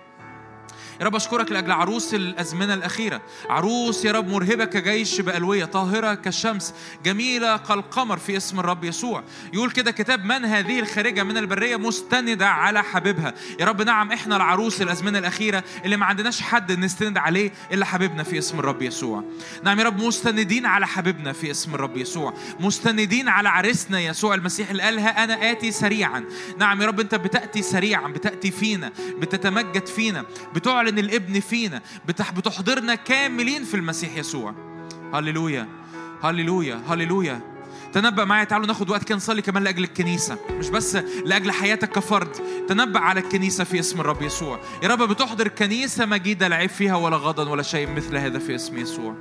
يا رب أشكرك لأجل عروس الأزمنة الأخيرة. عروس يا رب مرهبة كجيش بألوية طاهرة كالشمس جميلة كالقمر في اسم الرب يسوع. يقول كده كتاب من هذه الخارجة من البرية مستندة على حبيبها. يا رب نعم إحنا العروس الأزمنة الأخيرة اللي ما عندناش حد نستند عليه إلا حبيبنا في اسم الرب يسوع. نعم يا رب مستندين على حبيبنا في اسم الرب يسوع. مستندين على عريسنا يسوع المسيح اللي قالها أنا آتي سريعا. نعم يا رب أنت بتأتي سريعا بتأتي فينا بتتمجد فينا بتعلن الابن فينا بتح بتحضرنا كاملين في المسيح يسوع. هللويا هللويا هللويا. تنبأ معايا تعالوا ناخد وقت كده نصلي كمان لأجل الكنيسة. مش بس لأجل حياتك كفرد. تنبأ على الكنيسة في اسم الرب يسوع. يا رب بتحضر كنيسة مجيدة لا عيب فيها ولا غضن ولا شيء مثل هذا في اسم يسوع.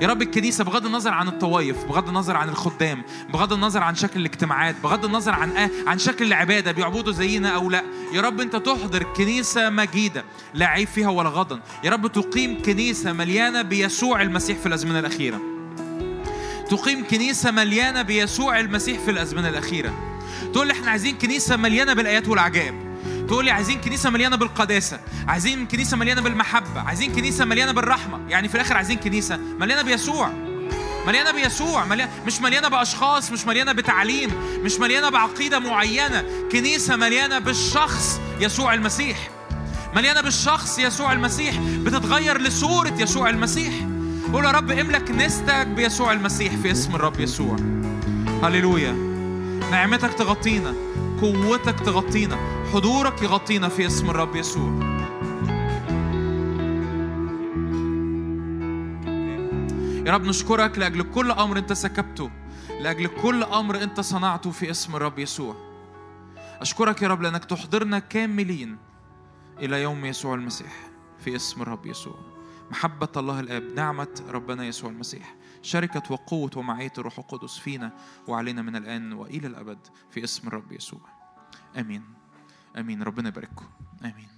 يا رب الكنيسة بغض النظر عن الطوائف بغض النظر عن الخدام بغض النظر عن شكل الاجتماعات بغض النظر عن آه عن شكل العبادة بيعبدوا زينا أو لا. يا رب أنت تحضر كنيسة مجيدة لا عيب فيها ولا غضن. يا رب تقيم كنيسة مليانة بيسوع المسيح في الأزمنة الأخيرة. تقيم كنيسة مليانة بيسوع المسيح في الأزمنة الأخيرة. تقول إحنا عايزين كنيسة مليانة بالآيات والعجائب تقول لي عايزين كنيسة مليانة بالقداسة عايزين كنيسة مليانة بالمحبة عايزين كنيسة مليانة بالرحمة. يعني في الآخر عايزين كنيسة مليانة بيسوع مليانة بيسوع مليانة مش مليانة بأشخاص مش مليانة بتعليم مش مليانة بعقيدة معينة. كنيسة مليانة بالشخص يسوع المسيح مليانة بالشخص يسوع المسيح. بتتغير لصورة يسوع المسيح. قول يا رب املك كنيستك بيسوع المسيح في اسم الرب يسوع. هللويا. نعمتك تغطينا. قوتك تغطينا حضورك يغطينا في اسم الرب يسوع. يا رب نشكرك لأجل كل أمر أنت سكبته لأجل كل أمر أنت صنعته في اسم الرب يسوع. أشكرك يا رب لأنك تحضرنا كاملين إلى يوم يسوع المسيح في اسم الرب يسوع. محبة الله الآب نعمة ربنا يسوع المسيح. شركة وقوة ومعية الروح القدس فينا وعلينا من الآن وإلى الأبد في اسم الرب يسوع. آمين. آمين. ربنا يبارككم. آمين.